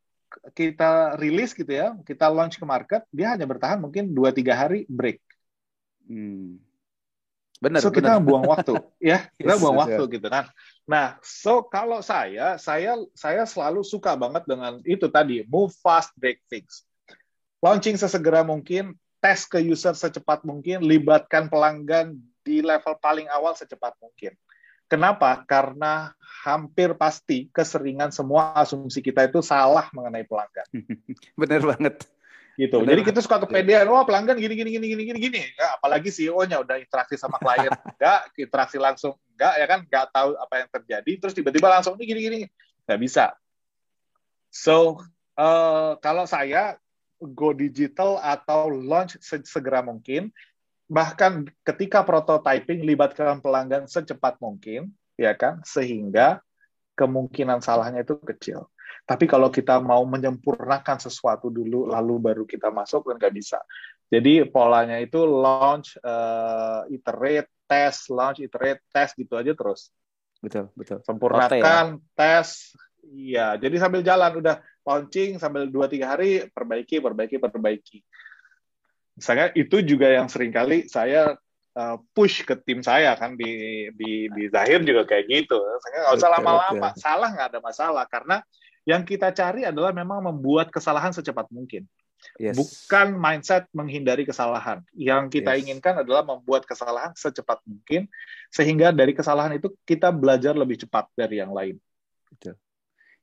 kita rilis gitu ya, kita launch ke market, dia hanya bertahan mungkin dua tiga hari break. Hmm. Benar. So kita buang waktu, ya kita yes, buang yes, waktu yeah. gitu kan. Nah, so kalau saya, saya saya selalu suka banget dengan itu tadi move fast, break things. Launching sesegera mungkin, tes ke user secepat mungkin, libatkan pelanggan di level paling awal secepat mungkin. Kenapa? Karena hampir pasti keseringan semua asumsi kita itu salah mengenai pelanggan. Benar banget. Gitu. Bener Jadi kita suka kepedean, wah oh, pelanggan gini gini gini gini gini gini. Ya, apalagi CEO-nya udah interaksi sama klien enggak, interaksi langsung enggak ya kan, enggak tahu apa yang terjadi, terus tiba-tiba langsung ini gini gini. Enggak bisa. So, uh, kalau saya go digital atau launch segera mungkin bahkan ketika prototyping libatkan pelanggan secepat mungkin, ya kan, sehingga kemungkinan salahnya itu kecil. Tapi kalau kita mau menyempurnakan sesuatu dulu, lalu baru kita masuk, kan nggak bisa. Jadi polanya itu launch, uh, iterate, test, launch, iterate, test gitu aja terus. betul, betul. Sempurnakan, ya? tes, iya. Jadi sambil jalan udah launching sambil dua tiga hari perbaiki, perbaiki, perbaiki. Misalnya itu juga yang sering kali saya uh, push ke tim saya kan di di di Zahir juga kayak gitu. Saya nggak usah lama-lama, salah nggak ada masalah karena yang kita cari adalah memang membuat kesalahan secepat mungkin. Yes. Bukan mindset menghindari kesalahan. Yang kita yes. inginkan adalah membuat kesalahan secepat mungkin, sehingga dari kesalahan itu kita belajar lebih cepat dari yang lain.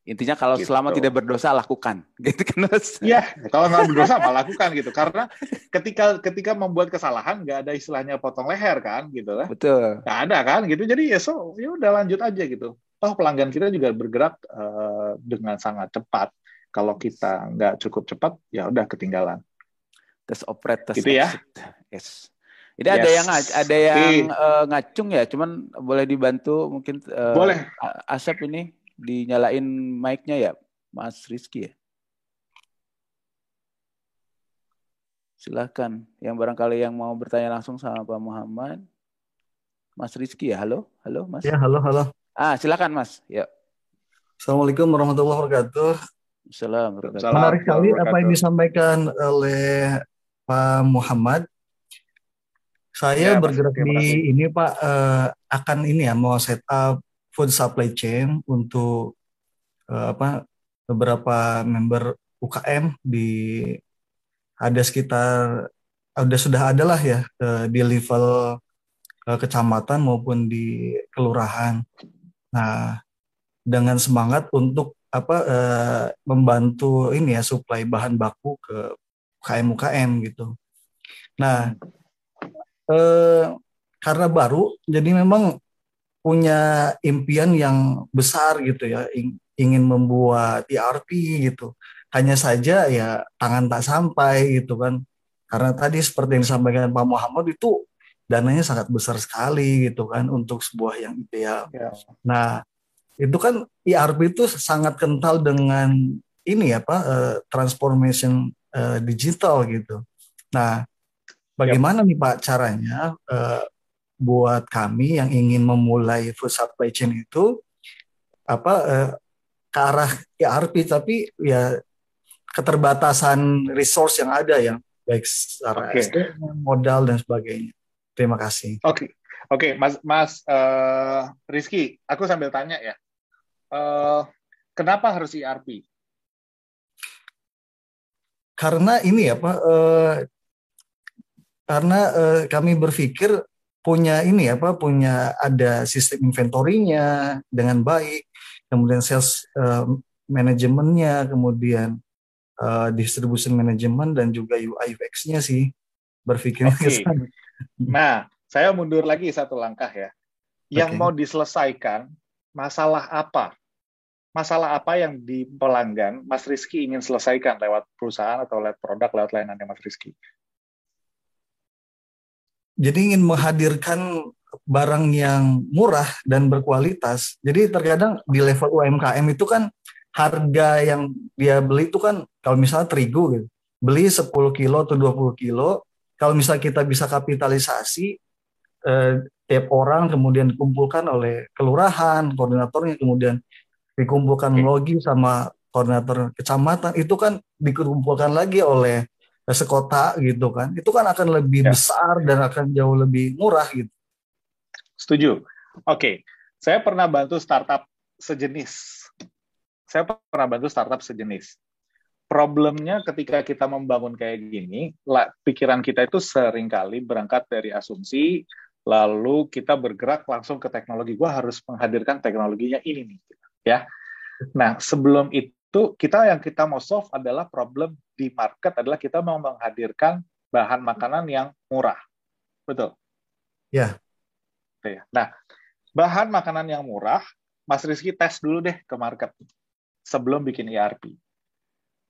Intinya kalau gitu. selama tidak berdosa lakukan, gitu kan Iya, kalau nggak berdosa malah lakukan gitu. Karena ketika ketika membuat kesalahan nggak ada istilahnya potong leher kan, gitu lah. Betul. Nggak ada kan, gitu. Jadi ya so ya udah lanjut aja gitu toh pelanggan kita juga bergerak uh, dengan sangat cepat. Kalau kita nggak cukup cepat, ya udah ketinggalan. Tes operate, tes gitu ya. Yes. Ini yes. ada yang ada yang uh, ngacung ya, cuman boleh dibantu mungkin. Uh, boleh. Asep ini dinyalain mic-nya ya, Mas Rizky ya. Silahkan, yang barangkali yang mau bertanya langsung sama Pak Muhammad. Mas Rizky ya, halo, halo Mas. Ya, halo, halo. Ah, silakan Mas. Ya. Assalamualaikum warahmatullahi wabarakatuh. Assalamualaikum. Menarik sekali apa yang disampaikan oleh Pak Muhammad. Saya ya, bergerak di ini Pak uh, akan ini ya mau setup food supply chain untuk uh, apa beberapa member UKM di ada sekitar ada sudah adalah ya uh, di level uh, kecamatan maupun di kelurahan. Nah, dengan semangat untuk apa eh, membantu ini ya suplai bahan baku ke UKM-UKM gitu. Nah, eh, karena baru, jadi memang punya impian yang besar gitu ya, ingin membuat ERP gitu. Hanya saja ya tangan tak sampai gitu kan. Karena tadi seperti yang disampaikan Pak Muhammad itu dananya sangat besar sekali gitu kan untuk sebuah yang ideal. Ya. Nah, itu kan ERP itu sangat kental dengan ini ya Pak uh, transformation uh, digital gitu. Nah, bagaimana ya. nih Pak caranya uh, buat kami yang ingin memulai food supply chain itu apa uh, ke arah ERP tapi ya keterbatasan resource yang ada yang baik secara okay. modal dan sebagainya. Terima kasih. Oke, okay. oke, okay, Mas Mas uh, Rizky, aku sambil tanya ya. Uh, kenapa harus ERP? Karena ini ya Pak, uh, karena uh, kami berpikir punya ini Pak, punya ada sistem inventorinya dengan baik, kemudian sales uh, manajemennya, kemudian uh, distribution management dan juga UI UX-nya sih berpikirnya okay. Nah, saya mundur lagi satu langkah ya. Yang okay. mau diselesaikan masalah apa? Masalah apa yang di pelanggan Mas Rizky ingin selesaikan lewat perusahaan atau lewat produk, lewat layanannya Mas Rizky? Jadi ingin menghadirkan barang yang murah dan berkualitas. Jadi terkadang di level UMKM itu kan harga yang dia beli itu kan kalau misalnya terigu gitu. Beli 10 kilo atau 20 kilo kalau misalnya kita bisa kapitalisasi eh, tiap orang kemudian dikumpulkan oleh kelurahan koordinatornya kemudian dikumpulkan logi sama koordinator kecamatan itu kan dikumpulkan lagi oleh sekota gitu kan itu kan akan lebih ya. besar dan akan jauh lebih murah gitu setuju oke saya pernah bantu startup sejenis saya pernah bantu startup sejenis problemnya ketika kita membangun kayak gini, pikiran kita itu sering kali berangkat dari asumsi, lalu kita bergerak langsung ke teknologi. Gua harus menghadirkan teknologinya ini nih, ya. Nah, sebelum itu kita yang kita mau solve adalah problem di market adalah kita mau menghadirkan bahan makanan yang murah, betul? Ya. Yeah. Nah, bahan makanan yang murah, Mas Rizky tes dulu deh ke market sebelum bikin ERP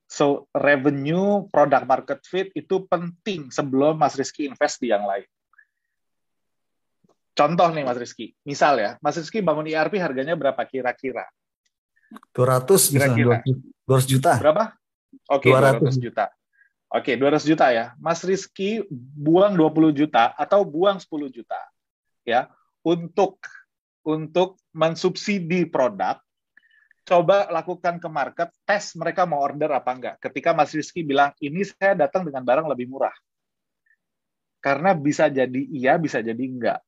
So revenue product market fit itu penting sebelum Mas Rizky invest di yang lain. Contoh nih Mas Rizky, misal ya, Mas Rizky bangun ERP harganya berapa kira-kira? 200 kira-kira. 200 juta. Berapa? Oke, okay, 200. 200 juta. Oke, okay, 200 juta ya. Mas Rizky buang 20 juta atau buang 10 juta ya untuk untuk mensubsidi produk, coba lakukan ke market, tes mereka mau order apa enggak. Ketika Mas Rizky bilang, ini saya datang dengan barang lebih murah. Karena bisa jadi iya, bisa jadi enggak.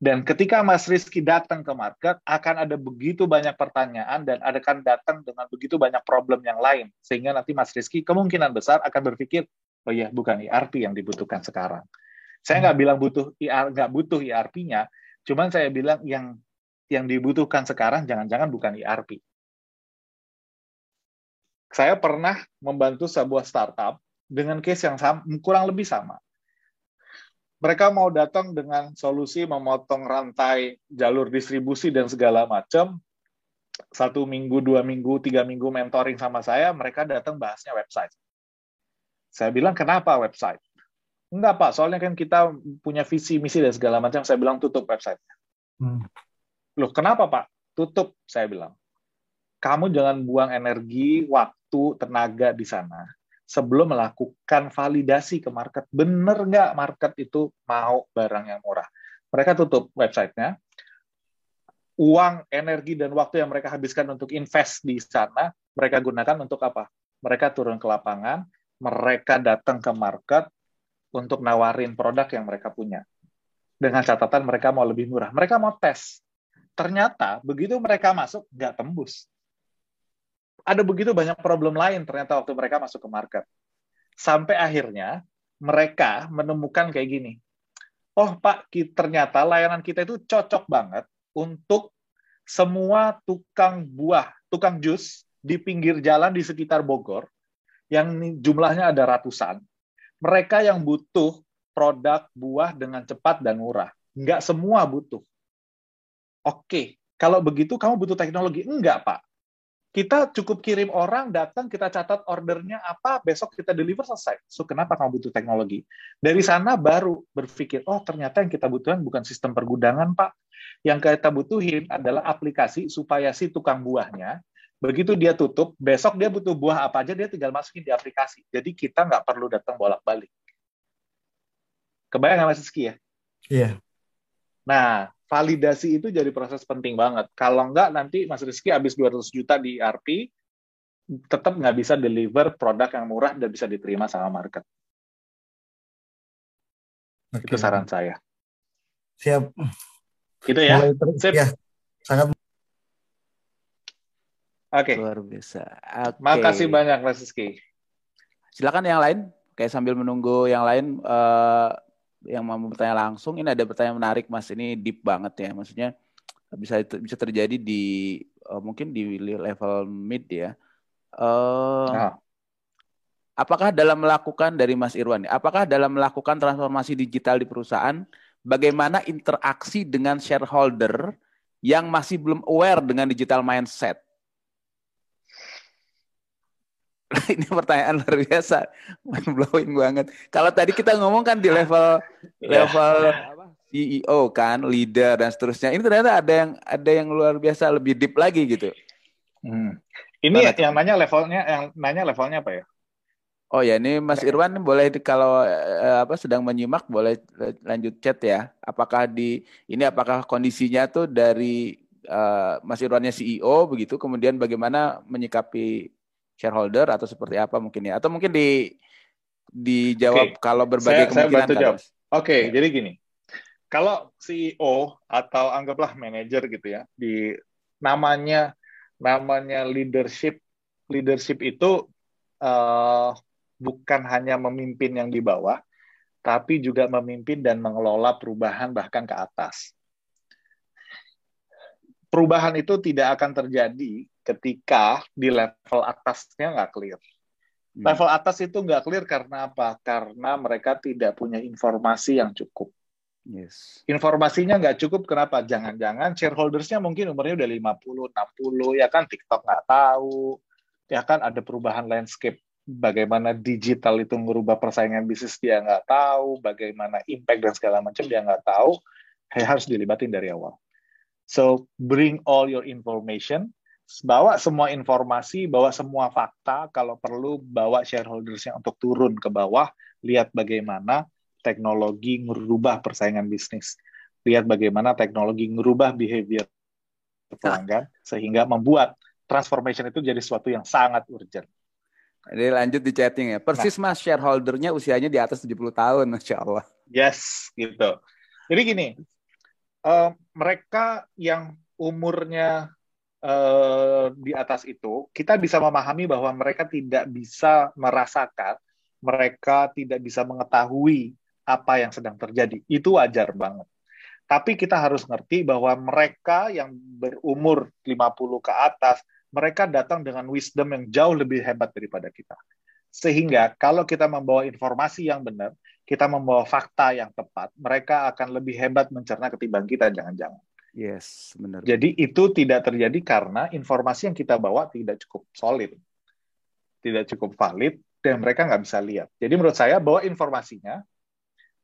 Dan ketika Mas Rizky datang ke market, akan ada begitu banyak pertanyaan dan akan datang dengan begitu banyak problem yang lain. Sehingga nanti Mas Rizky kemungkinan besar akan berpikir, oh ya bukan ERP yang dibutuhkan sekarang. Saya nggak bilang butuh IR, nggak butuh ERP-nya, cuman saya bilang yang yang dibutuhkan sekarang jangan-jangan bukan ERP. Saya pernah membantu sebuah startup dengan case yang sama, kurang lebih sama mereka mau datang dengan solusi memotong rantai jalur distribusi dan segala macam. Satu minggu, dua minggu, tiga minggu mentoring sama saya, mereka datang bahasnya website. Saya bilang, kenapa website? Enggak, Pak. Soalnya kan kita punya visi, misi, dan segala macam. Saya bilang, tutup website. Hmm. Loh, kenapa, Pak? Tutup, saya bilang. Kamu jangan buang energi, waktu, tenaga di sana sebelum melakukan validasi ke market. Benar nggak market itu mau barang yang murah? Mereka tutup websitenya. Uang, energi, dan waktu yang mereka habiskan untuk invest di sana, mereka gunakan untuk apa? Mereka turun ke lapangan, mereka datang ke market untuk nawarin produk yang mereka punya. Dengan catatan mereka mau lebih murah. Mereka mau tes. Ternyata begitu mereka masuk, nggak tembus ada begitu banyak problem lain ternyata waktu mereka masuk ke market. Sampai akhirnya mereka menemukan kayak gini. Oh Pak, ternyata layanan kita itu cocok banget untuk semua tukang buah, tukang jus di pinggir jalan di sekitar Bogor, yang jumlahnya ada ratusan. Mereka yang butuh produk buah dengan cepat dan murah. Nggak semua butuh. Oke, kalau begitu kamu butuh teknologi? Enggak, Pak kita cukup kirim orang datang kita catat ordernya apa besok kita deliver selesai. So kenapa kamu butuh teknologi? Dari sana baru berpikir oh ternyata yang kita butuhkan bukan sistem pergudangan pak. Yang kita butuhin adalah aplikasi supaya si tukang buahnya begitu dia tutup besok dia butuh buah apa aja dia tinggal masukin di aplikasi. Jadi kita nggak perlu datang bolak balik kebayang nggak mas Rizky ya? Iya nah validasi itu jadi proses penting banget. Kalau enggak nanti Mas Rizky habis 200 juta di ERP, tetap nggak bisa deliver produk yang murah dan bisa diterima sama market. Okay. Itu saran saya. Siap. Gitu ya. Sip. Ya, sangat. Oke. Okay. Luar biasa. Okay. Makasih banyak Mas Rizky. Silakan yang lain. Kayak sambil menunggu yang lain, uh, yang mau bertanya langsung, ini ada pertanyaan menarik Mas. Ini deep banget ya. Maksudnya bisa bisa terjadi di uh, mungkin di level mid ya. Uh, nah. Apakah dalam melakukan dari Mas Irwan, apakah dalam melakukan transformasi digital di perusahaan, bagaimana interaksi dengan shareholder yang masih belum aware dengan digital mindset? ini pertanyaan luar biasa, blowing banget. Kalau tadi kita ngomong kan di level yeah. level CEO kan, leader dan seterusnya. Ini ternyata ada yang ada yang luar biasa lebih deep lagi gitu. Hmm. Ini Mana yang nanya levelnya, yang nanya levelnya apa ya? Oh ya, ini Mas Irwan boleh kalau eh, apa sedang menyimak boleh lanjut chat ya. Apakah di ini apakah kondisinya tuh dari uh, Mas Irwannya CEO begitu, kemudian bagaimana menyikapi shareholder atau seperti apa mungkin ya atau mungkin di dijawab okay. kalau berbagai saya, kemungkinan saya Oke, okay, ya. jadi gini. Kalau CEO atau anggaplah manajer gitu ya, di namanya namanya leadership leadership itu uh, bukan hanya memimpin yang di bawah, tapi juga memimpin dan mengelola perubahan bahkan ke atas. Perubahan itu tidak akan terjadi ketika di level atasnya nggak clear. Hmm. Level atas itu nggak clear karena apa? Karena mereka tidak punya informasi yang cukup. Yes. Informasinya nggak cukup, kenapa? Jangan-jangan shareholdersnya mungkin umurnya udah 50, 60, ya kan TikTok nggak tahu, ya kan ada perubahan landscape bagaimana digital itu merubah persaingan bisnis dia nggak tahu, bagaimana impact dan segala macam dia nggak tahu, ya harus dilibatin dari awal. So bring all your information, bawa semua informasi, bawa semua fakta, kalau perlu bawa shareholdersnya untuk turun ke bawah, lihat bagaimana teknologi merubah persaingan bisnis. lihat bagaimana teknologi merubah behavior pelanggan sehingga membuat transformation itu jadi sesuatu yang sangat urgent. Jadi lanjut di chatting ya. Persis nah. mas shareholdernya usianya di atas 70 tahun, Masya Allah. Yes, gitu. Jadi gini, uh, mereka yang umurnya uh, di atas itu, kita bisa memahami bahwa mereka tidak bisa merasakan, mereka tidak bisa mengetahui apa yang sedang terjadi. Itu wajar banget. Tapi kita harus ngerti bahwa mereka yang berumur 50 ke atas, mereka datang dengan wisdom yang jauh lebih hebat daripada kita. Sehingga kalau kita membawa informasi yang benar, kita membawa fakta yang tepat, mereka akan lebih hebat mencerna ketimbang kita, jangan-jangan. Yes, benar. Jadi itu tidak terjadi karena informasi yang kita bawa tidak cukup solid, tidak cukup valid, dan mereka nggak bisa lihat. Jadi menurut saya bawa informasinya,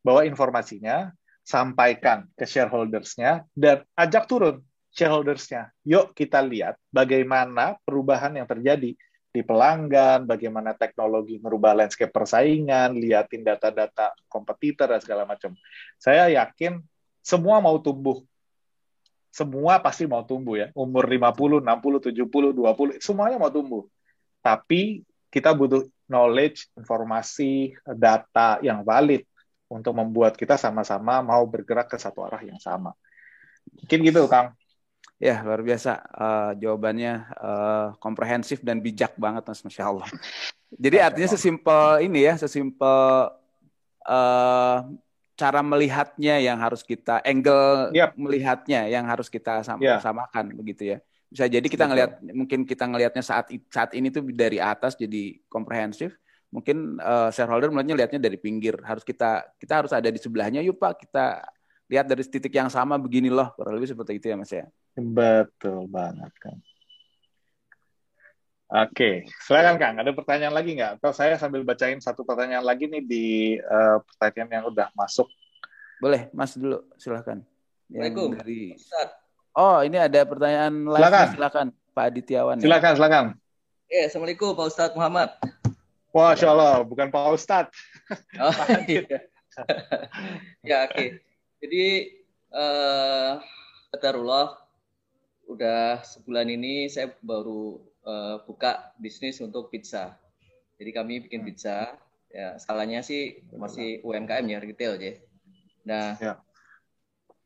bawa informasinya, sampaikan ke shareholdersnya dan ajak turun shareholdersnya. Yuk kita lihat bagaimana perubahan yang terjadi di pelanggan, bagaimana teknologi merubah landscape persaingan, liatin data-data kompetitor dan segala macam. Saya yakin semua mau tumbuh. Semua pasti mau tumbuh ya. Umur 50, 60, 70, 20, semuanya mau tumbuh. Tapi kita butuh knowledge, informasi, data yang valid untuk membuat kita sama-sama mau bergerak ke satu arah yang sama. Mungkin gitu, Kang. Ya, luar biasa. Uh, jawabannya uh, komprehensif dan bijak banget, Mas. Masya Allah. Jadi artinya sesimpel ini ya, sesimpel uh, cara melihatnya yang harus kita, angle yep. melihatnya yang harus kita sama yeah. samakan, begitu ya. Bisa jadi kita ngelihat, mungkin kita ngelihatnya saat saat ini tuh dari atas jadi komprehensif, mungkin uh, shareholder melihatnya lihatnya dari pinggir harus kita kita harus ada di sebelahnya yuk pak kita lihat dari titik yang sama begini loh kurang lebih seperti itu ya mas ya betul banget kan Oke, silakan Kang. Ada pertanyaan lagi nggak? Atau saya sambil bacain satu pertanyaan lagi nih di uh, pertanyaan yang udah masuk. Boleh, Mas dulu. Silakan. Assalamualaikum. Dari... Oh, ini ada pertanyaan lain. Silakan. Silakan, Pak Adityawan. Silakan, ya. silakan. Eh, Assalamualaikum Pak Ustadz Muhammad. Masya Allah, bukan Pak Ustadz. Oh, iya. ya, oke. Okay. Jadi, uh, udah sebulan ini saya baru uh, buka bisnis untuk pizza. Jadi kami bikin pizza, ya skalanya sih masih UMKM ya, retail aja. Nah, ya.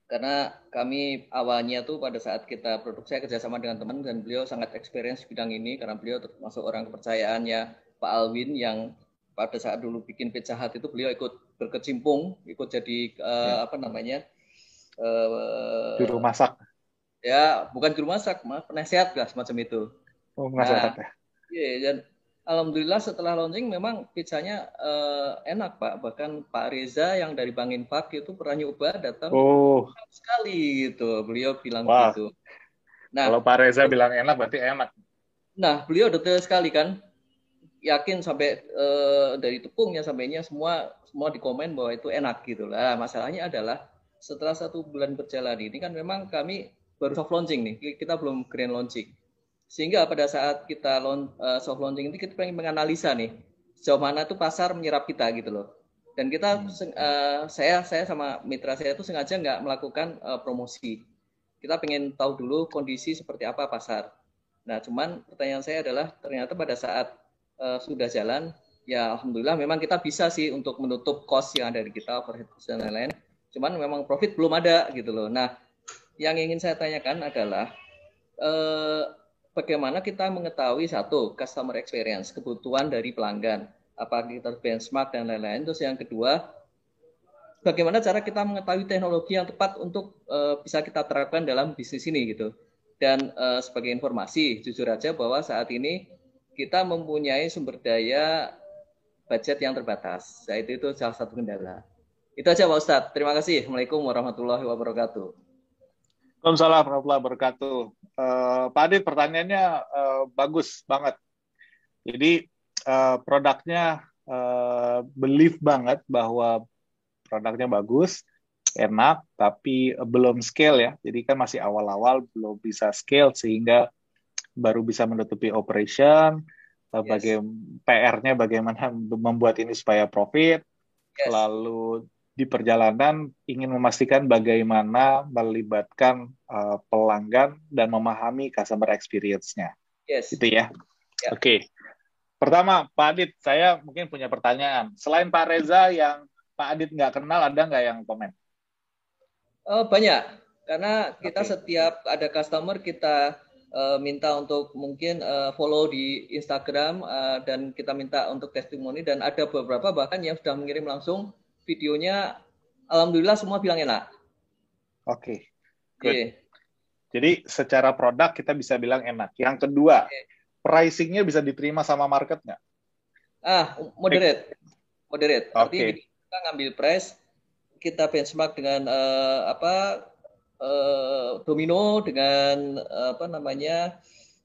karena kami awalnya tuh pada saat kita produksi saya kerjasama dengan teman dan beliau sangat experience bidang ini karena beliau termasuk orang kepercayaannya Pak Alwin yang pada saat dulu bikin Pizza Hut itu beliau ikut berkecimpung, ikut jadi uh, ya. apa namanya uh, juru masak. Ya, bukan juru masak, malah penasehat lah semacam itu. Oh, penasehat nah, ya. Iya, dan alhamdulillah setelah launching memang pizzanya uh, enak Pak. Bahkan Pak Reza yang dari Bang Infak itu pernah nyoba datang oh. sekali gitu. Beliau bilang Wah. gitu. Nah, kalau Pak Reza bilang enak berarti enak. Nah, beliau detail sekali kan yakin sampai uh, dari tepungnya sampainya semua semua dikomen bahwa itu enak gitu lah. Masalahnya adalah setelah satu bulan berjalan ini kan memang kami baru soft launching nih, kita belum grand launching. Sehingga pada saat kita launch, uh, soft launching ini kita pengen menganalisa nih sejauh mana tuh pasar menyerap kita gitu loh. Dan kita uh, saya saya sama mitra saya itu sengaja nggak melakukan uh, promosi. Kita pengen tahu dulu kondisi seperti apa pasar. Nah, cuman pertanyaan saya adalah ternyata pada saat uh, sudah jalan, ya alhamdulillah memang kita bisa sih untuk menutup cost yang ada di kita overhead dan lain-lain. Cuman memang profit belum ada gitu loh. Nah, yang ingin saya tanyakan adalah uh, bagaimana kita mengetahui satu customer experience, kebutuhan dari pelanggan, apa kita benchmark dan lain-lain. Terus yang kedua, bagaimana cara kita mengetahui teknologi yang tepat untuk uh, bisa kita terapkan dalam bisnis ini gitu. Dan uh, sebagai informasi, jujur aja bahwa saat ini kita mempunyai sumber daya budget yang terbatas. Nah, itu, itu salah satu kendala. Itu aja Pak Ustadz. Terima kasih. Assalamualaikum warahmatullahi wabarakatuh. Waalaikumsalam warahmatullahi wabarakatuh. Uh, Pak Adit, pertanyaannya uh, bagus banget. Jadi uh, produknya uh, belief banget bahwa produknya bagus, enak, tapi belum scale ya. Jadi kan masih awal-awal belum bisa scale sehingga baru bisa menutupi operation, yes. PR-nya bagaimana membuat ini supaya profit, yes. lalu di perjalanan ingin memastikan bagaimana melibatkan uh, pelanggan dan memahami customer experience-nya. Yes. Itu ya. ya. Oke. Okay. Pertama, Pak Adit, saya mungkin punya pertanyaan. Selain Pak Reza yang Pak Adit nggak kenal, ada nggak yang komen? Oh, banyak. Karena kita okay. setiap ada customer kita uh, minta untuk mungkin uh, follow di Instagram uh, dan kita minta untuk testimoni dan ada beberapa bahkan yang sudah mengirim langsung videonya alhamdulillah semua bilang enak. Oke. Okay. Okay. Jadi secara produk kita bisa bilang enak. Yang kedua, okay. pricingnya bisa diterima sama market nggak? Ah, moderate. Moderate. Okay. kita ngambil price, kita benchmark dengan uh, apa uh, domino dengan uh, apa namanya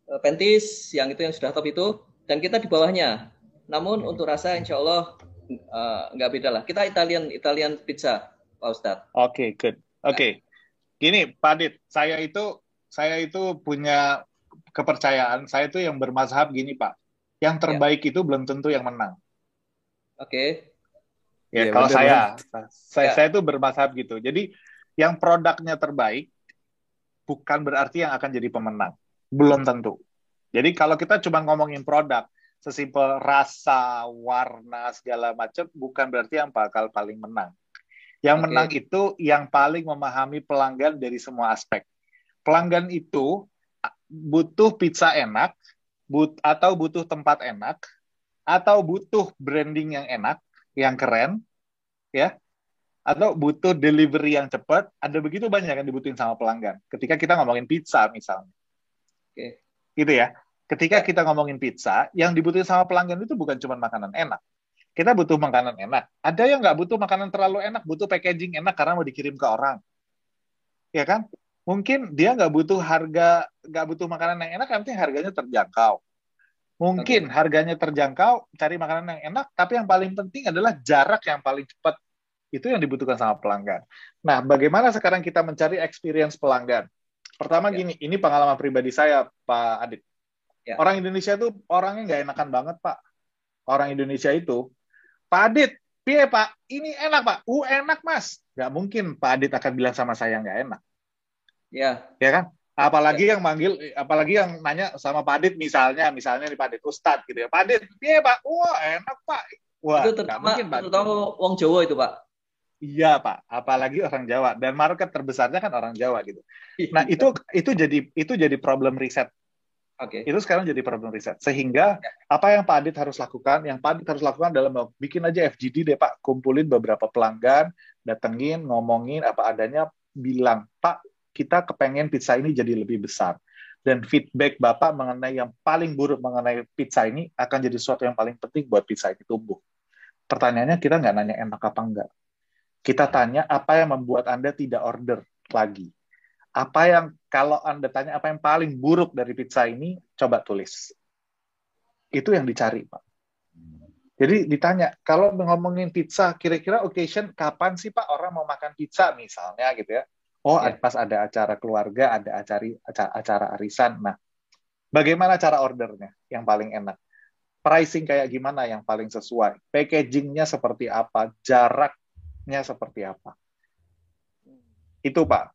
uh, pentis yang itu yang sudah top itu dan kita di bawahnya. Namun hmm. untuk rasa insya Allah uh, nggak beda lah. Kita Italian Italian pizza, Pak Ustadz. Oke, okay, good. Oke. Okay. Gini, Pak Dit, saya itu saya itu punya kepercayaan, saya itu yang bermazhab gini, Pak. Yang terbaik ya. itu belum tentu yang menang. Oke. Okay. Ya, ya kalau saya, saya, ya. saya itu bermazhab gitu. Jadi yang produknya terbaik bukan berarti yang akan jadi pemenang. Belum tentu. Jadi kalau kita cuma ngomongin produk, sesimpel rasa, warna segala macam bukan berarti yang bakal paling menang. Yang okay. menang itu yang paling memahami pelanggan dari semua aspek. Pelanggan itu butuh pizza enak, but atau butuh tempat enak, atau butuh branding yang enak, yang keren, ya, atau butuh delivery yang cepat. Ada begitu banyak yang dibutuhin sama pelanggan. Ketika kita ngomongin pizza misalnya, oke, gitu ya ketika kita ngomongin pizza, yang dibutuhin sama pelanggan itu bukan cuma makanan enak. Kita butuh makanan enak. Ada yang nggak butuh makanan terlalu enak, butuh packaging enak karena mau dikirim ke orang. Ya kan? Mungkin dia nggak butuh harga, nggak butuh makanan yang enak, nanti harganya terjangkau. Mungkin harganya terjangkau, cari makanan yang enak, tapi yang paling penting adalah jarak yang paling cepat. Itu yang dibutuhkan sama pelanggan. Nah, bagaimana sekarang kita mencari experience pelanggan? Pertama ya. gini, ini pengalaman pribadi saya, Pak Adit Ya. Orang Indonesia itu orangnya nggak enakan banget, Pak. Orang Indonesia itu, Pak Adit, piye Pak? Ini enak Pak. Uh enak Mas. Nggak mungkin Pak Adit akan bilang sama saya nggak enak. Ya. Ya kan? Apalagi ya. yang manggil, apalagi yang nanya sama Pak Adit misalnya, misalnya nih Pak Adit Ustad gitu ya. Pak Adit, piye Pak? Wah enak Pak. Wah, itu terutama, mungkin Pak. Terutama Wong Jawa itu Pak. Iya Pak, apalagi orang Jawa dan market terbesarnya kan orang Jawa gitu. Nah itu itu jadi itu jadi problem riset Okay. Itu sekarang jadi problem riset. Sehingga ya. apa yang Pak Adit harus lakukan? Yang Pak Adit harus lakukan adalah bikin aja FGD deh Pak, kumpulin beberapa pelanggan, datengin, ngomongin apa adanya, bilang Pak kita kepengen pizza ini jadi lebih besar. Dan feedback Bapak mengenai yang paling buruk mengenai pizza ini akan jadi sesuatu yang paling penting buat pizza ini tumbuh. Pertanyaannya kita nggak nanya enak apa enggak. Kita tanya apa yang membuat Anda tidak order lagi apa yang kalau Anda tanya apa yang paling buruk dari pizza ini, coba tulis. Itu yang dicari, Pak. Jadi ditanya, kalau ngomongin pizza, kira-kira occasion kapan sih Pak orang mau makan pizza misalnya gitu ya? Oh, ya. pas ada acara keluarga, ada acara, acara arisan. Nah, bagaimana cara ordernya yang paling enak? Pricing kayak gimana yang paling sesuai? Packagingnya seperti apa? Jaraknya seperti apa? Itu Pak.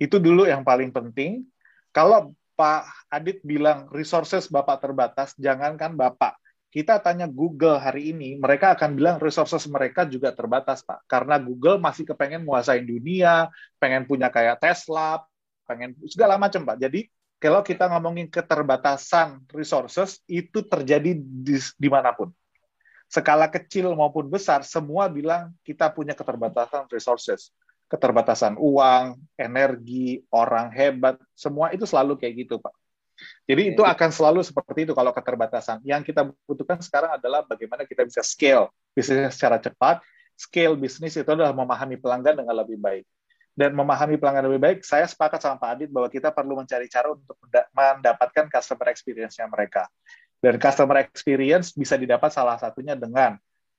Itu dulu yang paling penting. Kalau Pak Adit bilang resources Bapak terbatas, jangankan Bapak. Kita tanya Google hari ini, mereka akan bilang resources mereka juga terbatas, Pak. Karena Google masih kepengen menguasai dunia, pengen punya kayak Tesla, pengen segala macam, Pak. Jadi kalau kita ngomongin keterbatasan resources, itu terjadi di, di mana pun. Skala kecil maupun besar, semua bilang kita punya keterbatasan resources keterbatasan uang, energi, orang hebat, semua itu selalu kayak gitu, Pak. Jadi itu akan selalu seperti itu kalau keterbatasan. Yang kita butuhkan sekarang adalah bagaimana kita bisa scale bisnisnya secara cepat. Scale bisnis itu adalah memahami pelanggan dengan lebih baik. Dan memahami pelanggan lebih baik, saya sepakat sama Pak Adit bahwa kita perlu mencari cara untuk mendapatkan customer experience-nya mereka. Dan customer experience bisa didapat salah satunya dengan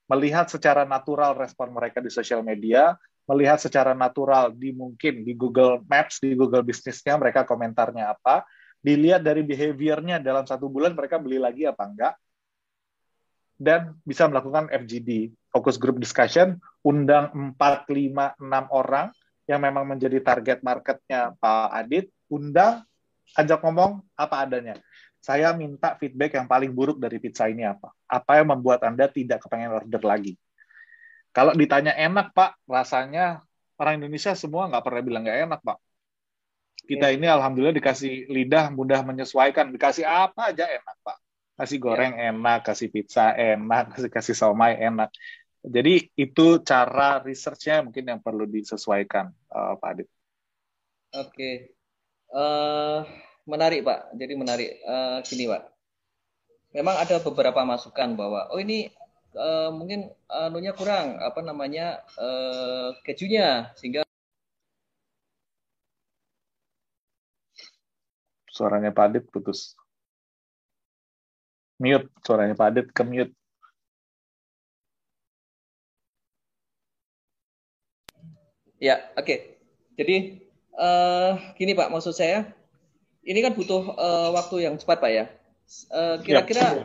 melihat secara natural respon mereka di sosial media, melihat secara natural di mungkin di Google Maps, di Google bisnisnya mereka komentarnya apa, dilihat dari behaviornya dalam satu bulan mereka beli lagi apa enggak. dan bisa melakukan FGD, focus group discussion, undang 4, 5, 6 orang yang memang menjadi target marketnya Pak Adit, undang, ajak ngomong apa adanya. Saya minta feedback yang paling buruk dari pizza ini apa? Apa yang membuat Anda tidak kepengen order lagi? Kalau ditanya enak, Pak, rasanya orang Indonesia semua nggak pernah bilang nggak enak, Pak. Kita ya. ini alhamdulillah dikasih lidah mudah menyesuaikan, dikasih apa aja enak, Pak. Kasih ya. goreng ya. enak, kasih pizza enak, kasih kasih somai enak. Jadi itu cara researchnya mungkin yang perlu disesuaikan, uh, Pak Adit. Oke, uh, menarik Pak. Jadi menarik. Uh, gini Pak, memang ada beberapa masukan bahwa oh ini uh, mungkin anunya kurang apa namanya uh, kejunya sehingga Suaranya Pak Adit putus. Mute, suaranya Pak Adit ke mute. Ya, oke. Okay. Jadi uh, gini Pak, maksud saya ini kan butuh uh, waktu yang cepat Pak ya. Uh, kira-kira ya.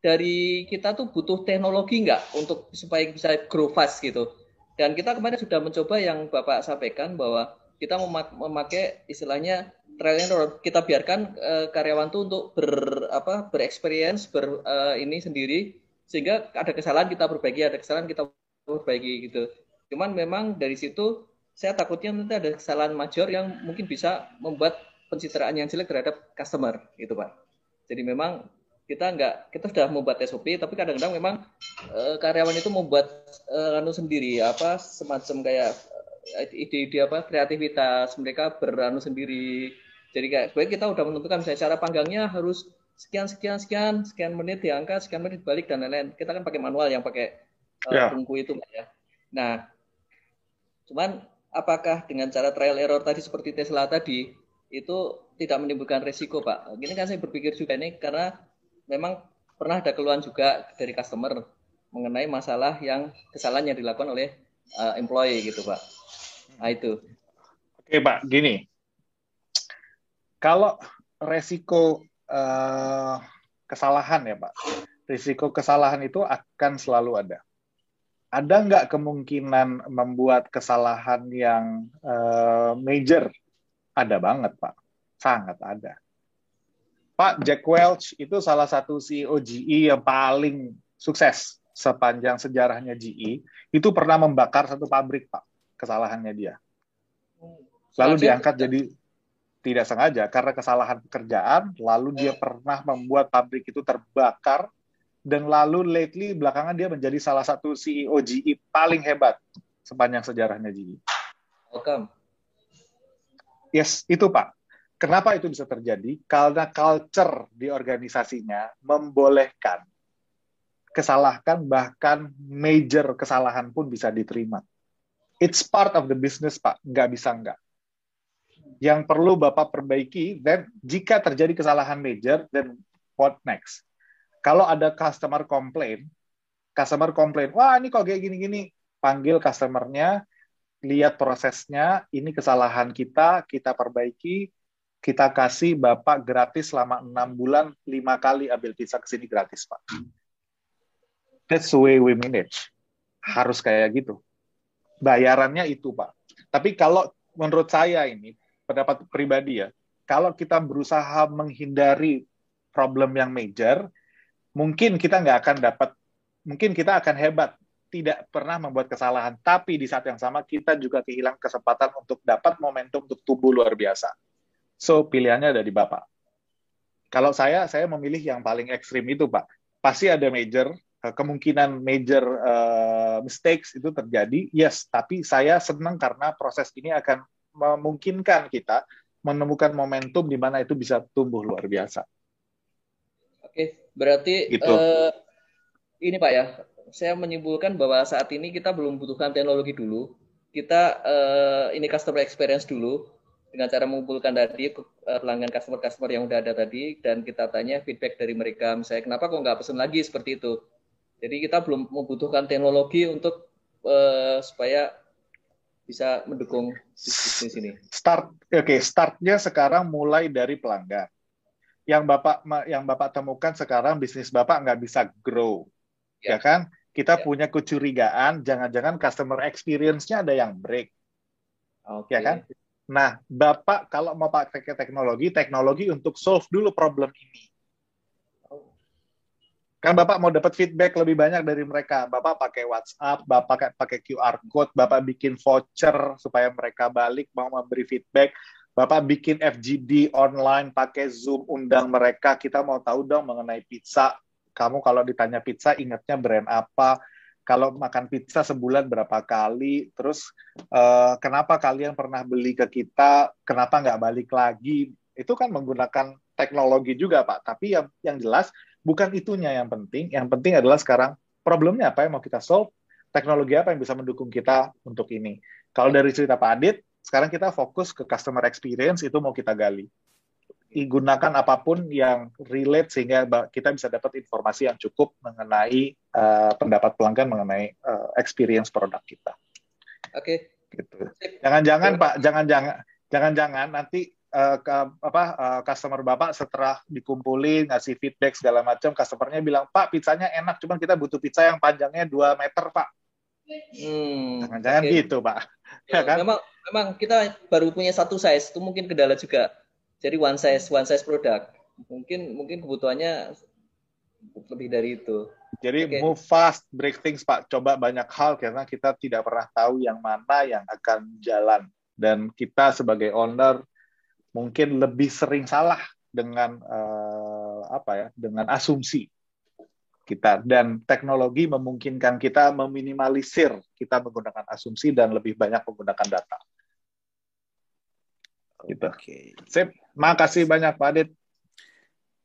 dari kita tuh butuh teknologi nggak untuk supaya bisa grow fast gitu. Dan kita kemarin sudah mencoba yang Bapak sampaikan bahwa kita memakai istilahnya trial and error kita biarkan uh, karyawan tuh untuk ber apa berexperience ber uh, ini sendiri sehingga ada kesalahan kita perbaiki ada kesalahan kita perbaiki gitu cuman memang dari situ saya takutnya nanti ada kesalahan major yang mungkin bisa membuat pencitraan yang jelek terhadap customer gitu pak jadi memang kita nggak kita sudah membuat SOP tapi kadang-kadang memang uh, karyawan itu membuat uh, anu sendiri apa semacam kayak ide-ide apa kreativitas mereka beranu sendiri jadi kayak kita udah menentukan misalnya cara panggangnya harus sekian sekian sekian sekian menit diangkat, sekian menit balik dan lain-lain. Kita kan pakai manual yang pakai uh, yeah. tungku itu ya. Nah, cuman apakah dengan cara trial error tadi seperti Tesla tadi itu tidak menimbulkan resiko, Pak? Ini kan saya berpikir juga ini karena memang pernah ada keluhan juga dari customer mengenai masalah yang kesalahan yang dilakukan oleh uh, employee gitu, Pak. Nah, itu. Oke, Pak. Gini, kalau resiko uh, kesalahan ya Pak, risiko kesalahan itu akan selalu ada. Ada nggak kemungkinan membuat kesalahan yang uh, major? Ada banget Pak, sangat ada. Pak Jack Welch itu salah satu CEO GE yang paling sukses sepanjang sejarahnya GE. Itu pernah membakar satu pabrik Pak, kesalahannya dia. Lalu diangkat jadi tidak sengaja karena kesalahan pekerjaan, lalu dia pernah membuat pabrik itu terbakar, dan lalu lately belakangan dia menjadi salah satu CEO GE paling hebat sepanjang sejarahnya GE. Welcome. Yes, itu Pak. Kenapa itu bisa terjadi? Karena culture di organisasinya membolehkan kesalahan bahkan major kesalahan pun bisa diterima. It's part of the business, Pak. Nggak bisa nggak yang perlu Bapak perbaiki dan jika terjadi kesalahan major then what next? Kalau ada customer complain, customer complain, wah ini kok kayak gini-gini, panggil customernya, lihat prosesnya, ini kesalahan kita, kita perbaiki, kita kasih Bapak gratis selama enam bulan, lima kali ambil pizza ke sini gratis, Pak. That's the way we manage. Harus kayak gitu. Bayarannya itu, Pak. Tapi kalau menurut saya ini, pendapat pribadi ya, kalau kita berusaha menghindari problem yang major, mungkin kita nggak akan dapat, mungkin kita akan hebat, tidak pernah membuat kesalahan, tapi di saat yang sama kita juga kehilangan kesempatan untuk dapat momentum untuk tumbuh luar biasa. So, pilihannya ada di Bapak. Kalau saya, saya memilih yang paling ekstrim itu, Pak. Pasti ada major, eh, kemungkinan major uh, mistakes itu terjadi, yes, tapi saya senang karena proses ini akan memungkinkan kita menemukan momentum di mana itu bisa tumbuh luar biasa. Oke, berarti gitu. uh, ini Pak ya, saya menyimpulkan bahwa saat ini kita belum butuhkan teknologi dulu, kita uh, ini customer experience dulu dengan cara mengumpulkan tadi uh, pelanggan customer-customer yang udah ada tadi dan kita tanya feedback dari mereka, misalnya kenapa kok nggak pesen lagi seperti itu. Jadi kita belum membutuhkan teknologi untuk uh, supaya bisa mendukung bisnis ini? Start, oke, okay, startnya sekarang mulai dari pelanggan. Yang bapak yang bapak temukan sekarang bisnis bapak nggak bisa grow ya, ya kan? Kita ya. punya kecurigaan, jangan-jangan customer experience-nya ada yang break. Okay. Ya kan? Nah, Bapak kalau mau pakai teknologi, teknologi untuk solve dulu problem ini. Kan Bapak mau dapat feedback lebih banyak dari mereka. Bapak pakai WhatsApp, Bapak pakai, pakai QR code, Bapak bikin voucher supaya mereka balik mau memberi feedback. Bapak bikin FGD online pakai Zoom, undang mereka. Kita mau tahu dong mengenai pizza. Kamu kalau ditanya pizza, ingatnya brand apa? Kalau makan pizza sebulan berapa kali? Terus uh, kenapa kalian pernah beli ke kita? Kenapa nggak balik lagi? Itu kan menggunakan teknologi juga, Pak. Tapi yang yang jelas bukan itunya yang penting. Yang penting adalah sekarang problemnya apa yang mau kita solve, teknologi apa yang bisa mendukung kita untuk ini. Kalau dari cerita Pak Adit, sekarang kita fokus ke customer experience itu mau kita gali. Gunakan apa pun yang relate sehingga kita bisa dapat informasi yang cukup mengenai uh, pendapat pelanggan mengenai uh, experience produk kita. Oke. Okay. Gitu. Jangan-jangan Pak, jangan-jangan jangan-jangan nanti uh, ke, apa uh, customer bapak setelah dikumpulin ngasih feedback segala macam customernya bilang pak pizzanya enak cuman kita butuh pizza yang panjangnya 2 meter pak hmm, jangan-jangan okay. gitu pak ya, ya kan memang memang kita baru punya satu size itu mungkin kendala juga jadi one size one size produk mungkin mungkin kebutuhannya lebih dari itu jadi okay. move fast, break things, Pak. Coba banyak hal karena kita tidak pernah tahu yang mana yang akan jalan. Dan kita sebagai owner mungkin lebih sering salah dengan uh, apa ya dengan asumsi kita dan teknologi memungkinkan kita meminimalisir kita menggunakan asumsi dan lebih banyak menggunakan data. Gitu. Oke. Okay. Sip. Makasih banyak Pak Adit.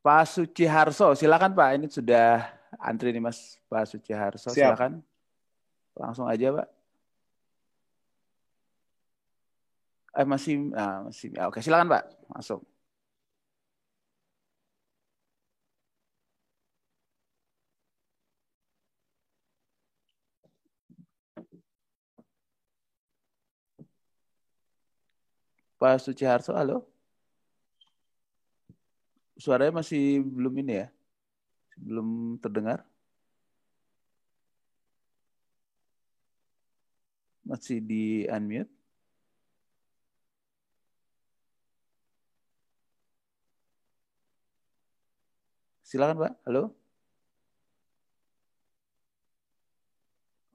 Pak Suci Harso, silakan Pak. Ini sudah antri nih Mas Pak Suci Harso, Siap. silakan. Langsung aja Pak. Eh, masih, ah, masih. Ya, oke, silakan Pak, masuk. Pak Suciharso, halo. Suaranya masih belum ini ya? Belum terdengar? Masih di unmute? Silakan Pak. Halo.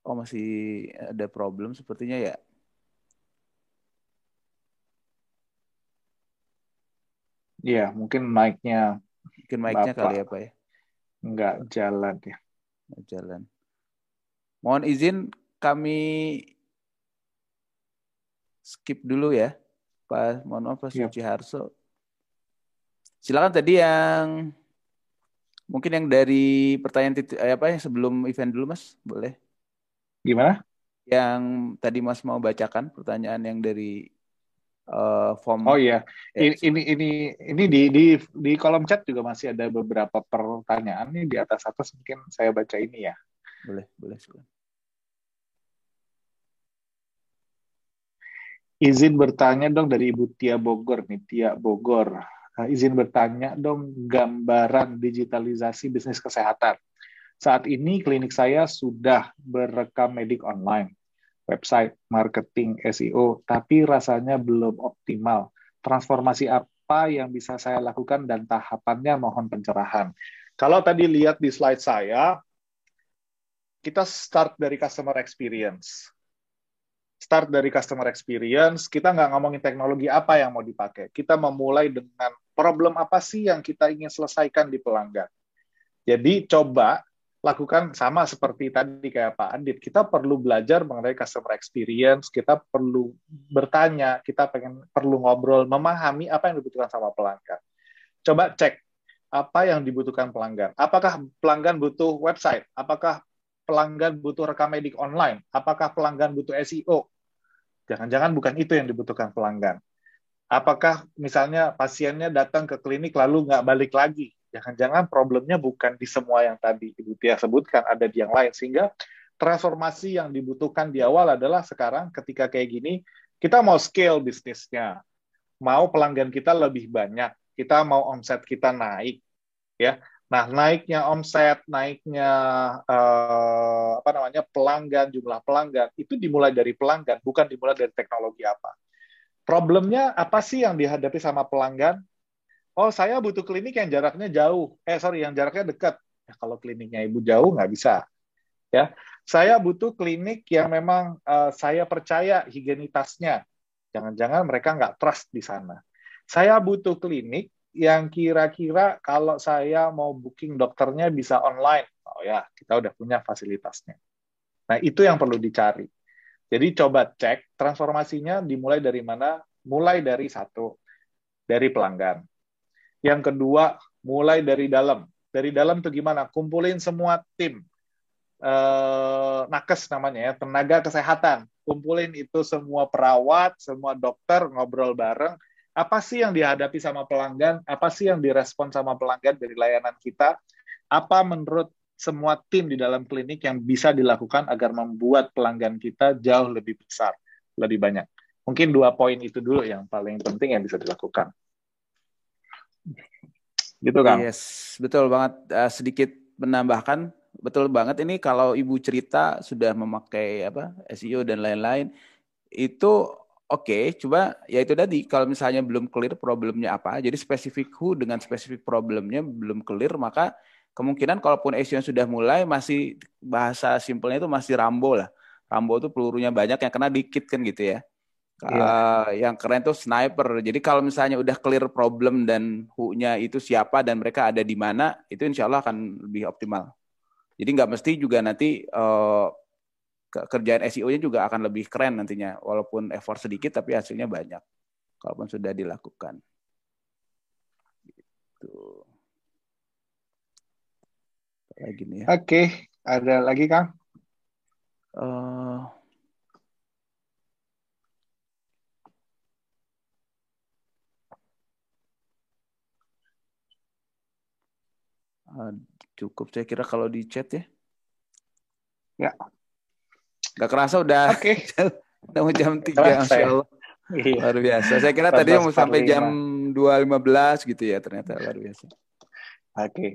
Oh masih ada problem sepertinya ya. Iya, mungkin mic-nya mungkin mic-nya kali ya Pak ya. Enggak jalan ya. Enggak jalan. Mohon izin kami skip dulu ya. Pak, mohon maaf Pak Suci Harso. Silakan tadi yang Mungkin yang dari pertanyaan titik, eh, apa yang sebelum event dulu Mas, boleh? Gimana? Yang tadi Mas mau bacakan pertanyaan yang dari uh, form. Oh iya, ya, ini, ini ini ini di di di kolom chat juga masih ada beberapa pertanyaan nih di atas atas mungkin saya baca ini ya. Boleh, boleh. Izin bertanya dong dari Ibu Tia Bogor nih, Tia Bogor uh, izin bertanya dong gambaran digitalisasi bisnis kesehatan. Saat ini klinik saya sudah berekam medik online, website, marketing, SEO, tapi rasanya belum optimal. Transformasi apa yang bisa saya lakukan dan tahapannya mohon pencerahan. Kalau tadi lihat di slide saya, kita start dari customer experience start dari customer experience, kita nggak ngomongin teknologi apa yang mau dipakai. Kita memulai dengan problem apa sih yang kita ingin selesaikan di pelanggan. Jadi coba lakukan sama seperti tadi kayak Pak Adit. Kita perlu belajar mengenai customer experience, kita perlu bertanya, kita pengen perlu ngobrol, memahami apa yang dibutuhkan sama pelanggan. Coba cek apa yang dibutuhkan pelanggan. Apakah pelanggan butuh website? Apakah pelanggan butuh rekam medik online? Apakah pelanggan butuh SEO? Jangan-jangan bukan itu yang dibutuhkan pelanggan. Apakah misalnya pasiennya datang ke klinik lalu nggak balik lagi? Jangan-jangan problemnya bukan di semua yang tadi Ibu Tia sebutkan, ada di yang lain. Sehingga transformasi yang dibutuhkan di awal adalah sekarang ketika kayak gini, kita mau scale bisnisnya, mau pelanggan kita lebih banyak, kita mau omset kita naik, ya Nah, naiknya omset, naiknya uh, apa namanya pelanggan, jumlah pelanggan itu dimulai dari pelanggan, bukan dimulai dari teknologi apa. Problemnya apa sih yang dihadapi sama pelanggan? Oh, saya butuh klinik yang jaraknya jauh. Eh, sorry, yang jaraknya dekat. Ya, kalau kliniknya ibu jauh nggak bisa. Ya, saya butuh klinik yang memang uh, saya percaya higienitasnya. Jangan-jangan mereka nggak trust di sana. Saya butuh klinik yang kira-kira kalau saya mau booking dokternya bisa online. Oh ya, kita udah punya fasilitasnya. Nah, itu yang perlu dicari. Jadi coba cek transformasinya dimulai dari mana? Mulai dari satu, dari pelanggan. Yang kedua, mulai dari dalam. Dari dalam itu gimana? Kumpulin semua tim. Eh, nakes namanya ya, tenaga kesehatan. Kumpulin itu semua perawat, semua dokter, ngobrol bareng apa sih yang dihadapi sama pelanggan, apa sih yang direspon sama pelanggan dari layanan kita, apa menurut semua tim di dalam klinik yang bisa dilakukan agar membuat pelanggan kita jauh lebih besar, lebih banyak. Mungkin dua poin itu dulu yang paling penting yang bisa dilakukan. Gitu kan? Yes, betul banget. Uh, sedikit menambahkan, betul banget ini kalau ibu cerita sudah memakai apa SEO dan lain-lain, itu Oke, okay, coba ya itu tadi kalau misalnya belum clear problemnya apa, jadi spesifik who dengan spesifik problemnya belum clear, maka kemungkinan kalaupun SEO sudah mulai masih bahasa simpelnya itu masih Rambo lah. Rambo itu pelurunya banyak yang kena dikit kan gitu ya. Yeah. Iya. Uh, yang keren tuh sniper. Jadi kalau misalnya udah clear problem dan who-nya itu siapa dan mereka ada di mana, itu insya Allah akan lebih optimal. Jadi nggak mesti juga nanti uh, kerjaan SEO-nya juga akan lebih keren nantinya walaupun effort sedikit tapi hasilnya banyak kalaupun sudah dilakukan. Gitu. Lagi nih ya. Oke, ada lagi Kang? Uh, cukup saya kira kalau di chat ya. Ya. Gak kerasa udah okay. udah mau jam 3 Masya Allah. Iya. Luar biasa. Saya kira tadi mau sampai jam 2.15 gitu ya ternyata luar biasa. Oke. Okay.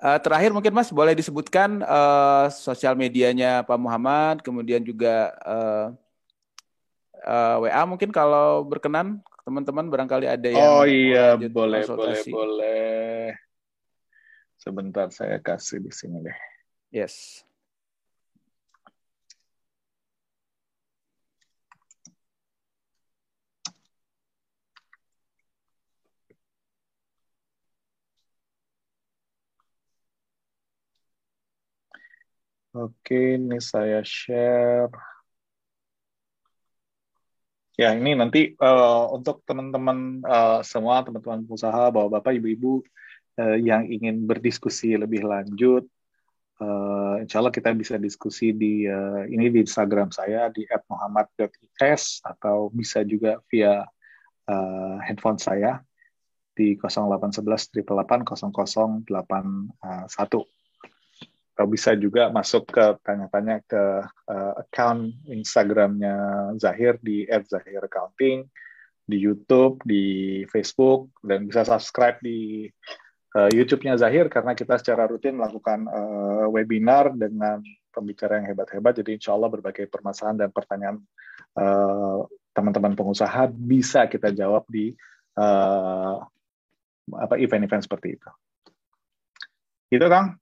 Uh, terakhir mungkin Mas boleh disebutkan uh, sosial medianya Pak Muhammad, kemudian juga uh, uh, WA mungkin kalau berkenan teman-teman barangkali ada yang Oh iya, boleh boleh boleh. Sebentar saya kasih di sini deh. Yes. Oke, ini saya share. Ya, ini nanti uh, untuk teman-teman uh, semua, teman-teman pengusaha, bapak-bapak, ibu-ibu uh, yang ingin berdiskusi lebih lanjut, uh, insya Allah kita bisa diskusi di uh, ini di Instagram saya di @muhammad.is atau bisa juga via uh, handphone saya di 0811 888 0081 atau bisa juga masuk ke tanya-tanya ke uh, account Instagramnya Zahir di @zahiraccounting di YouTube, di Facebook, dan bisa subscribe di uh, YouTube-nya Zahir karena kita secara rutin melakukan uh, webinar dengan pembicara yang hebat-hebat. Jadi insya Allah berbagai permasalahan dan pertanyaan teman-teman uh, pengusaha bisa kita jawab di uh, apa event-event seperti itu. Gitu, Kang.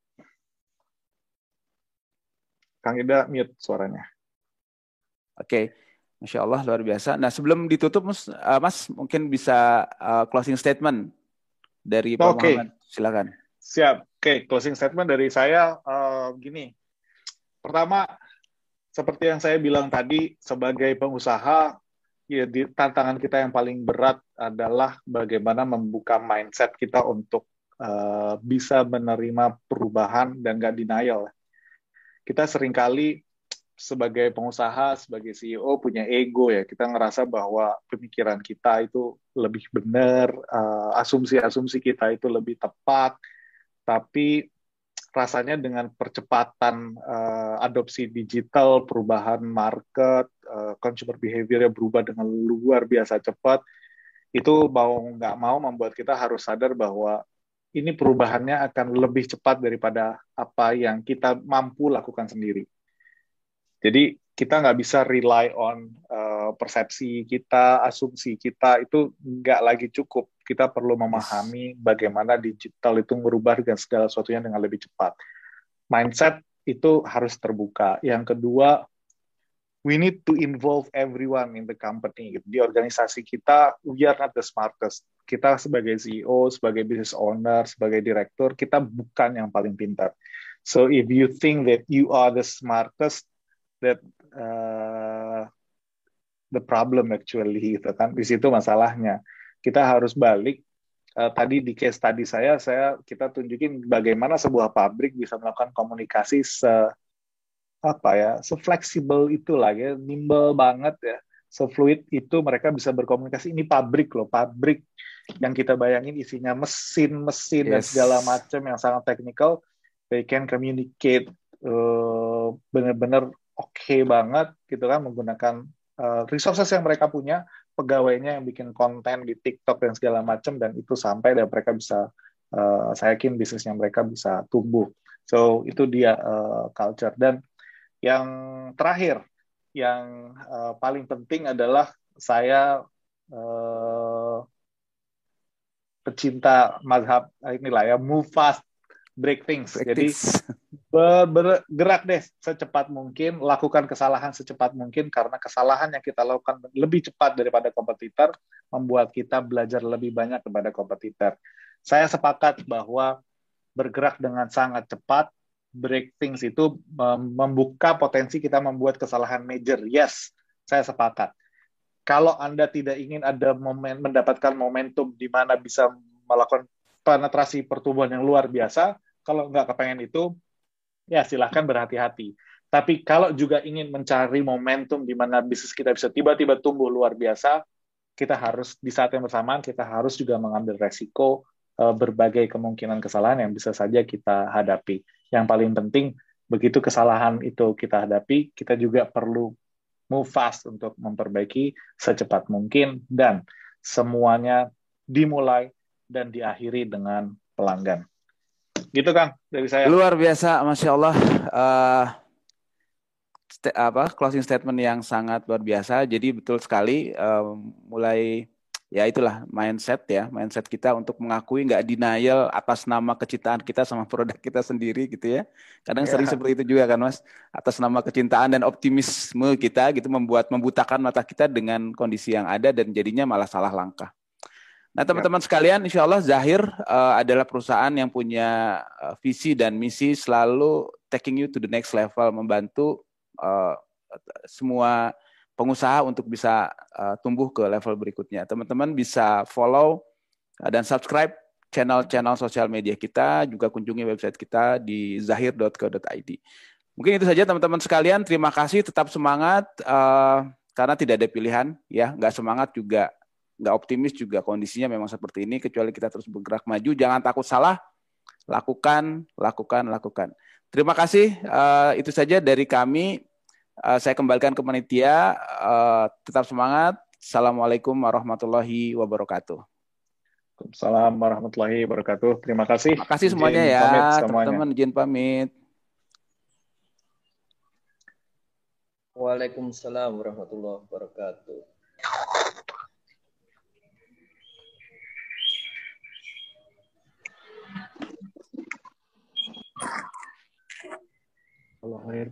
Kang Ida mute suaranya. Oke, okay. Masya Allah luar biasa. Nah sebelum ditutup Mas, mungkin bisa closing statement dari Pak okay. Muhammad. Silakan. Siap. Oke, okay. closing statement dari saya uh, gini. Pertama, seperti yang saya bilang tadi, sebagai pengusaha, ya di, tantangan kita yang paling berat adalah bagaimana membuka mindset kita untuk uh, bisa menerima perubahan dan gak denial kita sering kali sebagai pengusaha, sebagai CEO punya ego ya. Kita ngerasa bahwa pemikiran kita itu lebih benar, uh, asumsi-asumsi kita itu lebih tepat. Tapi rasanya dengan percepatan uh, adopsi digital, perubahan market, uh, consumer behavior berubah dengan luar biasa cepat, itu mau nggak mau membuat kita harus sadar bahwa ini perubahannya akan lebih cepat daripada apa yang kita mampu lakukan sendiri. Jadi kita nggak bisa rely on uh, persepsi kita, asumsi kita itu nggak lagi cukup. Kita perlu memahami bagaimana digital itu merubah dengan segala sesuatunya dengan lebih cepat. Mindset itu harus terbuka. Yang kedua, we need to involve everyone in the company. Di organisasi kita, we are not the smartest. Kita sebagai CEO, sebagai business owner, sebagai direktur, kita bukan yang paling pintar. So if you think that you are the smartest, that uh, the problem actually gitu kan. Di situ masalahnya. Kita harus balik uh, tadi di case tadi saya saya kita tunjukin bagaimana sebuah pabrik bisa melakukan komunikasi se apa ya se fleksibel itu lah ya nimble banget ya. Se fluid itu mereka bisa berkomunikasi. Ini pabrik loh pabrik yang kita bayangin isinya mesin mesin yes. dan segala macam yang sangat teknikal. They can communicate uh, benar-benar oke okay banget gitu kan menggunakan uh, resources yang mereka punya, pegawainya yang bikin konten di TikTok dan segala macam dan itu sampai dan mereka bisa uh, saya yakin bisnisnya mereka bisa tumbuh. So itu dia uh, culture dan yang terakhir yang uh, paling penting adalah saya uh, pecinta mazhab inilah ya move fast break things. Break Jadi bergerak deh secepat mungkin, lakukan kesalahan secepat mungkin karena kesalahan yang kita lakukan lebih cepat daripada kompetitor membuat kita belajar lebih banyak kepada kompetitor. Saya sepakat bahwa bergerak dengan sangat cepat, break things itu membuka potensi kita membuat kesalahan major. Yes, saya sepakat. Kalau Anda tidak ingin ada momen mendapatkan momentum di mana bisa melakukan penetrasi pertumbuhan yang luar biasa, kalau nggak kepengen itu, ya silahkan berhati-hati. Tapi kalau juga ingin mencari momentum di mana bisnis kita bisa tiba-tiba tumbuh luar biasa, kita harus di saat yang bersamaan kita harus juga mengambil resiko uh, berbagai kemungkinan kesalahan yang bisa saja kita hadapi. Yang paling penting begitu kesalahan itu kita hadapi, kita juga perlu move fast untuk memperbaiki secepat mungkin dan semuanya dimulai dan diakhiri dengan pelanggan. Gitu Kang dari saya. Luar biasa, masya Allah. Uh, apa closing statement yang sangat luar biasa. Jadi betul sekali uh, mulai ya itulah mindset ya mindset kita untuk mengakui nggak denial atas nama kecintaan kita sama produk kita sendiri gitu ya kadang yeah. sering seperti itu juga kan mas atas nama kecintaan dan optimisme kita gitu membuat membutakan mata kita dengan kondisi yang ada dan jadinya malah salah langkah Nah, teman-teman sekalian, insya Allah Zahir uh, adalah perusahaan yang punya uh, visi dan misi selalu taking you to the next level, membantu uh, semua pengusaha untuk bisa uh, tumbuh ke level berikutnya. Teman-teman bisa follow uh, dan subscribe channel-channel sosial media kita, juga kunjungi website kita di zahir.co.id. Mungkin itu saja teman-teman sekalian. Terima kasih, tetap semangat uh, karena tidak ada pilihan ya. Nggak semangat juga nggak optimis juga kondisinya memang seperti ini kecuali kita terus bergerak maju. Jangan takut salah lakukan lakukan lakukan. Terima kasih uh, itu saja dari kami. Uh, saya kembalikan ke panitia. Uh, tetap semangat. Assalamualaikum warahmatullahi wabarakatuh. Assalamualaikum warahmatullahi wabarakatuh. Terima kasih. Terima kasih semuanya izin ya teman-teman. izin pamit. Waalaikumsalam warahmatullahi wabarakatuh a ver.